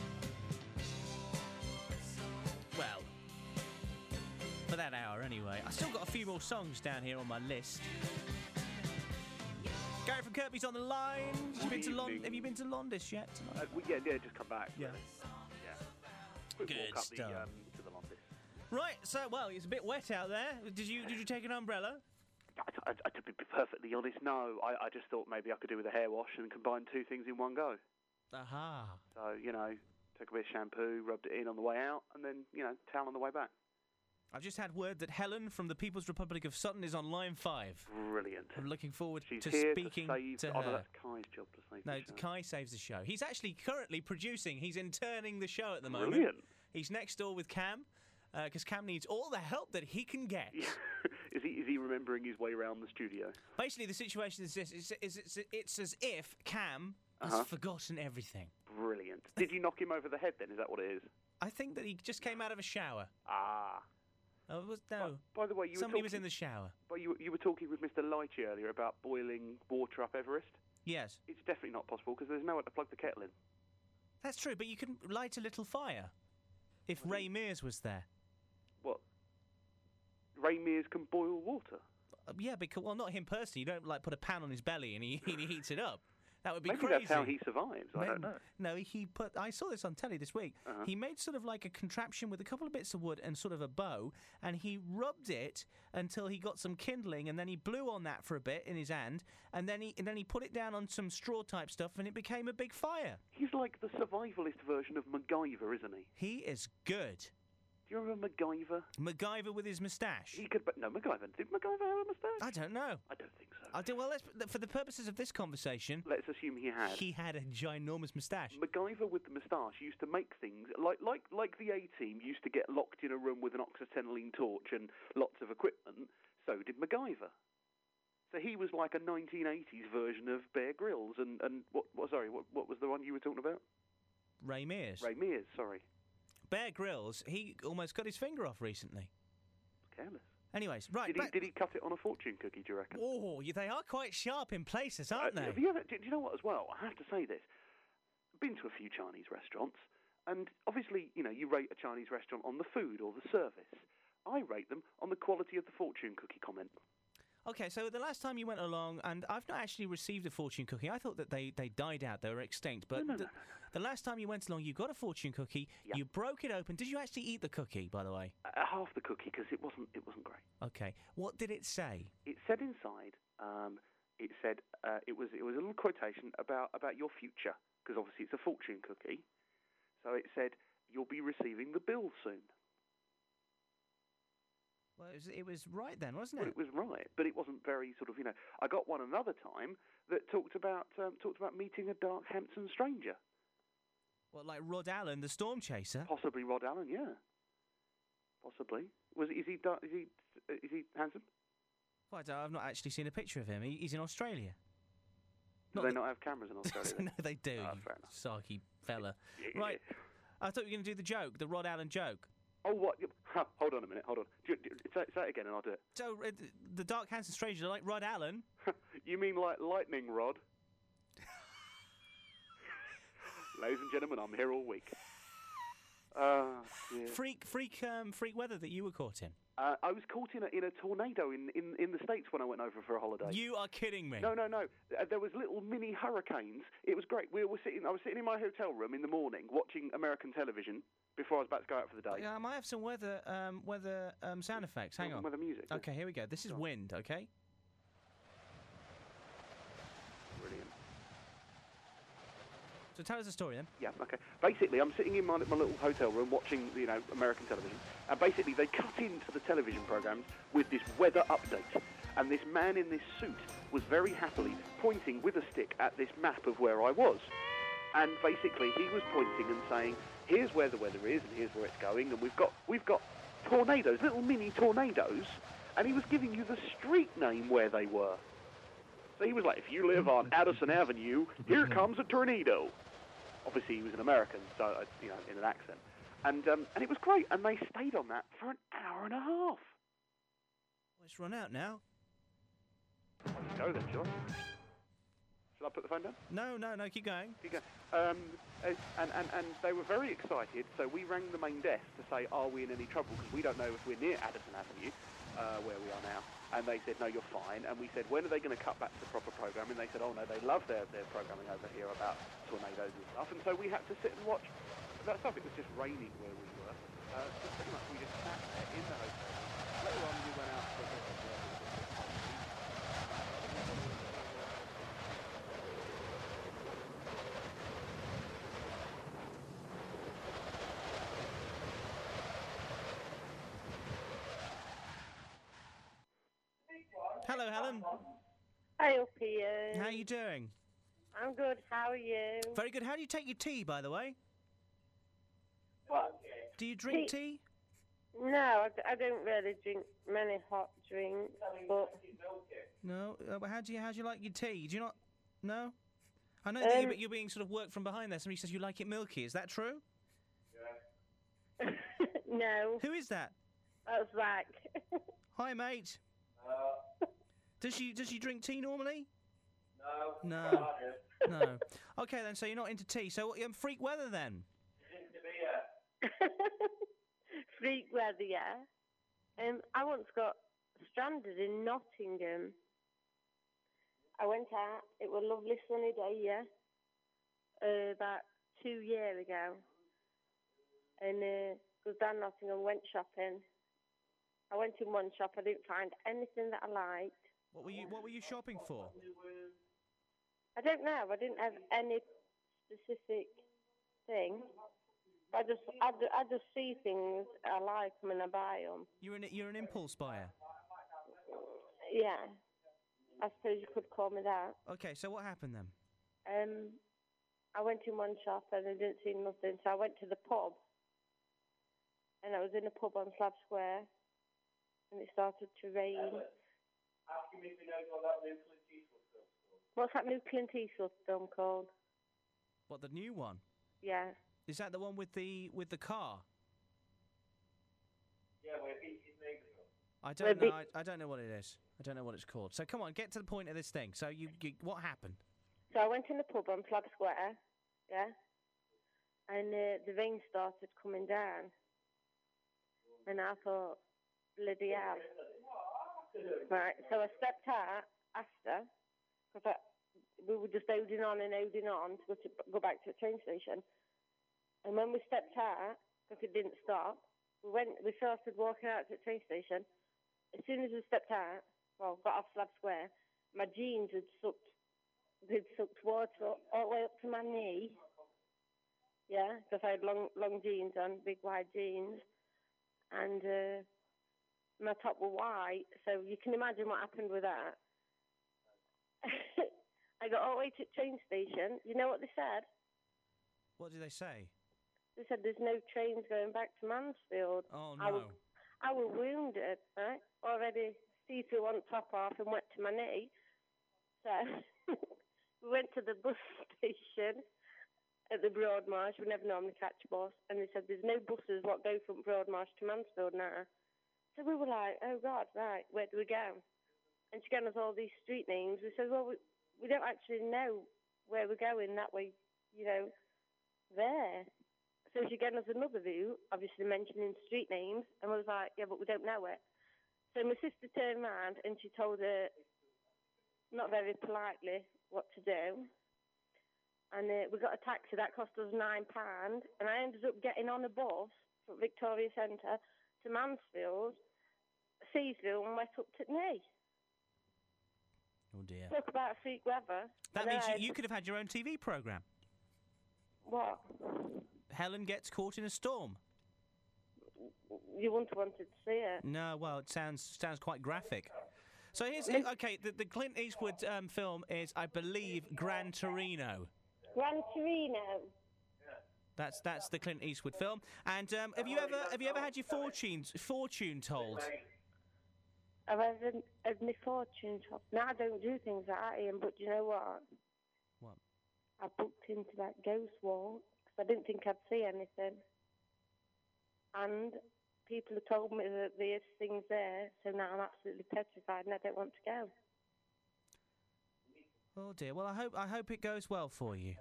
Well, for that hour anyway. I still got a few more songs down here on my list. Gary from Kirby's on the line. Have you been to, Lon- have you been to Londis yet? Uh, we, yeah, yeah, just come back. Yeah. really. Yeah. Quick Good walk up stuff. The, um, to the Londis. Right, so, well, it's a bit wet out there. Did you did you take an umbrella? I, I, be perfectly honest, no. I, I just thought maybe I could do with a hair wash and combine two things in one go. Aha. So, you know, took a bit of shampoo, rubbed it in on the way out, and then, you know, towel on the way back. I've just had word that Helen from the People's Republic of Sutton is on line five. Brilliant. I'm looking forward She's to speaking to save. to oh, no, that's Kai's job to save No, the show. Kai saves the show. He's actually currently producing. He's interning the show at the moment. Brilliant. He's next door with Cam. Uh, because Cam needs all the help that he can get. Is he is he remembering his way around the studio? Basically, the situation is this: it's, it's, it's, it's as if Cam has Uh-huh. forgotten everything. Brilliant. Did you knock him over the head then? Is that what it is? I think that he just came out of a shower. Ah. Oh, was no. By the way, you Somebody were was in the shower. But you, you were talking with Mr. Lighty earlier about boiling water up Everest. Yes, It's definitely not possible because there's nowhere to plug the kettle in. that's true. But you can light a little fire. If Ray Mears was there. Ray Mears can boil water. Uh, yeah, because well, not him personally. You don't like put a pan on his belly and he, he heats it up. That would be Maybe crazy. that's how he survives. I don't know. No, he put. I saw this on telly this week. Uh-huh. He made sort of like a contraption with a couple of bits of wood and sort of a bow, and he rubbed it until he got some kindling, and then he blew on that for a bit in his hand, and then he and then he put it down on some straw type stuff, and it became a big fire. He's like the survivalist version of MacGyver, isn't he? He is good. Do you remember MacGyver? MacGyver with his moustache. He could, but no, MacGyver. Did MacGyver have a moustache? I don't know. I don't think so. I do. Well, let's, for the purposes of this conversation, Let's assume he had. he had a ginormous moustache. MacGyver with the moustache used to make things like like like the A Team used to get locked in a room with an oxyacetylene torch and lots of equipment. So did MacGyver. So he was like a 1980s version of Bear Grylls and and what, what sorry what what was the one you were talking about? Ray Mears. Ray Mears. Sorry, Bear Grylls. He almost cut his finger off recently. careless. Anyways, right. Did he back- did he cut it on a fortune cookie? Do you reckon? Oh, they are quite sharp in places, aren't Uh, they? Ever? Do, do you know what? As well, I have to say this. Been to a few Chinese restaurants, and obviously, you know, you rate a Chinese restaurant on the food or the service. I rate them on the quality of the fortune cookie comment. Okay, so the last time you went along, and I've not actually received a fortune cookie. I thought that they, they died out, they were extinct. But no, no, the, no, the last time you went along, you got a fortune cookie. You broke it open. Did you actually eat the cookie, by the way? Uh, half the cookie because it wasn't it wasn't great. Okay. What did it say? It said inside, um, it said uh, it was it was a little quotation about about your future because obviously it's a fortune cookie. So it said you'll be receiving the bill soon. Well, it was, it was right then, wasn't Well, it? it was right, but it wasn't very sort of you know. I got one another time that talked about um, talked about meeting a dark Hampton stranger, What, like Rod Allen, the storm chaser? possibly Rod Allen. Yeah, possibly. Was is he is he is he handsome? Well, I don't- I've not actually seen a picture of him. He, he's in Australia. Do Not they not have cameras in Australia? no, they do. Enough. sarky fella. Right. I thought you were going to do the joke, the Rod Allen joke. Oh, what? Ha, hold on a minute. Hold on. Do, do, say, say it again, and I'll do it. So, uh, th- the Dark Handsome Stranger, like Rod Allen. You mean like lightning rod? Ladies and gentlemen, I'm here all week. Uh, yeah. Freak, freak, um, freak weather that you were caught in. Uh, I was caught in a, in a tornado in, in, in the States when I went over for a holiday. You are kidding me. No, no, no. Uh, there was little mini hurricanes. It was great. We were sitting. I was sitting in my hotel room in the morning watching American television before I was about to go out for the day. Yeah, I might have some weather, um, weather um, sound effects. Hang on. weather music. Okay, here we go. This is wind. Okay. Brilliant. So tell us a story then. Yeah, okay. Basically, I'm sitting in my, my little hotel room watching, you know, American television, and basically they cut into the television programs with this weather update, and this man in this suit was very happily pointing with a stick at this map of where I was, and basically he was pointing and saying, "Here's where the weather is, and here's where it's going, and we've got we've got tornadoes, little mini tornadoes," and he was giving you the street name where they were. So he was like, if you live on Addison Avenue, here comes a tornado. Obviously, he was an American, so uh, you know, in an accent, and um, and it was great. And they stayed on that for an hour and a half. Well, it's run out now. Let's go then, John. Shall I put the phone down? No, no, no. Keep going. Keep going. Um, and, and, and they were very excited, so we rang the main desk to say, are we in any trouble? Because we don't know if we're near Addison Avenue, uh, where we are now. And they said, no, you're fine. And we said, when are they going to cut back to proper programming? They said, oh, no, they love their, their programming over here about tornadoes and stuff. And so we had to sit and watch that stuff. It was just raining where we were. Uh, so pretty much we just sat there in the hotel. Later on, we went out for a bit of uh, Hello, Helen. Hi, up here. How are you doing? I'm good. How are you? Very good. How do you take your tea, by the way? What? Do you drink Tea- tea? No, I, d- I don't really drink many hot drinks, but No. Uh, but how do you how do you like your tea? Do you not? No. I know that Um, you're, you're being sort of worked from behind there. Somebody says you like it milky. Is that true? no. Who is that? That's Zach. Hi, mate. Does she does she drink tea normally? No. No. no. Okay then. So you're not into tea. So um, freak weather then. Freak weather, yeah. Um, I once got stranded in Nottingham. I went out. It was a lovely sunny day, yeah. Uh, about two years ago, and uh, was down Nottingham, went shopping. I went in one shop. I didn't find anything that I liked. What were you What were you shopping for? I don't know. I didn't have any specific thing. I just, I, I just see things I like 'em and I buy them. You're an you're an impulse buyer. Yeah, I suppose you could call me that. Okay. So what happened then? Um, I went in one shop and I didn't see nothing, so I went to the pub. And I was in a pub on Slab Square, and it started to rain. Ask him if he knows what that new Clint Eastwood film's called. What's that new Clint Eastwood film called? What the new one? Yeah. Is that the one with the with the car? Yeah, where he, his neighbours. I don't know. I, I don't know what it is. I don't know what it's called. So come on, get to the point of this thing. So you, you what happened? So I went in the pub on Slab Square, yeah, and uh, the rain started coming down, and I thought, bloody hell. Right, so I stepped out after, because we were just holding on and holding on to go, to go back to the train station. And when we stepped out, because it didn't stop, we went. We started walking out to the train station. As soon as we stepped out, well, got off Slab Square, my jeans had sucked they'd sucked water all, all the way up to my knee. Yeah, because I had long long jeans on, big wide jeans, and uh, my top were white. So you can imagine what happened with that. I got all the way to the train station. You know what they said? What did they say? They said there's no trains going back to Mansfield. Oh I was, no. I was wounded, right? Already see through one top off and went to my knee. So we went to the bus station at the Broadmarsh. We never normally catch a bus, and they said there's no buses what go from Broadmarsh to Mansfield now. So we were like, oh God, right, where do we go? And she gave us all these street names. We said, well, we, we don't actually know where we're going that way, you know, there. So she gave us another route, obviously mentioning street names, and we was like, yeah, but we don't know it. So my sister turned round and she told her, not very politely, what to do. And uh, we got a taxi that cost us nine pound, and I ended up getting on a bus from Victoria Centre to Mansfield, Seasville, and wet up to the knee. Oh dear. Talk about freak weather. That means you, you could have had your own TV program. What? Helen gets caught in a storm. You wouldn't have wanted to see it. No, well, it sounds sounds quite graphic. So here's okay. The, the Clint Eastwood um, film is, I believe, Gran Torino. Gran Torino. That's that's the Clint Eastwood film. And um, have you ever have you ever had your fortunes fortune told? I've had, had my fortune shop. Now I don't do things like that, Ian, but you know what? What? I booked into that ghost walk because I didn't think I'd see anything. And people have told me that there's things there, so now I'm absolutely petrified and I don't want to go. Oh dear. Well, I hope I hope it goes well for you.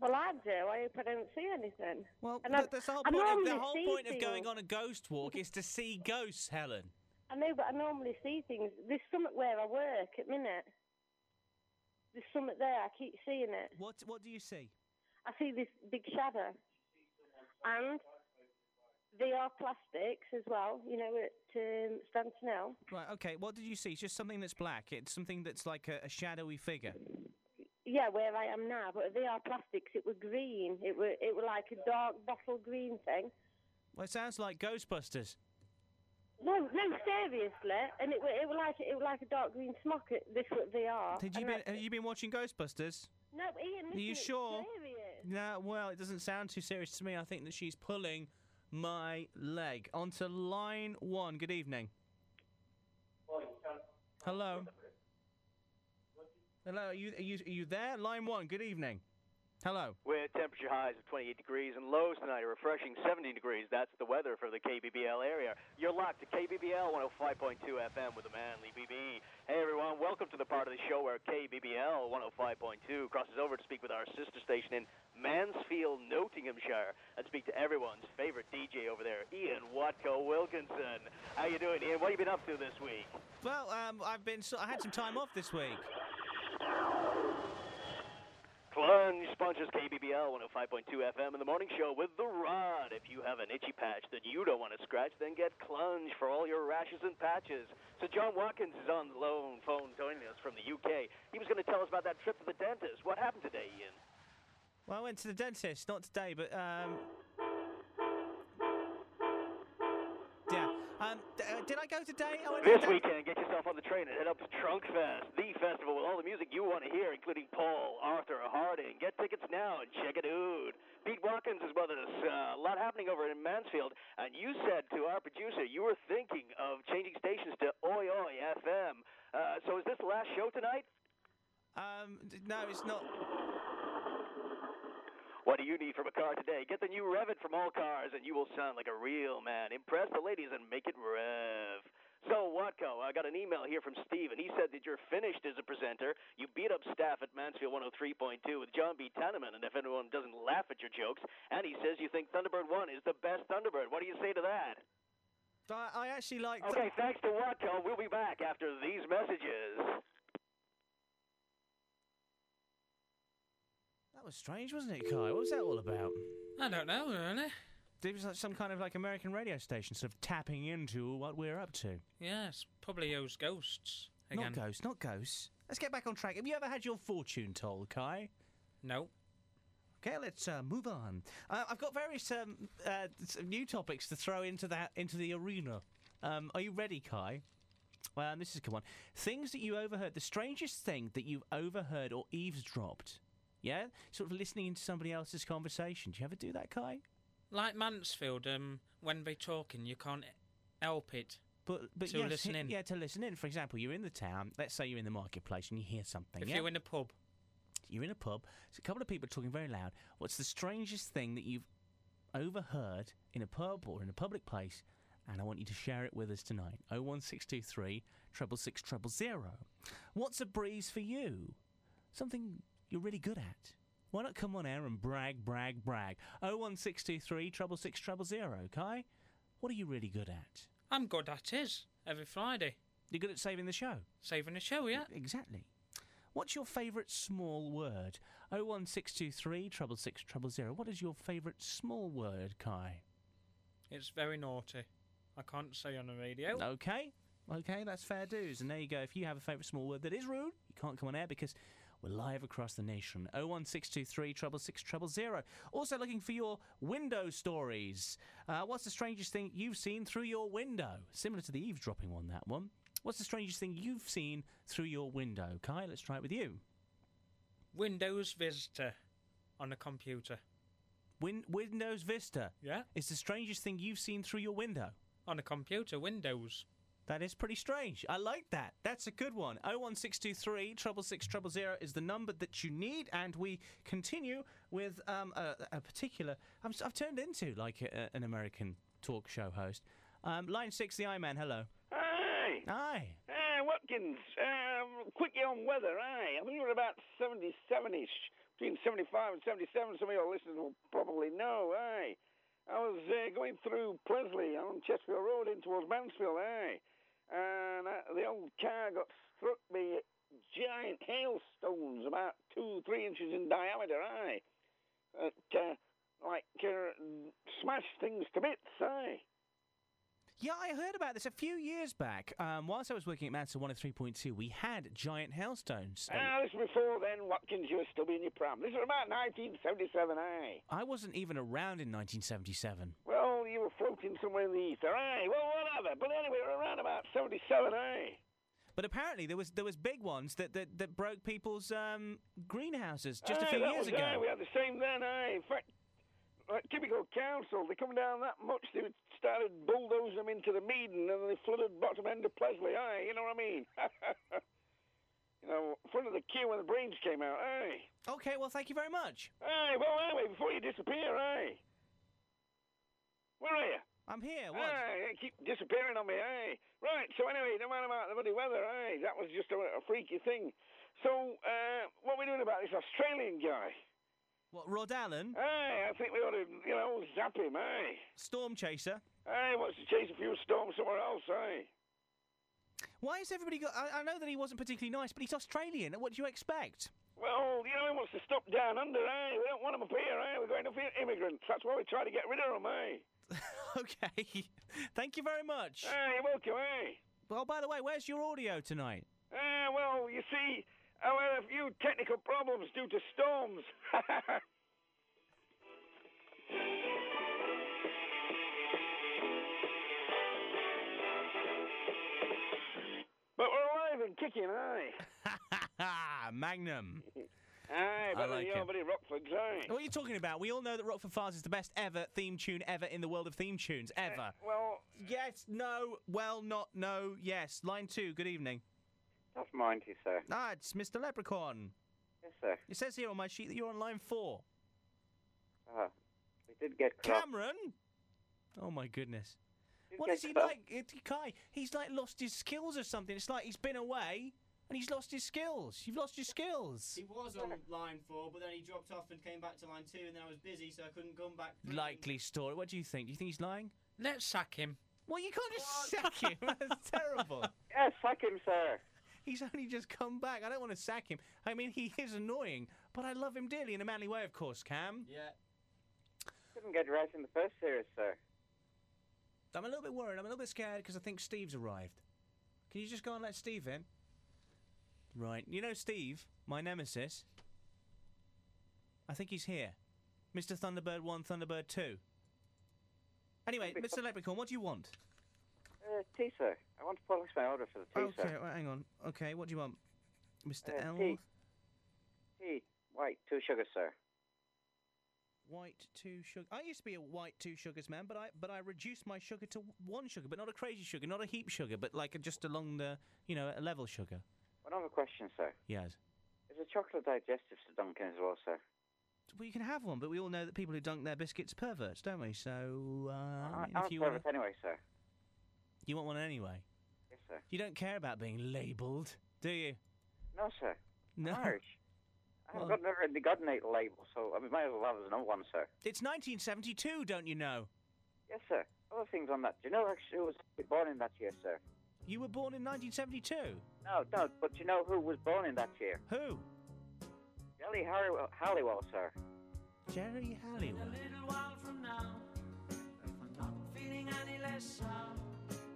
Well, I do. I hope I don't see anything. Well, and Th- that's the whole I point. Of, the whole point of going on a ghost walk is to see ghosts, Helen. I know, but I normally see things. There's something where I work at minute. There's something there. I keep seeing it. What What do you see? I see this big shadow. And they are plastics as well, you know, at um, Stanton Hill. Right. Okay. What did you see? It's just something that's black. It's something that's like a, a shadowy figure. Yeah, where I am now. But they are plastics, it was green. It were it were like a dark bottle green thing. Well, it sounds like Ghostbusters. No, no, seriously. And it were it were like it were like a dark green smock. At, this was VR. Did you been, I- have you been watching Ghostbusters? No, Ian. Are you sure? serious. No. Well, it doesn't sound too serious to me. I think that she's pulling my leg. Onto line one. Good evening. Hello. Hello. Are you, are you are you there? Line one. Good evening. Hello. With temperature highs of 28 degrees and lows tonight, a refreshing 70 degrees. That's the weather for the KBBL area. You're locked to KBBL 105.2 FM with the Manly BB. Hey everyone, welcome to the part of the show where KBBL 105.2 crosses over to speak with our sister station in Mansfield, Nottinghamshire, and speak to everyone's favorite DJ over there, Ian Watko Wilkinson. How you doing, Ian? What have you been up to this week? Well, um, I've been. So, I had some time off this week. Clunge sponsors KBBL 105.2 FM in the morning show with The Rod. If you have an itchy patch that you don't want to scratch, then get Clunge for all your rashes and patches. So John Watkins is on the lone phone joining us from the UK. He was going to tell us about that trip to the dentist. What happened today, Ian? Well, I went to the dentist, not today, but um. Um, uh, did I go today? I to This the- weekend, get yourself on the train and head up to Trunk Fest, the festival with all the music you want to hear, including Paul, Arthur, Harding. Get tickets now and check it out. Pete Watkins is with us. Uh, a lot happening over in Mansfield, and you said to our producer you were thinking of changing stations to Oi Oi FM. Uh, so is this the last show tonight? Um, no, it's not. What do you need from a car today? Get the new Revit from all cars, and you will sound like a real man. Impress the ladies and make it rev. So, Watco, I got an email here from Steve, and he said that you're finished as a presenter. You beat up staff at Mansfield 103.2 with John B. Tanneman, and if anyone doesn't laugh at your jokes, and he says you think Thunderbird 1 is the best Thunderbird. What do you say to that? I, I actually like. Okay, thanks to Watco. We'll be back after these messages. That was strange, wasn't it, Kai? What was that all about? I don't know, really. It was like some kind of like American radio station, sort of tapping into what we're up to. Yes, probably those ghosts again. Not ghosts, not ghosts. Let's get back on track. Have you ever had your fortune told, Kai? No. Okay, let's uh, move on. Uh, I've got various um, uh, new topics to throw into that into the arena. Um, are you ready, Kai? Well, this is a good one. Things that you overheard. The strangest thing that you've overheard or eavesdropped. Yeah, sort of listening into somebody else's conversation. Do you ever do that, Kai? Like Mansfield, um, when they're talking, you can't help it. But but to yes, listen in. Yeah, to listen in. For example, you're in the town. Let's say you're in the marketplace and you hear something. If yeah? you're in a pub, You're in a pub. There's a couple of people talking very loud. What's the strangest thing that you've overheard in a pub or in a public place? And I want you to share it with us tonight. 01623 treble six treble zero. What's a breeze for you? Something you're really good at. Why not come on air and brag, brag, brag? 01623 treble six treble zero. Kai, what are you really good at? I'm good at his every Friday. You're good at saving the show. Saving the show, yeah. Exactly. What's your favourite small word? 01623 treble six treble zero. What is your favourite small word, Kai? It's very naughty. I can't say on the radio. Okay. Okay, that's fair dues. And there you go. If you have a favourite small word that is rude, you can't come on air because we're live across the nation. 01623 treble six treble zero. Also looking for your window stories. Uh, what's the strangest thing you've seen through your window? Similar to the eavesdropping one, that one. What's the strangest thing you've seen through your window? Kai, let's try it with you. Windows Vista on a computer. Win- Windows Vista. Yeah. It's the strangest thing you've seen through your window. On a computer, Windows. That is pretty strange. I like that. That's a good one. 01623 treble six treble zero is the number that you need, and we continue with um, a, a particular. I'm, s- I've turned into like a, an American talk show host. Um, line six, the I Man, Hello. Aye. Aye, Watkins. Um, quickie on weather, aye. I think we're about 77-ish, between 75 and 77. Some of your listeners will probably know, aye. I was uh, going through Pleasley on Chesterfield Road in towards Mansfield, aye. And uh, the old car got struck by giant hailstones about two, three inches in diameter, aye. It, uh, like, uh, smashed things to bits, aye. Yeah, I heard about this a few years back. Um, whilst I was working at Mansfield 103.2, we had giant hailstones. Ah, this was before then, Watkins, you were still being your pram. This was about 1977, aye. I wasn't even around in 1977. Well, you were floating somewhere in the ether, aye. Well, whatever. But anyway, we're around about 77, aye. But apparently there was there was big ones that that, that broke people's um, greenhouses just a Aye, few that years was, ago. Aye, we had the same then, aye. In fact, like typical council. They come down that much, they started bulldozing them into the Meden and they flooded bottom end of Pleasley, aye, you know what I mean? you know, front of the queue when the brains came out, aye. Okay, well, thank you very much. Aye, well, anyway, before you disappear, aye. Where are you? I'm here, what? Aye, keep disappearing on me, aye. Right, so anyway, no matter about the muddy weather, aye, that was just a, a freaky thing. So, uh, what are we doing about this Australian guy? What, Rod Allen? Aye, I think we ought to, you know, zap him, aye. Storm Chaser? Aye, wants to chase a few storms somewhere else, eh? Why has everybody got. I, I know that he wasn't particularly nice, but he's Australian. What do you expect? Well, you know, he wants to stop down under, eh? We don't want him up here, eh? We're going to immigrants. That's why we try to get rid of him, eh? okay. Thank you very much. Hey, you're welcome, aye. Well, by the way, where's your audio tonight? Ah, well, you see, I had a few technical problems due to storms. and kicking, aye. Magnum. Aye, better like than it. nobody Rockford's, aye. What are you talking about? We all know that Rockford Files is the best ever theme tune ever in the world of theme tunes, ever. well, yes, no, well, not, no, yes. Line two, good evening. That's mine sir. Ah, it's Mr. Leprechaun. Yes, sir. It says here on my sheet that you're on line four. Uh, we did get cut. Cameron? Oh my goodness. Did What get is he cut like? It, Kai, he's like lost his skills or something. It's like he's been away and he's lost his skills. You've lost your skills. He was on line four, but then he dropped off and came back to line two, and then I was busy, so I couldn't come back. through. Likely story. What do you think? Do you think he's lying? Let's sack him. Well, you can't just sack him. That's terrible. Yes, sack him, sir. He's only just come back. I don't want to sack him. I mean, he is annoying, but I love him dearly in a manly way, of course, Cam. Yeah. Couldn't get right in the first series, sir. I'm a little bit worried. I'm a little bit scared because I think Steve's arrived. Can you just go and let Steve in? Right. You know Steve, my nemesis? I think he's here. Mr. Thunderbird 1, Thunderbird 2. Anyway, Mr. Leprechaun, what do you want? Uh, tea, sir. I want to polish my order for the tea, okay, sir. well, hang on. Okay, what do you want? Mr. Uh, L? tea. Tea. White, two sugars, sir. White two sugar. I used to be a white two sugars man, but I but I reduced my sugar to one sugar, but not a crazy sugar, not a heap sugar, but like just along the you know a level sugar. One other question, sir. Yes. Is a chocolate digestives to Duncan as well, sir? Well, you can have one, but we all know that people who dunk their biscuits perverts, don't we? So uh, I, I if you want, anyway, sir. you want one anyway. Yes, sir. You don't care about being labelled, do you? No, sir. No. Irish. I haven't Well- got never really got an eight label, so I might as well have another one, sir. It's 1972, don't you know? Yes, sir. Other things on that. Do you know actually who was born in that year, sir? You were born in 1972. No, no, but do you know who was born in that year? Who? Geri Harry- Halliwell, sir. Geri Halliwell. A little while from now, if I'm not feeling any less sound,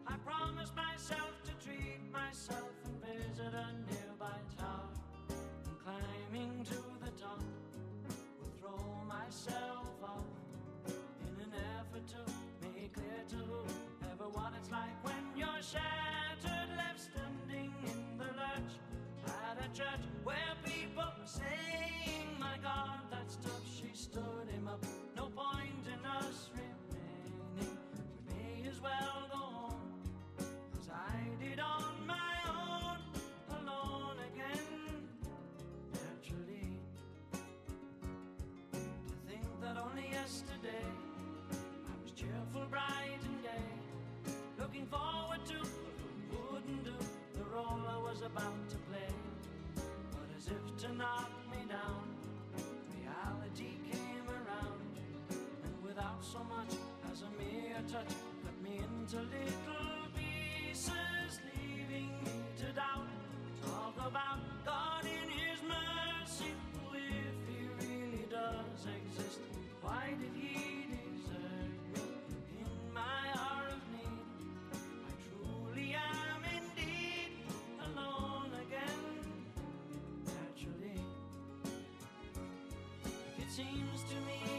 I promise myself to treat myself and visit a nearby tower. Climbing to the top, will throw myself off in an effort to make clear to what it's like when you're shattered, left standing in the lurch at a church where people were saying, My God, that stuff she stood him up. No point in us yesterday I was cheerful, bright and gay, looking forward to who wouldn't do the role I was about to play. But as if to knock me down, reality came around, and without so much as a mere touch, cut me into little pieces, leaving me to doubt. Talk about God in His mercy, if He really does exist. Did He desert in my hour of need? I truly am indeed alone again. Naturally, it seems to me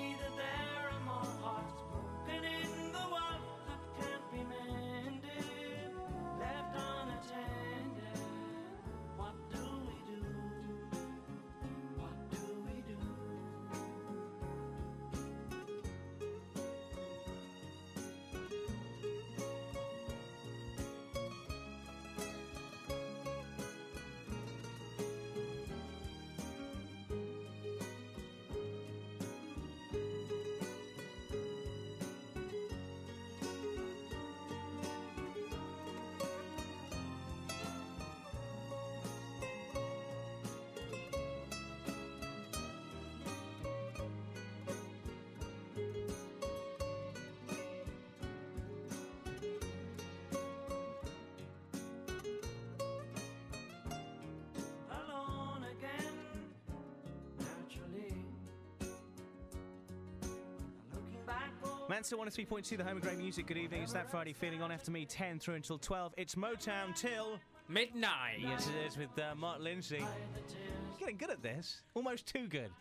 Mansfield 103.2, the home of great music. Good evening. It's that Friday feeling on after me, 10 through until 12. It's Motown till. Midnight. Yes, it is with uh, Mark Lindsay. You're getting good at this. Almost too good.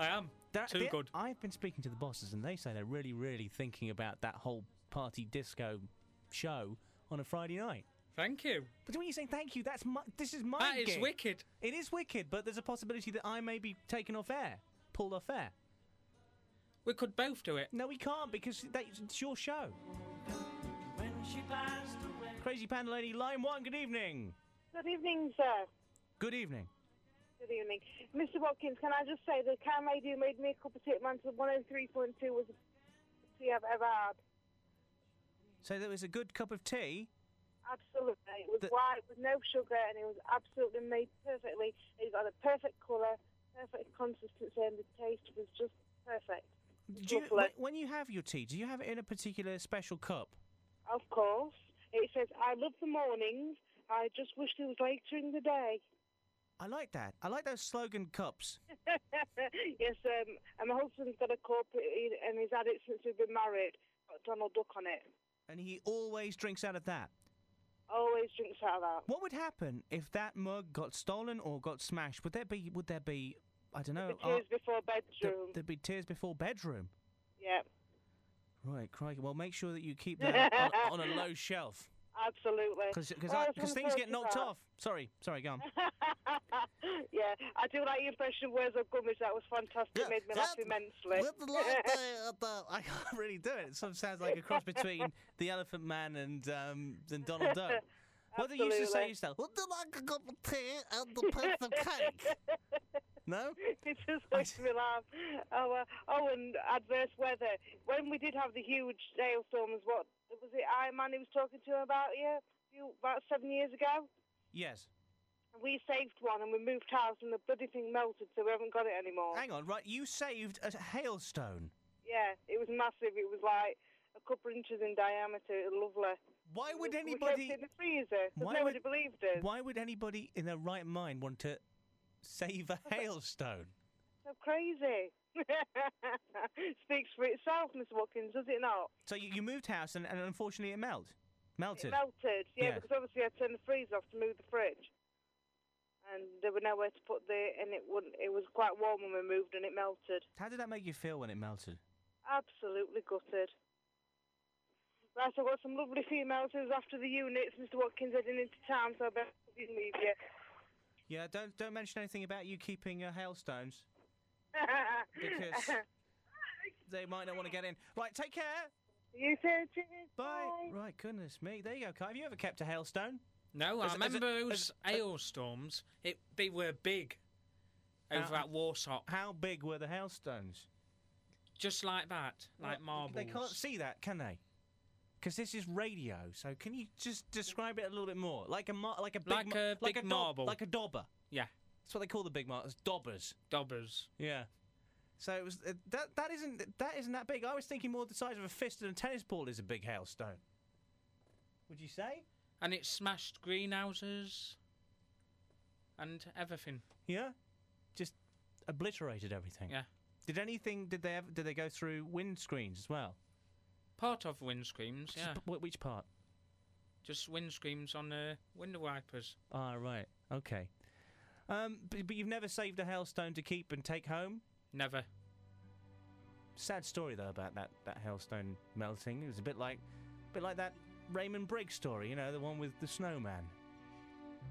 I am. That- Too the- good. I've been speaking to the bosses, and they say they're really, really thinking about that whole party disco show on a Friday night. Thank you. But when you say thank you, that's my. This is my. That is wicked. It is wicked, but there's a possibility that I may be taken off air, pulled off air. We could both do it. No, we can't because that, it's your show. Crazy Panda Lady, line one. Good evening. Good evening, sir. Good evening. Good evening. Mr. Watkins, can I just say the Cam Radio made me a cup of tea at Manchester 103.2 was the best tea I've ever had. So there was a good cup of tea. Absolutely. It was The- white with no sugar and it was absolutely made perfectly. It got a perfect colour, perfect consistency, and the taste was just perfect. Do you, when- when you have your tea, do you have it in a particular special cup? Of course. It says, I love the mornings. I just wish it was later in the day. I like that. I like those slogan cups. yes, um, and my husband's got a cup and he's had it since we've been married. Got Donald Duck on it. And he always drinks out of that. Always drinks out of that. What would happen if that mug got stolen or got smashed? Would there be? Would there be? I don't know. The tears uh, before bedroom. There'd be tears before bedroom. Yeah, Right, crikey. Well, make sure that you keep that on, on a low shelf. absolutely. Because Well, I was gonna things get knocked that- off. Sorry, sorry, go on. yeah, I do like your impression of Worzel Gummidge. That was fantastic. Made me laugh immensely. I can't really do it. It sort of sounds like a cross between the Elephant Man and um, and Donald Duck. What did you used to say yourself? Would you like a cup of tea and a piece of cake? No? it just makes me laugh. Oh, uh, oh, and adverse weather. When we did have the huge hailstorms, what was it? Iron Man he was talking to about you, about seven years ago. Yes. We saved one and we moved house, and the bloody thing melted, so we haven't got it anymore. Hang on, right? You saved a hailstone. Yeah, it was massive. It was like a couple of inches in diameter. Lovely. Why would We- we anybody- kept it in the freezer? Why nobody would- believed us. Why would anybody in their right mind want to save a hailstone? So crazy. Speaks for itself, Miss Watkins, does it not? So you, you moved house and, and unfortunately it melted. Melted. It melted, yeah, Yeah. because obviously I turned the freezer off to move the fridge, and there were nowhere to put the, and it wouldn't. It was quite warm when we moved, and it melted. How did that make you feel when it melted? Absolutely gutted. Right, so I've got some lovely females who's after the units. Mr. Watkins heading into town, so I better leave you. Yeah, don't don't mention anything about you keeping uh, hailstones because they might not want to get in. Right, take care. You too. Cheers. Bye. Right, goodness me. There you go, Kai. Have you ever kept a hailstone? No, As- I as a- remember those as- hailstorms. It they were big over How- at Warsop. How big were the hailstones? Just like that, like marbles. They can't see that, can they? Because this is radio. So can you just describe it a little bit more? Like a mar- like a big Like a like big a marble. like a dobber. Yeah. That's what they call the big marbles. Dobbers. Dobbers. Yeah. So it was uh, that that isn't that isn't that big. I was thinking more the size of a fist and a tennis ball is a big hailstone. Would you say? And it smashed greenhouses and everything. Yeah. Just obliterated everything. Yeah. Did anything? Did they ever, did they go through windscreens as well? Part of windscreens, Just yeah. wh- which part? Just windscreens on the window wipers. Ah, right. Okay. Um, but, but you've never saved a hailstone to keep and take home. Never. Sad story though about that that hailstone melting. It was a bit like, a bit like that Raymond Briggs story. You know, the one with the snowman.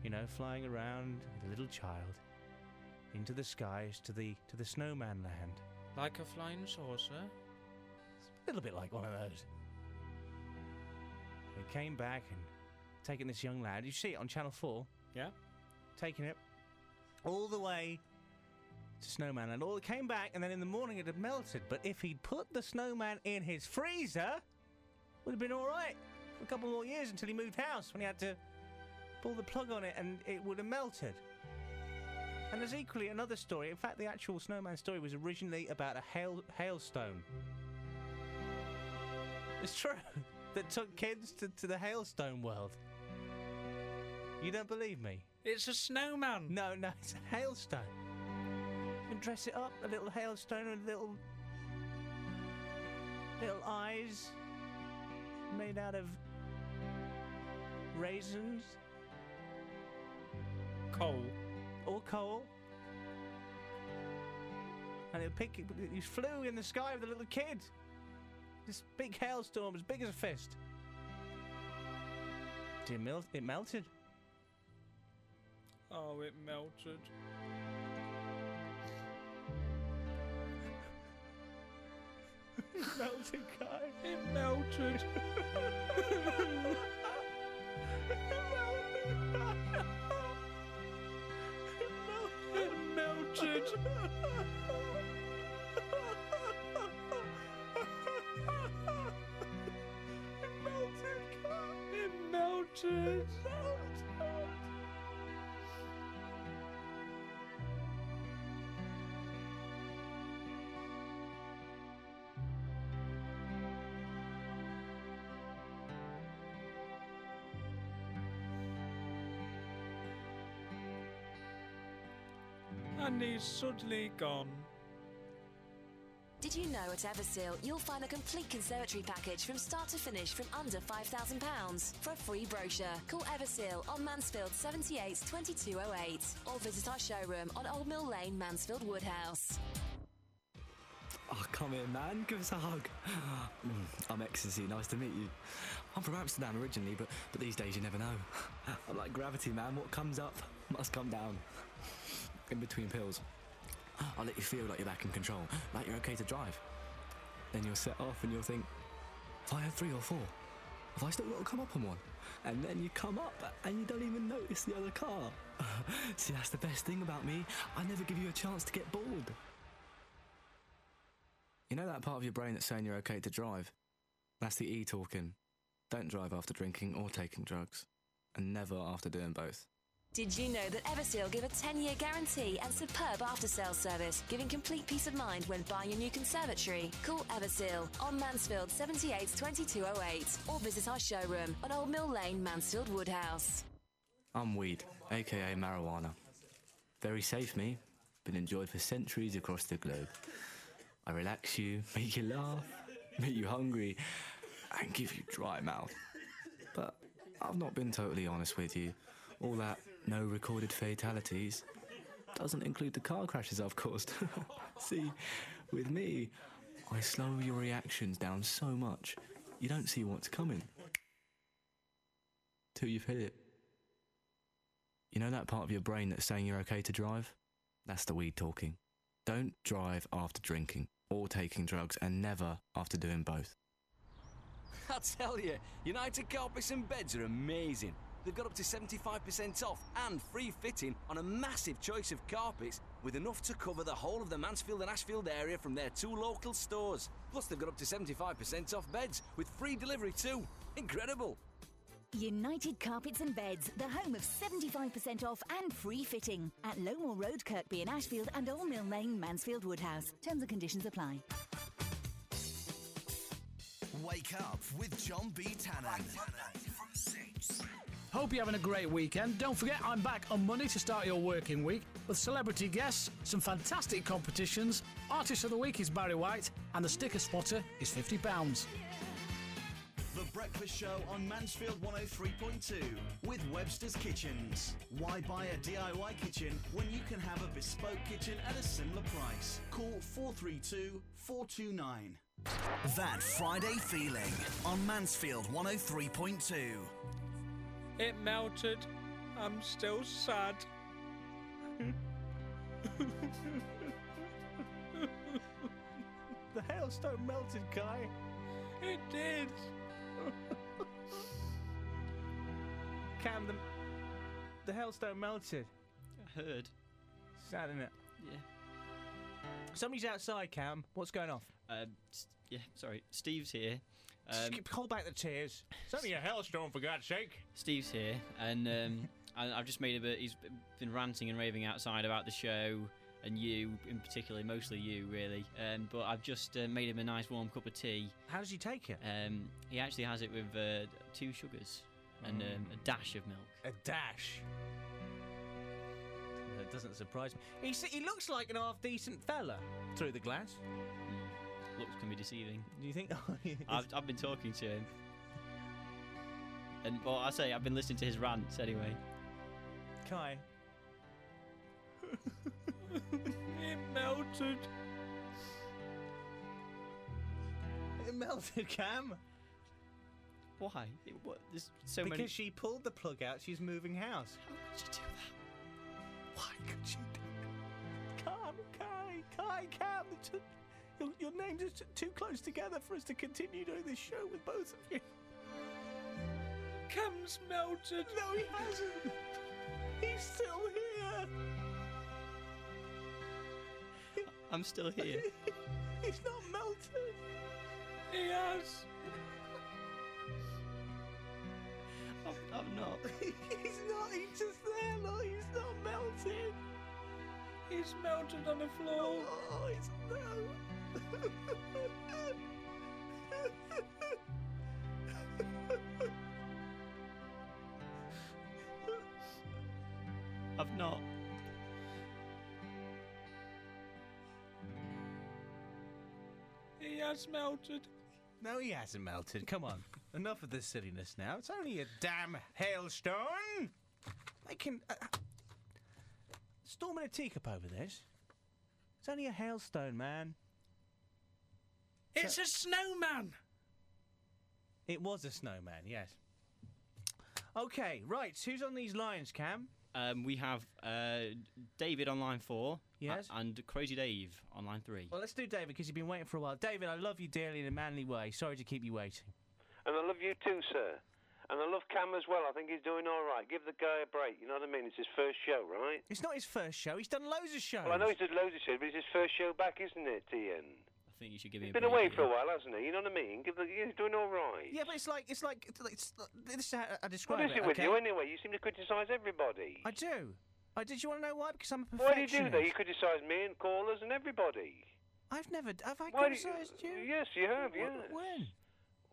You know, flying around with a little child into the skies to the to the snowman land. Like a flying saucer. A little bit like one of those. They came back and taking this young lad. You see it on Channel Four. Yeah. Taking it all the way to Snowman and All it came back, and then in the morning it had melted. But if he'd put the snowman in his freezer, would have been all right for a couple more years until he moved house when he had to pull the plug on it, and it would have melted. And there's equally another story. In fact, the actual snowman story was originally about a hail hailstone. It's true. That took kids to, to the hailstone world. You don't believe me? It's a snowman. No, no, it's a hailstone. You can dress it up, a little hailstone a little little eyes made out of raisins. Coal. Or coal. And it pick, he flew in the sky with a little kid. This big hailstorm as big as a fist. Did It, mel- it melted. Oh, it melted. it melted, guy. It melted. it melted. It And he's suddenly gone. Did you know at Everseal you'll find a complete conservatory package from start to finish from under £5,000? For a free brochure, call Everseal on Mansfield 78 2208 or visit our showroom on Old Mill Lane, Mansfield Woodhouse. Oh, come here, man. Give us a hug. Mm, I'm Ecstasy. Nice to meet you. I'm from Amsterdam originally, but, but these days you never know. I'm like gravity, man. What comes up must come down. In between pills. I'll let you feel like you're back in control, like you're okay to drive. Then you'll set off and you'll think, I had three or four, have I still got to come up on one? And then you come up and you don't even notice the other car. See, that's the best thing about me. I never give you a chance to get bored. You know that part of your brain that's saying you're okay to drive? That's the E talking. Don't drive after drinking or taking drugs. And never after doing both. Did you know that Everseal give a 10-year guarantee and superb after-sales service, giving complete peace of mind when buying a new conservatory? Call Everseal on Mansfield 78 2208 or visit our showroom on Old Mill Lane, Mansfield Woodhouse. I'm weed, aka marijuana. Very safe, me. Been enjoyed for centuries across the globe. I relax you, make you laugh, make you hungry, and give you dry mouth. But I've not been totally honest with you. All that no recorded fatalities doesn't include the car crashes I've caused. see, with me, I slow your reactions down so much you don't see what's coming. Till you've hit it. You know that part of your brain that's saying you're okay to drive? That's the weed talking. Don't drive after drinking or taking drugs, and never after doing both. I tell you, United Carpets and Beds are amazing. They've got up to 75% off and free fitting on a massive choice of carpets with enough to cover the whole of the Mansfield and Ashfield area from their two local stores. Plus, they've got up to 75% off beds with free delivery too. Incredible! United Carpets and Beds, the home of 75% off and free fitting at Lowmoor Road, Kirkby in Ashfield and Old Mill Lane, Mansfield Woodhouse. Terms and conditions apply. Wake up with John B. Tannen. From 6. Hope you're having a great weekend. Don't forget, I'm back on Monday to start your working week with celebrity guests, some fantastic competitions. Artist of the week is Barry White, and the sticker spotter is £50. The Breakfast Show on Mansfield 103.2 with Webster's Kitchens. Why buy a DIY kitchen when you can have a bespoke kitchen at a similar price? Call 432 429. That Friday feeling on Mansfield 103.2. It melted. I'm still sad. the hailstone melted, Guy. It did. Cam, the, the hailstone melted. I heard. Sad, isn't it? Yeah. Somebody's outside, Cam. What's going on? Um, s- yeah, sorry. Steve's here. Just Um, keep- hold back the tears. It's only a hailstorm, for God's sake. Steve's here, and um, I, I've just made a bit. He's been ranting and raving outside about the show and you, in particular, mostly you, really. Um, but I've just uh, made him a nice warm cup of tea. How does he take it? Um, he actually has it with uh, two sugars and um, a dash of milk. A dash. That doesn't surprise me. He, he looks like an half decent fella through the glass. Looks can be deceiving. Do you think? I've, I've been talking to him. And, well, I say, I've been listening to his rants anyway. Kai. It melted. It melted, Cam. Why? It, what, there's so because many. she pulled the plug out. She's moving house. How could you do that? Why could she do that? Cam, Kai, Kai, Cam. Your, your names are t- too close together for us to continue doing this show with both of you. Cam's melted. No, he hasn't. He's still here. I'm still here. He's not melted. He has. I'm, I'm not. he's not. He's just there. Look, he's not melted. He's melted on the floor. Oh, he's no. I've not. He has melted. No, he hasn't melted. Come on. Enough of this silliness now. It's only a damn hailstone. They can. Uh, uh, storming a teacup over this. It's only a hailstone, man. It's a snowman. It was a snowman, yes. Okay, right. Who's on these lines, Cam? Um, we have uh, David on line four. Yes. a- and Crazy Dave on line three. Well, let's do David because you've been waiting for a while. David, I love you dearly in a manly way. Sorry to keep you waiting. And I love you too, sir. And I love Cam as well. I think he's doing all right. Give the guy a break. You know what I mean? It's his first show, right? It's not his first show. He's done loads of shows. Well, I know he's done loads of shows, but it's his first show back, isn't it, TN? I think you should give him. He's been away for a while, hasn't he? You know what I mean? Give the, he's doing all right. Yeah, but it's like it's like it's, like- it's this is how I describe What is it. it with okay? you anyway? You seem to criticise everybody. I do. I did. You want to know why? Because I'm a perfectionist. Why do you perfectionist. do that? You criticise me and callers and everybody. I've never. Have I Why do you- criticised you? Yes, you have. Wh- Yes. When?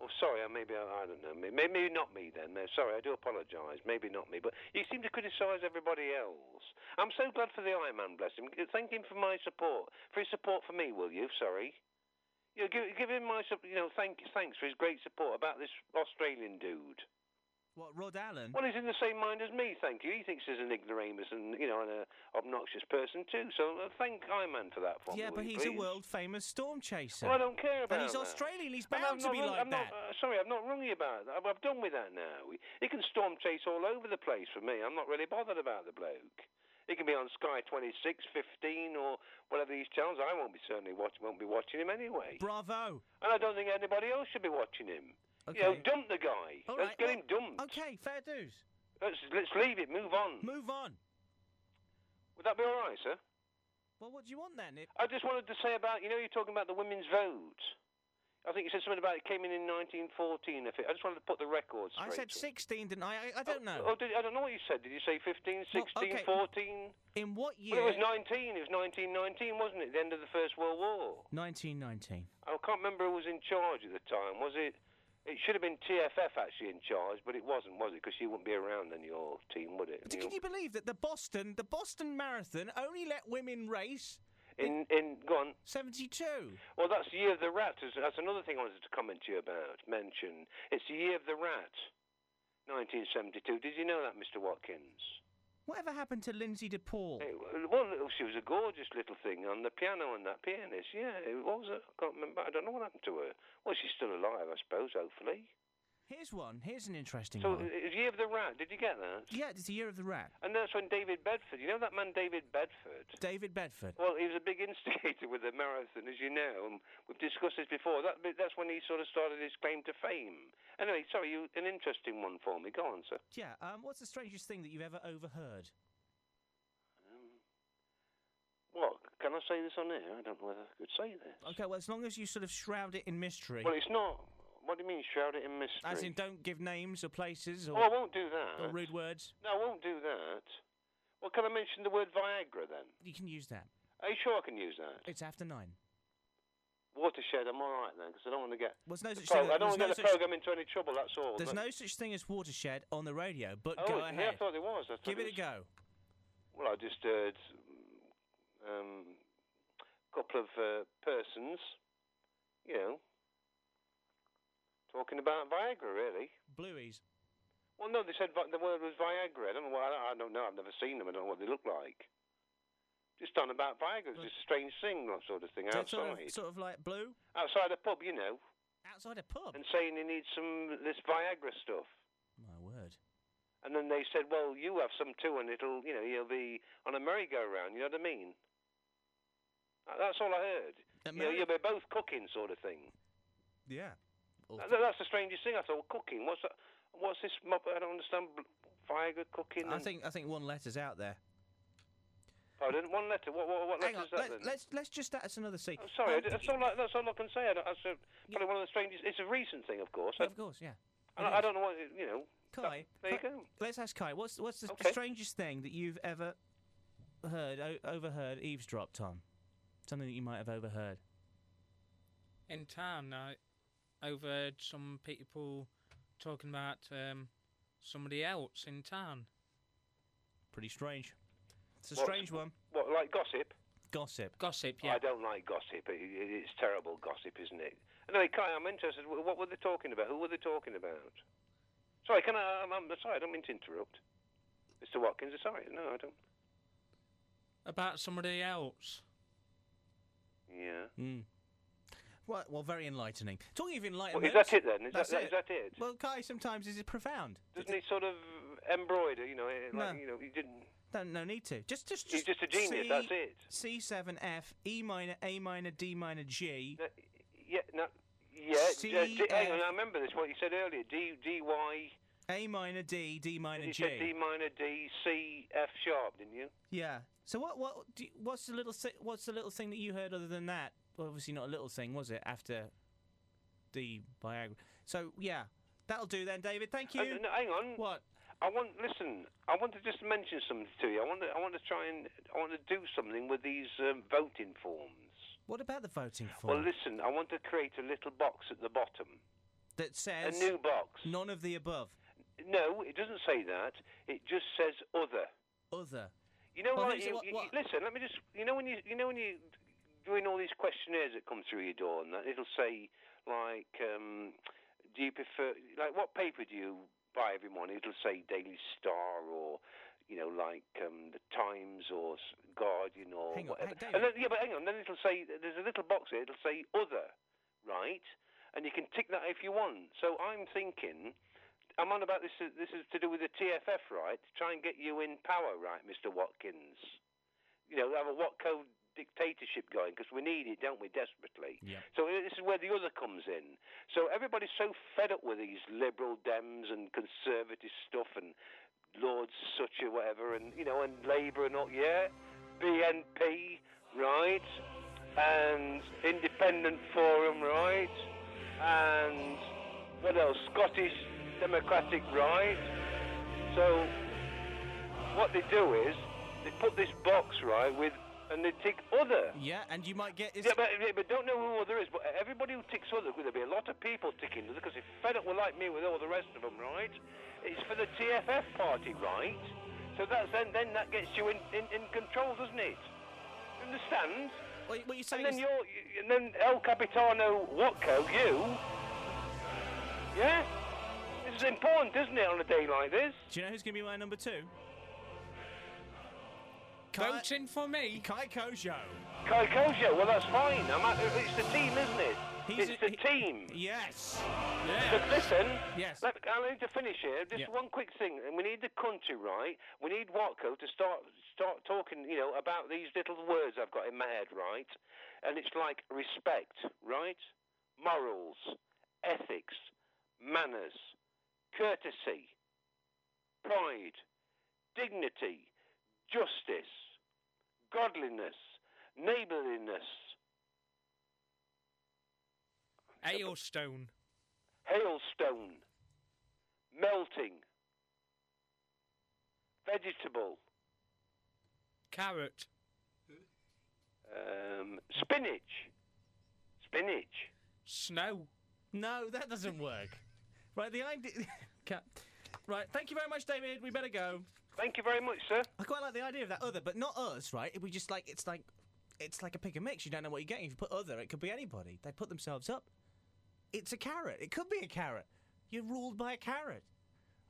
Oh, sorry. Maybe I, I don't know. Maybe, maybe not me then. No, sorry, I do apologise. Maybe not me, but you seem to criticise everybody else. I'm so glad for the Iron Man. Bless him. Thank him for my support. For his support for me, will you? Sorry. You know, give, give him my, you know, thank, thanks for his great support about this Australian dude. What, Rod Allen? Well, he's in the same mind as me, thank you. He thinks he's an ignoramus and, you know, an uh, obnoxious person too. So uh, thank Iron Man for that for Yeah, me. but he's a world famous storm chaser. Well, I don't care about And he's that. Australian. He's bound to be rung- like I'm that. Not, uh, sorry, I've not you about that. I've, I've done with that now. He can storm chase all over the place for me. I'm not really bothered about the bloke. He can be on Sky 26, 15, or whatever these channels. I won't be certainly watch, won't be watching him anyway. Bravo. And I don't think anybody else should be watching him. Okay. You know, dump the guy. All let's right, get well, him dumped. Okay, fair dues. Let's let's leave it. Move on. Move on. Would that be all right, sir? Well, what do you want then? If, I just wanted to say about you know you're talking about the women's vote. I think you said something about it came in in 1914. If it, I just wanted to put the records I said 16, didn't I? I, I don't know. Oh, oh did, I don't know what you said. Did you say 15, 16, Well, okay. 14? In what year? Well, it was 19. It was 1919, wasn't it? The end of the First World War. 1919. I can't remember who was in charge at the time. Was it? It should have been TFF actually in charge, but it wasn't, was it? Because she wouldn't be around then, your team, would it? Can you believe that the Boston, the Boston Marathon, only let women race In in go on. 72? Well, that's the year of the rat. That's- another thing I wanted to comment to you about. Mention it's the year of the rat, 1972. Did you know that, Mr. Watkins? Whatever happened to Lynsey de Paul? It- well, oh, she was a gorgeous little thing on the piano and that pianist. Yeah, it was. I can't remember. I don't know what happened to her. Well, she's still alive, I suppose. Hopefully. Here's one. Here's an interesting one. So one. it's the year of the rat. Did you get that? Yeah, it's the year of the rat. And that's when David Bedford. You know that man, David Bedford. David Bedford. Well, he was a big instigator with the marathon, as you know, and we've discussed this before. That that's when he sort of started his claim to fame. Anyway, sorry, you an interesting one for me. Go on, sir. Yeah. Um, what's the strangest thing that you've ever overheard? What can I say this on air? I don't know whether I could say this. Okay, well, as long as you sort of shroud it in mystery. Well, it's not. What do you mean, shroud it in mystery? As in, don't give names or places or, Oh, I won't do that. or rude words. No, I won't do that. Well, can I mention the word Viagra then? You can use that. Are you sure I can use that? It's after nine. Watershed, I'm all right then, because I don't want to get. Well, there's no such thing- I don't want to no get the program into any trouble. That's all. There's no such thing as watershed on the radio, but Oh, go yeah, I ahead. thought it was. Thought Give it a was- go. Well, I just heard um, a couple of uh, persons you know, talking about Viagra, really. Blueies. Well, no, they said vi- the word was Viagra. I don't know. I don't know. I've never seen them. I don't know what they look like. Just on about Viagra. It's just a strange thing, that sort of thing, it's sort outside. of, sort of like blue. Outside a pub, you know. Outside a pub. And saying he needs some this Viagra stuff. My word. And then they said, well, you have some too, and it'll, you know, you'll be on a merry-go-round. You know what I mean? That's all I heard. You know, you'll be both cooking, sort of thing. Yeah. That- That's the strangest thing. I thought, well, cooking. What's that? What's this? Mob? I don't understand. bl- Viagra cooking. I think I think one letter's out there. Pardon. One letter. What? What, what Hang letter's on, that let, then? let's let's just that's another scene. I'm sorry. Um, that's all. I, that's all I can say. I don't, that's a, probably one of the strangest. It's a recent thing, of course. of course, yeah. I, I don't know what you know. Kai, There you go. Let's ask Kai. What's what's the Okay. strangest thing that you've ever heard, o- overheard, eavesdropped on? Something that you might have overheard. In town, I overheard some people talking about um, somebody else in town. Pretty strange. It's a What- strange one. What, like gossip? Gossip. Gossip, yeah. I don't like gossip. It, it, it's terrible gossip, isn't it? Anyway, Kai, I'm interested. What were they talking about? Who were they talking about? Sorry, can I? I'm, I'm sorry. I don't mean to interrupt, Mr. Watkins. Sorry, no, I don't. About somebody else. Yeah. Mm. Well, well, very enlightening. Talking of Well, enlightenment, is that it then? Is that's that, it. is that it? Well, Kai, sometimes is it profound? Doesn't he sort of embroider? You know, like No. you know, he didn't. No, no need to. Just, just, just. He's just a genius. that's it. C seven F E minor A minor D minor G. Yeah, no, yeah. C, d- hang on. I remember this. What you said earlier. D D Y. A minor D D minor You G. said D minor D C F sharp, didn't you? Yeah. So what what do you- what's the little what's the little thing that you heard other than that? Well, obviously not a little thing, was it? After the Viagra. So yeah, that'll do then, David. Thank you. Uh, no, hang on. What? I want listen. I want to just mention something to you. I want to. I want to try and. I want to do something with these um, voting forms. What about the voting forms? Well, listen. I want to create a little box at the bottom. that says a new box. none of the above? No, it doesn't say that. It just says other. Other. You know what? You, what- you- what- Listen, let me just. You know when you. You know when you doing all these questionnaires that come through your door, and that it'll say like, um, do you prefer like what paper do you buy every morning? It'll say Daily Star or. You know, like um, the Times or Guardian or Hang on, whatever. hey, and then, yeah, but hang on. Then it'll say there's a little box here. It'll say other, right? And you can tick that if you want. So I'm thinking, I'm on about this. This is to do with the TFF, right? To try and get you in power, right, Mr. Watkins? You know, have a Watco dictatorship going because we need it, don't we, desperately? Yeah. So this is where the other comes in. So everybody's so fed up with these liberal Dems and conservative stuff and Lords such or whatever, and you know, and Labour and all. Yeah, BNP, right, and Independent Forum, right, and what else? Scottish Democratic Right. So what they do is they put this box right with, and they tick other. Yeah, and you might get. Is Yeah, but, but don't know who other is. But everybody who ticks other, there'll be a lot of people ticking other because they're fed up with like me with all the rest of them, right? It's for the TFF party, right? So that's then then that gets you in, in, in control, doesn't it? Understand? What, what you and saying then is- you're, and then El Capitano Watco, you. Yeah. This is important, isn't it, on a day like this? Do you know who's going to be my number two? Voting for me. Kai Kojo. Kai Kojo, well that's fine. I'm at, it's the team, isn't it? He's it's a- the team. Yes. But listen, Yes. let, I need to finish here. Just Yeah. one quick thing. And We need the country, right? We need Watco to start start talking, you know, about these little words I've got in my head, right? And it's like respect, right? Morals, ethics, manners, courtesy, pride, dignity, justice, godliness, neighbourliness, Aylstone. hailstone, melting, vegetable, Carrot. um, spinach, spinach. Snow. No, that doesn't work. Right, the idea. Right, thank you very much, David. We better go. Thank you very much, sir. I quite like the idea of that other, but not us, right? We just like it's like it's like a pick and mix. You don't know what you're getting. If you put other, it could be anybody. They put themselves up. It's a carrot. It could be a carrot. You're ruled by a carrot.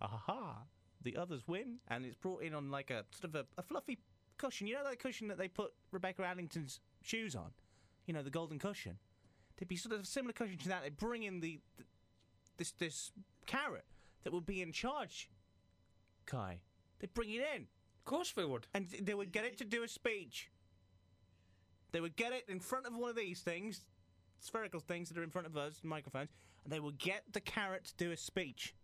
Aha! The others win, and it's brought in on like a sort of a, a fluffy cushion. You know that cushion that they put Rebecca Adlington's shoes on? You know the golden cushion. There'd be sort of a similar cushion to that. They bring in the, the this this carrot that would be in charge. Kai, they'd bring it in. Of course they would. And they would get it to do a speech. They would get it in front of one of these things, spherical things that are in front of us, microphones, and they would get the carrot to do a speech.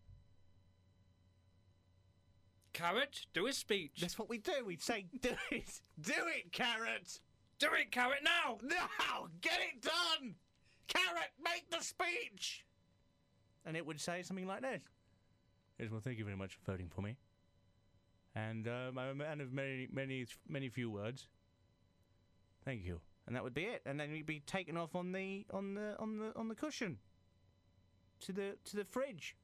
Carrot, do a speech. That's what we do. We'd say, "Do it, do it, carrot, do it, carrot now, now, get it done, carrot, make the speech." And it would say something like this: "Yes, well, thank you very much for voting for me." And um, I'm a man of many, many, many few words. Thank you. And that would be it. And then we'd be taken off on the on the on the on the cushion to the to the fridge.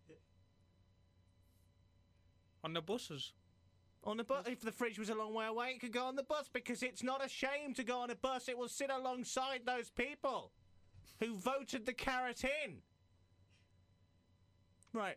On the buses. On the bus. If the fridge was a long way away, it could go on the bus because it's not a shame to go on a bus. It will sit alongside those people who voted the carrot in. Right.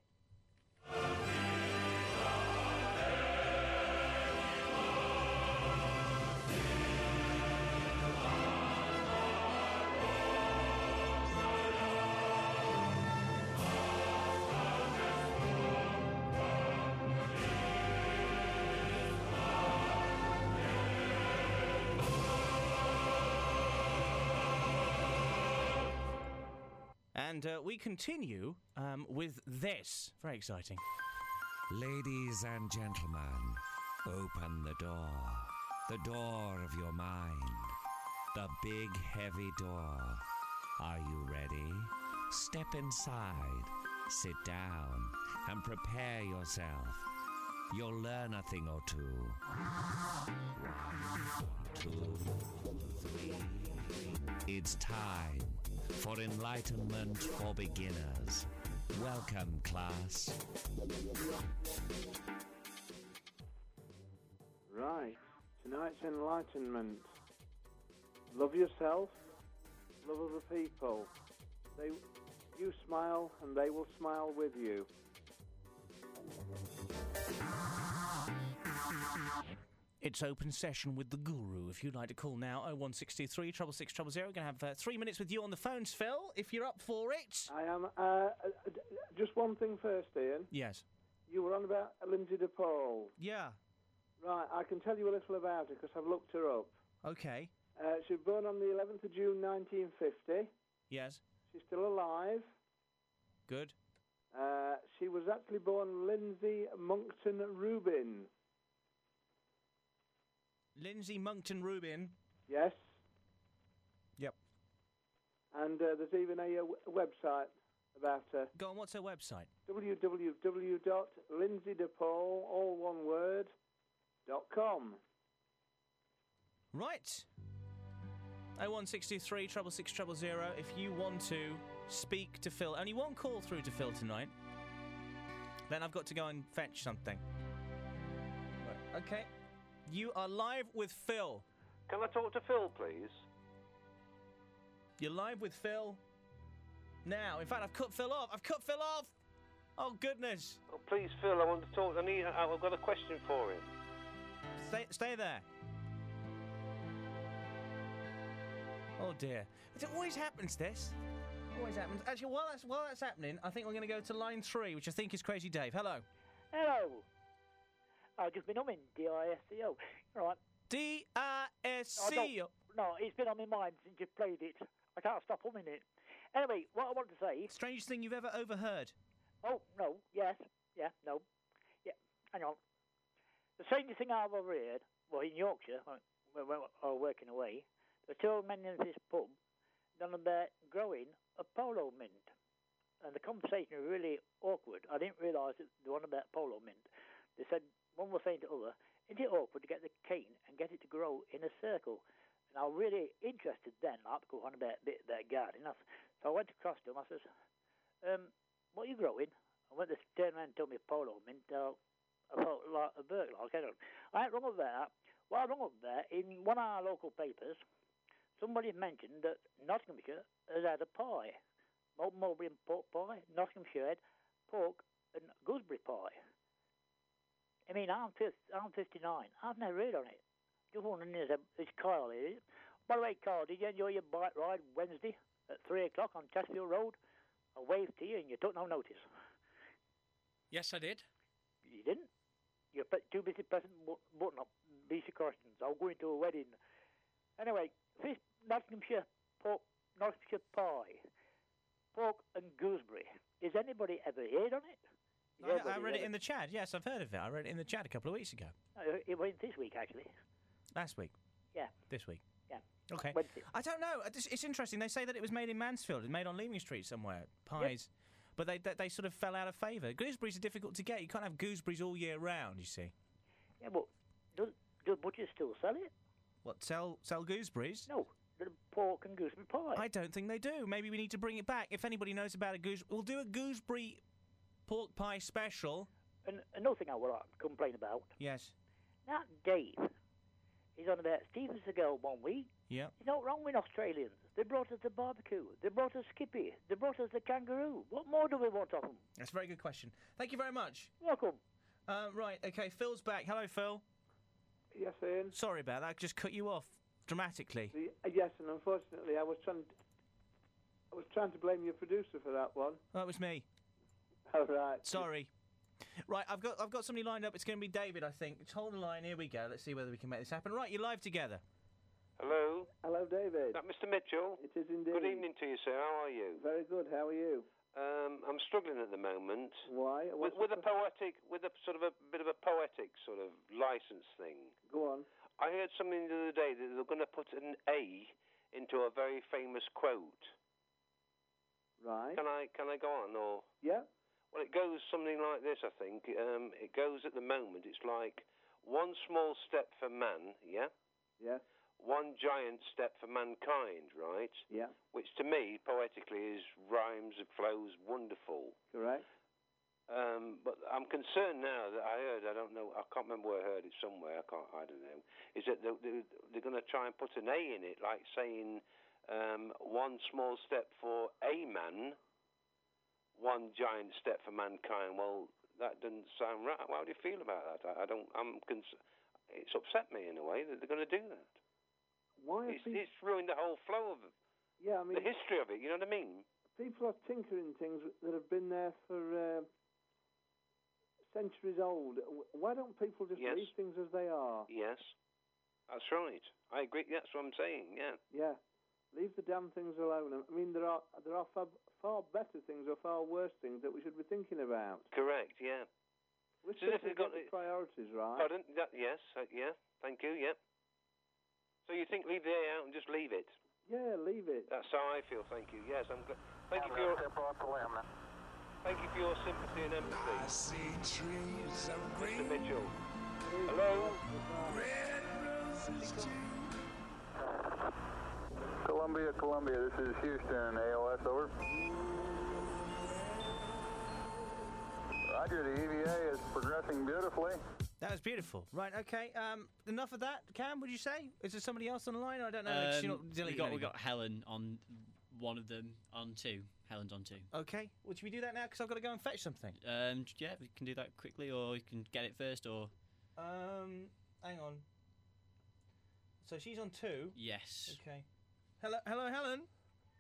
And uh, we continue um, with this. Very exciting. Ladies and gentlemen, open the door. The door of your mind. The big, heavy door. Are you ready? Step inside, sit down, and prepare yourself. You'll learn a thing or two. One, two, three. It's time for enlightenment for beginners. Welcome, class. Right. Tonight's enlightenment. Love yourself. Love other people. They, you smile, and they will smile with you. It's open session with the guru. If you'd like to call now, 01623 treble six treble zero. We're going to have uh, three minutes with you on the phones, Phil, if you're up for it. I am. Uh, uh, just one thing first, Ian. Yes. You were on about Lynsey de Paul. Yeah. Right. I can tell you a little about her because I've looked her up. Okay. Uh, she was born on the 11th of June 1950. Yes. She's still alive. Good. Uh, she was actually born Lyndsey Monckton Rubin. Lyndsey Monckton Rubin. Yes. Yep. And uh, there's even a, uh w- website about her. Go on, what's her website? www.lindsaydepaul, all one word, dot com. Right. 0163 treble six treble zero. If you want to speak to Phil, only one call through to Phil tonight. Then I've got to go and fetch something. Right. Okay. You are live with Phil. Can I talk to Phil, please? You're live with Phil. Now, in fact, I've cut Phil off. I've cut Phil off. Oh goodness. Oh, please, Phil, I want to talk. I need. I've got a question for him. Stay, stay there. Oh dear. It always happens. This always happens. Actually, while that's while that's happening, I think we're going to go to line three, which I think is Crazy Dave. Hello. Hello. I've just been humming D-I-S-C-O. Right. D-I-S-C-O. Oh, no, it's been on my mind since you played it. I can't stop humming it. Anyway, what I wanted to say... Strangest thing you've ever overheard? Oh, no, yes, yeah, no. Yeah, hang on. The strangest thing I've ever heard, well, in Yorkshire, when we were working away, the two men in this pub none of them growing a polo mint. And the conversation was really awkward. I didn't realise that the one about polo mint. They said, one was saying to the other, isn't it awkward to get the cane and get it to grow in a circle? And I was really interested then, like, to go on about a bit about gardening. I So I went across to him, I says, um, what are you growing? And when they turned around and told me a polo mint, uh, I felt like a burglar. I, I ain't wrong about that. What I rung up there, in one of our local papers, somebody mentioned that Nottinghamshire has had a pie. Mulberry and pork pie. Nottinghamshire had pork and gooseberry pie. I mean, I'm, fifth, I'm 59. I've never read on it. Just wondering, is, is Kyle here? By the way, Kyle, did you enjoy your bike ride Wednesday at 3 o'clock on Chesterfield Road? I waved to you and you took no notice. Yes, I did. You didn't? You're too busy pressing bu- button up BC questions. I'm going to a wedding. Anyway, fish Nottinghamshire pork, Nottinghamshire pie, pork and gooseberry. Is anybody ever heard on it? I, I read it in the chat. Yes, I've heard of it. I read it in the chat a couple of weeks ago. Uh, it went this week, actually. Last week. Yeah. This week. Yeah. Okay. Wednesday. I don't know. It's, it's interesting. They say that it was made in Mansfield. It's made on Leeming Street somewhere. Pies. But they, they they sort of fell out of favour. Gooseberries are difficult to get. You can't have gooseberries all year round. You see. Yeah, but do, do butchers still sell it? What sell sell gooseberries? No, the pork and gooseberry pie. I don't think they do. Maybe we need to bring it back. If anybody knows about a goose, we'll do a gooseberry pork pie special. And another thing I want to complain about. Yes. That Dave he's on about Steven Seagal one week. Yeah. There's no wrong with Australians. They brought us the barbecue. They brought us Skippy. They brought us the kangaroo. What more do we want of them? That's a very good question. Thank you very much. Welcome. Uh, right. Okay. Phil's back. Hello, Phil. Yes, Ian. Sorry about that. I just cut you off dramatically. The- uh, yes, and unfortunately, I was trying. I was trying to blame your producer for that one. That was me. All right. Sorry. Right, I've got I've got somebody lined up. It's going to be David, I think. Just hold the line. Here we go. Let's see whether we can make this happen. Right, you're live together. Hello? Hello, David. Is that Mr. Mitchell? It is indeed. Good evening to you, sir. How are you? Very good. How are you? Um, I'm struggling at the moment. Why? With, with a poetic, with a sort of a bit of a poetic sort of license thing. Go on. I heard something the other day that they're going to put an A into a very famous quote. Right. Can I can I go on or? Yeah. It goes something like this. I think um, it goes at the moment. It's like one small step for man, yeah, Yeah. one giant step for mankind, right? Yeah. Which to me, poetically, is rhymes, it flows wonderful. Correct. Um, but I'm concerned now that I heard, I don't know, I can't remember where I heard it somewhere, I can't, I don't know, is that they're, they're, they're going to try and put an A in it, like saying um, one small step for a man, one giant step for mankind. Well, that doesn't sound right. How do you feel about that? I, I don't, I'm, cons- it's upset me in a way that they're going to do that. Why? It's, it's ruined the whole flow of Yeah, I mean, the history of it, you know what I mean? people are tinkering things that have been there for uh, centuries old. Why don't people just Yes. leave things as they are? Yes, that's right. I agree. That's what I'm saying. Yeah. Yeah. Leave the damn things alone. I mean, there are there are far, far better things or far worse things that we should be thinking about. Correct. Yeah. We're So if supposed to they've got the priorities right. Pardon? That, yes. Uh, yeah. Thank you. Yeah. So you think leave the A out and just leave it? Yeah, leave it. That's how I feel. Thank you. Yes, I'm. Gl- thank you for your. Thank you for your sympathy and empathy. I see trees of green. Mr. Mitchell. Hello. Columbia, Columbia, this is Houston, AOS, over. Roger, the EVA is progressing beautifully. That was beautiful. Right, okay. Um, enough of that. Cam, would you say? Is there somebody else on the line? I don't know. Um, not we deleting got we got Helen on one of them on two. Helen's on two. Okay. Well, should we do that now? Because I've got to go and fetch something. Um, yeah, we can do that quickly, or you can get it first, or Um, hang on. So she's on two. yes. Okay. Hello, hello, Helen.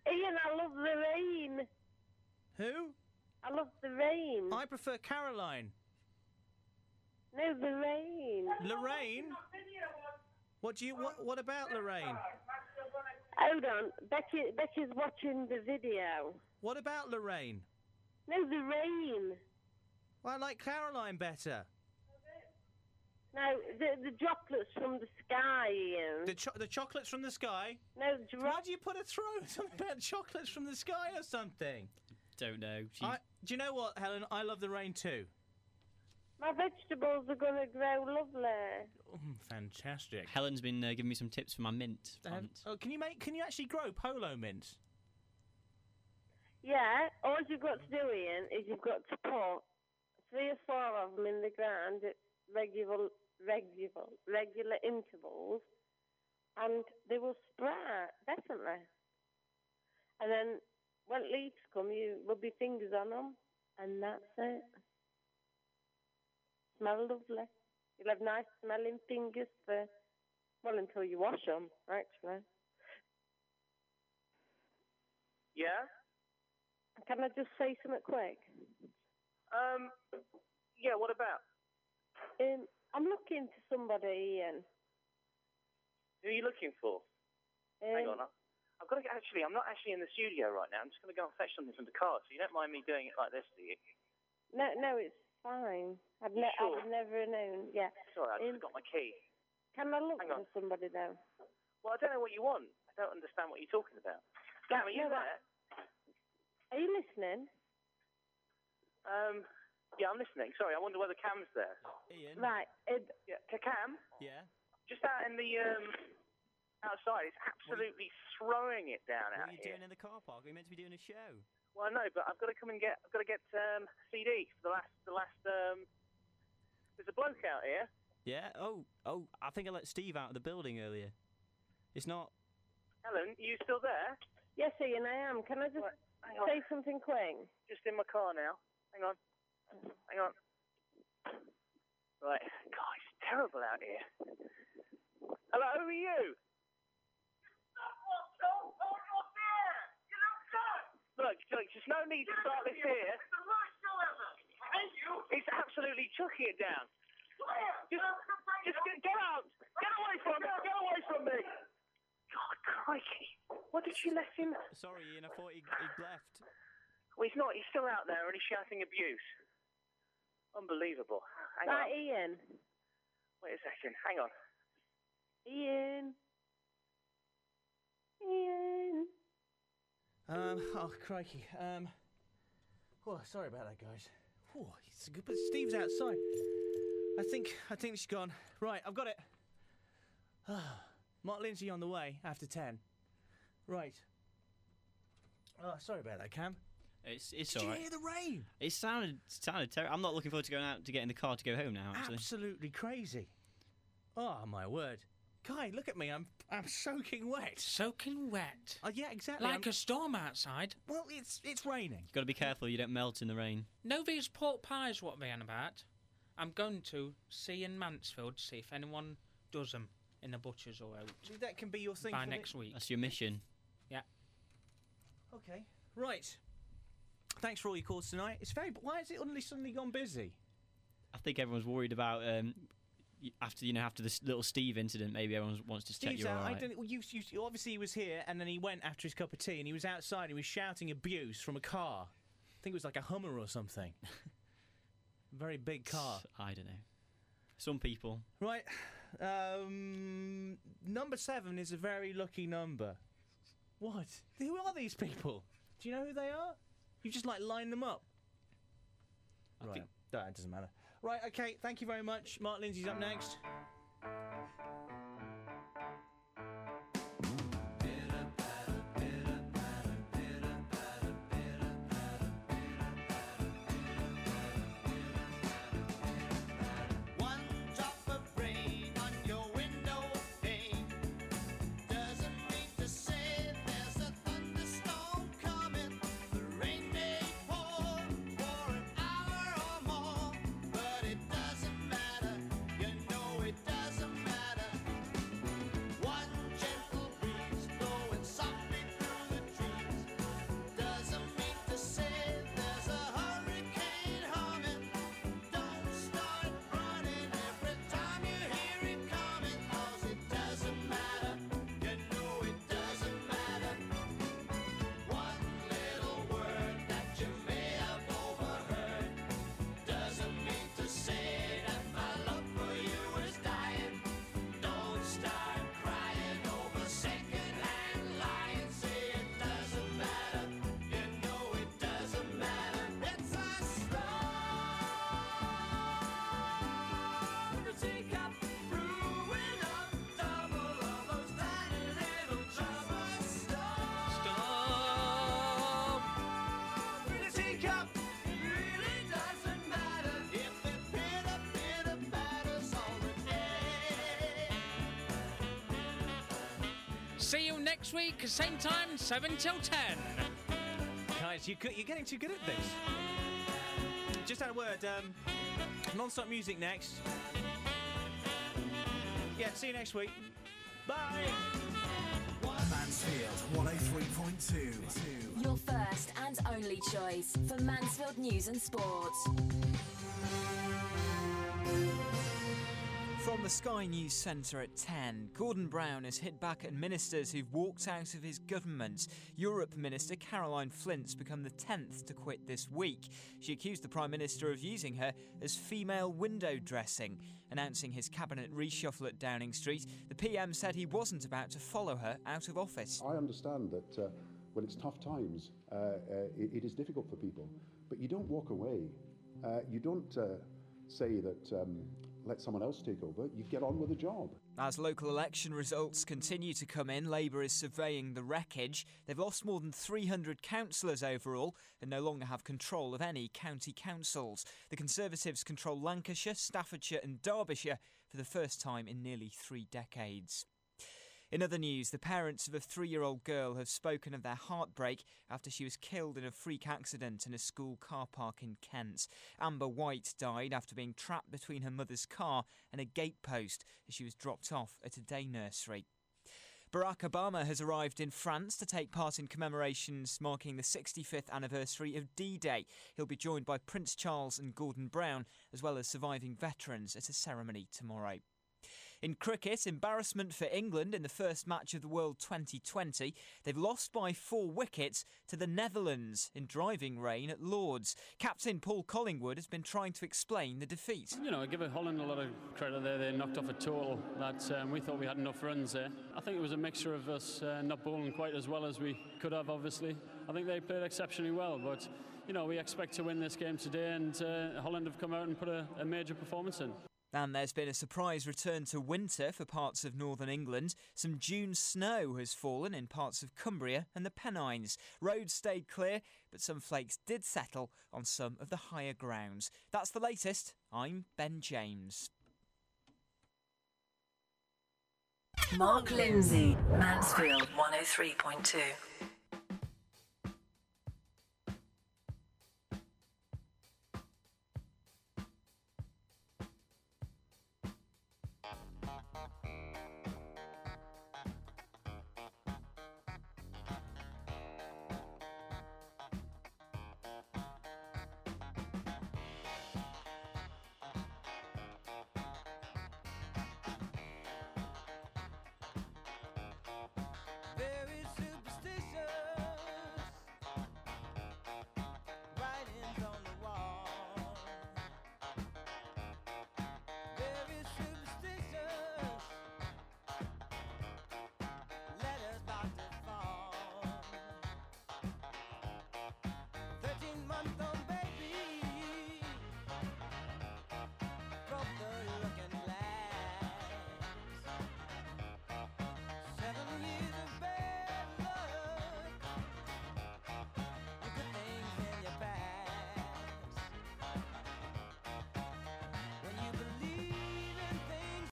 Ian, I love the rain. Who? I love the rain. I prefer Caroline. No, the rain. Lorraine. What do you? What? What about Lorraine? Hold on. Becky, Becky's watching the video. What about Lorraine? No, the rain. Well, I like Caroline better. No, the the droplets from the sky, Ian. The cho- the chocolates from the sky. No, Why do you put a throw something about chocolates from the sky or something? Don't know. I, do you know what, Helen? I love the rain too. My vegetables are going to grow lovely. Mm, fantastic. Helen's been uh, giving me some tips for my mint. Um, plant. oh, can you make? Can you actually grow polo mints? Yeah, all you've got to do, Ian, is you've got to put three or four of them in the ground at regular, regular, regular intervals, and they will sprout definitely. And then when leaves come, you rub your fingers on them, and that's it. Smell lovely. You'll have nice smelling fingers for well until you wash them, actually. Yeah? Can I just say something quick? Um, yeah, what about? Um, I'm looking for somebody, Ian. Who are you looking for? Hang Um, on. I- I've got to get, actually, I'm not actually in the studio right now. I'm just going to go and fetch something from the car, so you don't mind me doing it like this, do you? No, no, it's fine. I've, ne- Sure. I'd never known. Yeah. Sorry, I Um, just got my key. Can I look Hang on. for somebody though? Well, I don't know what you want. I don't understand what you're talking about. Cam, are you no, there? Are you listening? Um, yeah, I'm listening. Sorry, I wonder whether Cam's there. Ian. Right. Uh, Yeah, Ca- Cam, Yeah. just out in the um, outside, it's absolutely throwing it down out here. What out are you here. doing in the car park? We're meant to be doing a show. Well, no, but I've got to come and get. I've got to get um, CD for the last. The last. Um, there's a bloke out here. Yeah. Oh, oh. I think I let Steve out of the building earlier. It's not. Helen, are you still there? Yes, Ian, I am. Can I just hang on. say something quick? Just in my car now. Hang on. Hang on. Right. God, it's terrible out here. Hello, who are you? Look, look, there's no need to start this here. It's absolutely chucking it down. Just, just get, get out! Get away from me! Get away from me! God, crikey! What did you let him? Sorry, Ian. I thought he he'd left. Well, he's not. He's still out there and he's shouting abuse. Unbelievable. Hang right, on. Ian. Wait a second. Hang on. Ian. Ian. Um, oh, crikey. Um, oh, sorry about that, guys. Oh, it's good, but Steve's outside. I think, I think she's gone. Right, I've got it. Mark Lindsay on the way after 10. Right. Oh, sorry about that, Cam. It's it's Did all you right. hear the rain? It sounded sounded terrible. I'm not looking forward to going out to get in the car to go home now. Actually. Absolutely crazy. Oh, my word. Guy, look at me. I'm I'm soaking wet. Soaking wet. Oh, yeah, exactly. Like I'm- a storm outside. Well, it's it's raining. you've got to be careful you don't melt in the rain. Know these pork pies what they're on about? I'm going to see in Mansfield to see if anyone does them in the butcher's or out. That can be your thing by for next the- week. That's your mission. Yeah. Okay. Right. Thanks for all your calls tonight. It's very. Why has it suddenly suddenly gone busy? I think everyone's worried about um, after you know after this little Steve incident. Maybe everyone wants to check Steve's you're out. all I don't. Well, you, you, you- obviously he was here, and then he went after his cup of tea, and he was outside. and He was shouting abuse from a car. I think it was like a Hummer or something. very big car. I don't know. Some people. Right. Um, number seven is a very lucky number. What? Who are these people? Do you know who they are? You just like line them up. right. That doesn't matter. Right. Okay. Thank you very much. Mark Lindsay's up next. See you next week, same time, 7 till 10. Guys, you could, you're getting too good at this. Just had a word. Um, non-stop music next. Yeah, see you next week. Bye. Mansfield 103.2. Your first and only choice for Mansfield News and Sport. From the Sky News Centre at 10, Gordon Brown has hit back at ministers who've walked out of his government. Europe Minister Caroline Flint's become the 10th to quit this week. She accused the Prime Minister of using her as female window dressing. Announcing his cabinet reshuffle at Downing Street, the PM said he wasn't about to follow her out of office. I understand that uh, when it's tough times, uh, uh, it, it is difficult for people, but you don't walk away. Uh, you don't uh, say that um, let someone else take over. You get on with the job. As local election results continue to come in, Labour is surveying the wreckage. They've lost more than 300 councillors overall and no longer have control of any county councils. The Conservatives control Lancashire, Staffordshire, and Derbyshire for the first time in nearly three decades. In other news, the parents of a three year old girl have spoken of their heartbreak after she was killed in a freak accident in a school car park in Kent. Amber White died after being trapped between her mother's car and a gate post as she was dropped off at a day nursery. Barack Obama has arrived in France to take part in commemorations marking the 65th anniversary of D Day. He'll be joined by Prince Charles and Gordon Brown, as well as surviving veterans, at a ceremony tomorrow. In cricket, embarrassment for England in the first match of the World 2020. They've lost by four wickets to the Netherlands in driving rain at Lords. Captain Paul Collingwood has been trying to explain the defeat. You know, I give Holland a lot of credit there. They knocked off a total that um, we thought we had enough runs there. I think it was a mixture of us uh, not bowling quite as well as we could have, obviously. I think they played exceptionally well, but, you know, we expect to win this game today, and uh, Holland have come out and put a, a major performance in. And there's been a surprise return to winter for parts of northern England. Some June snow has fallen in parts of Cumbria and the Pennines. Roads stayed clear, but some flakes did settle on some of the higher grounds. That's the latest. I'm Ben James. Mark Lindsay, Mansfield 103.2.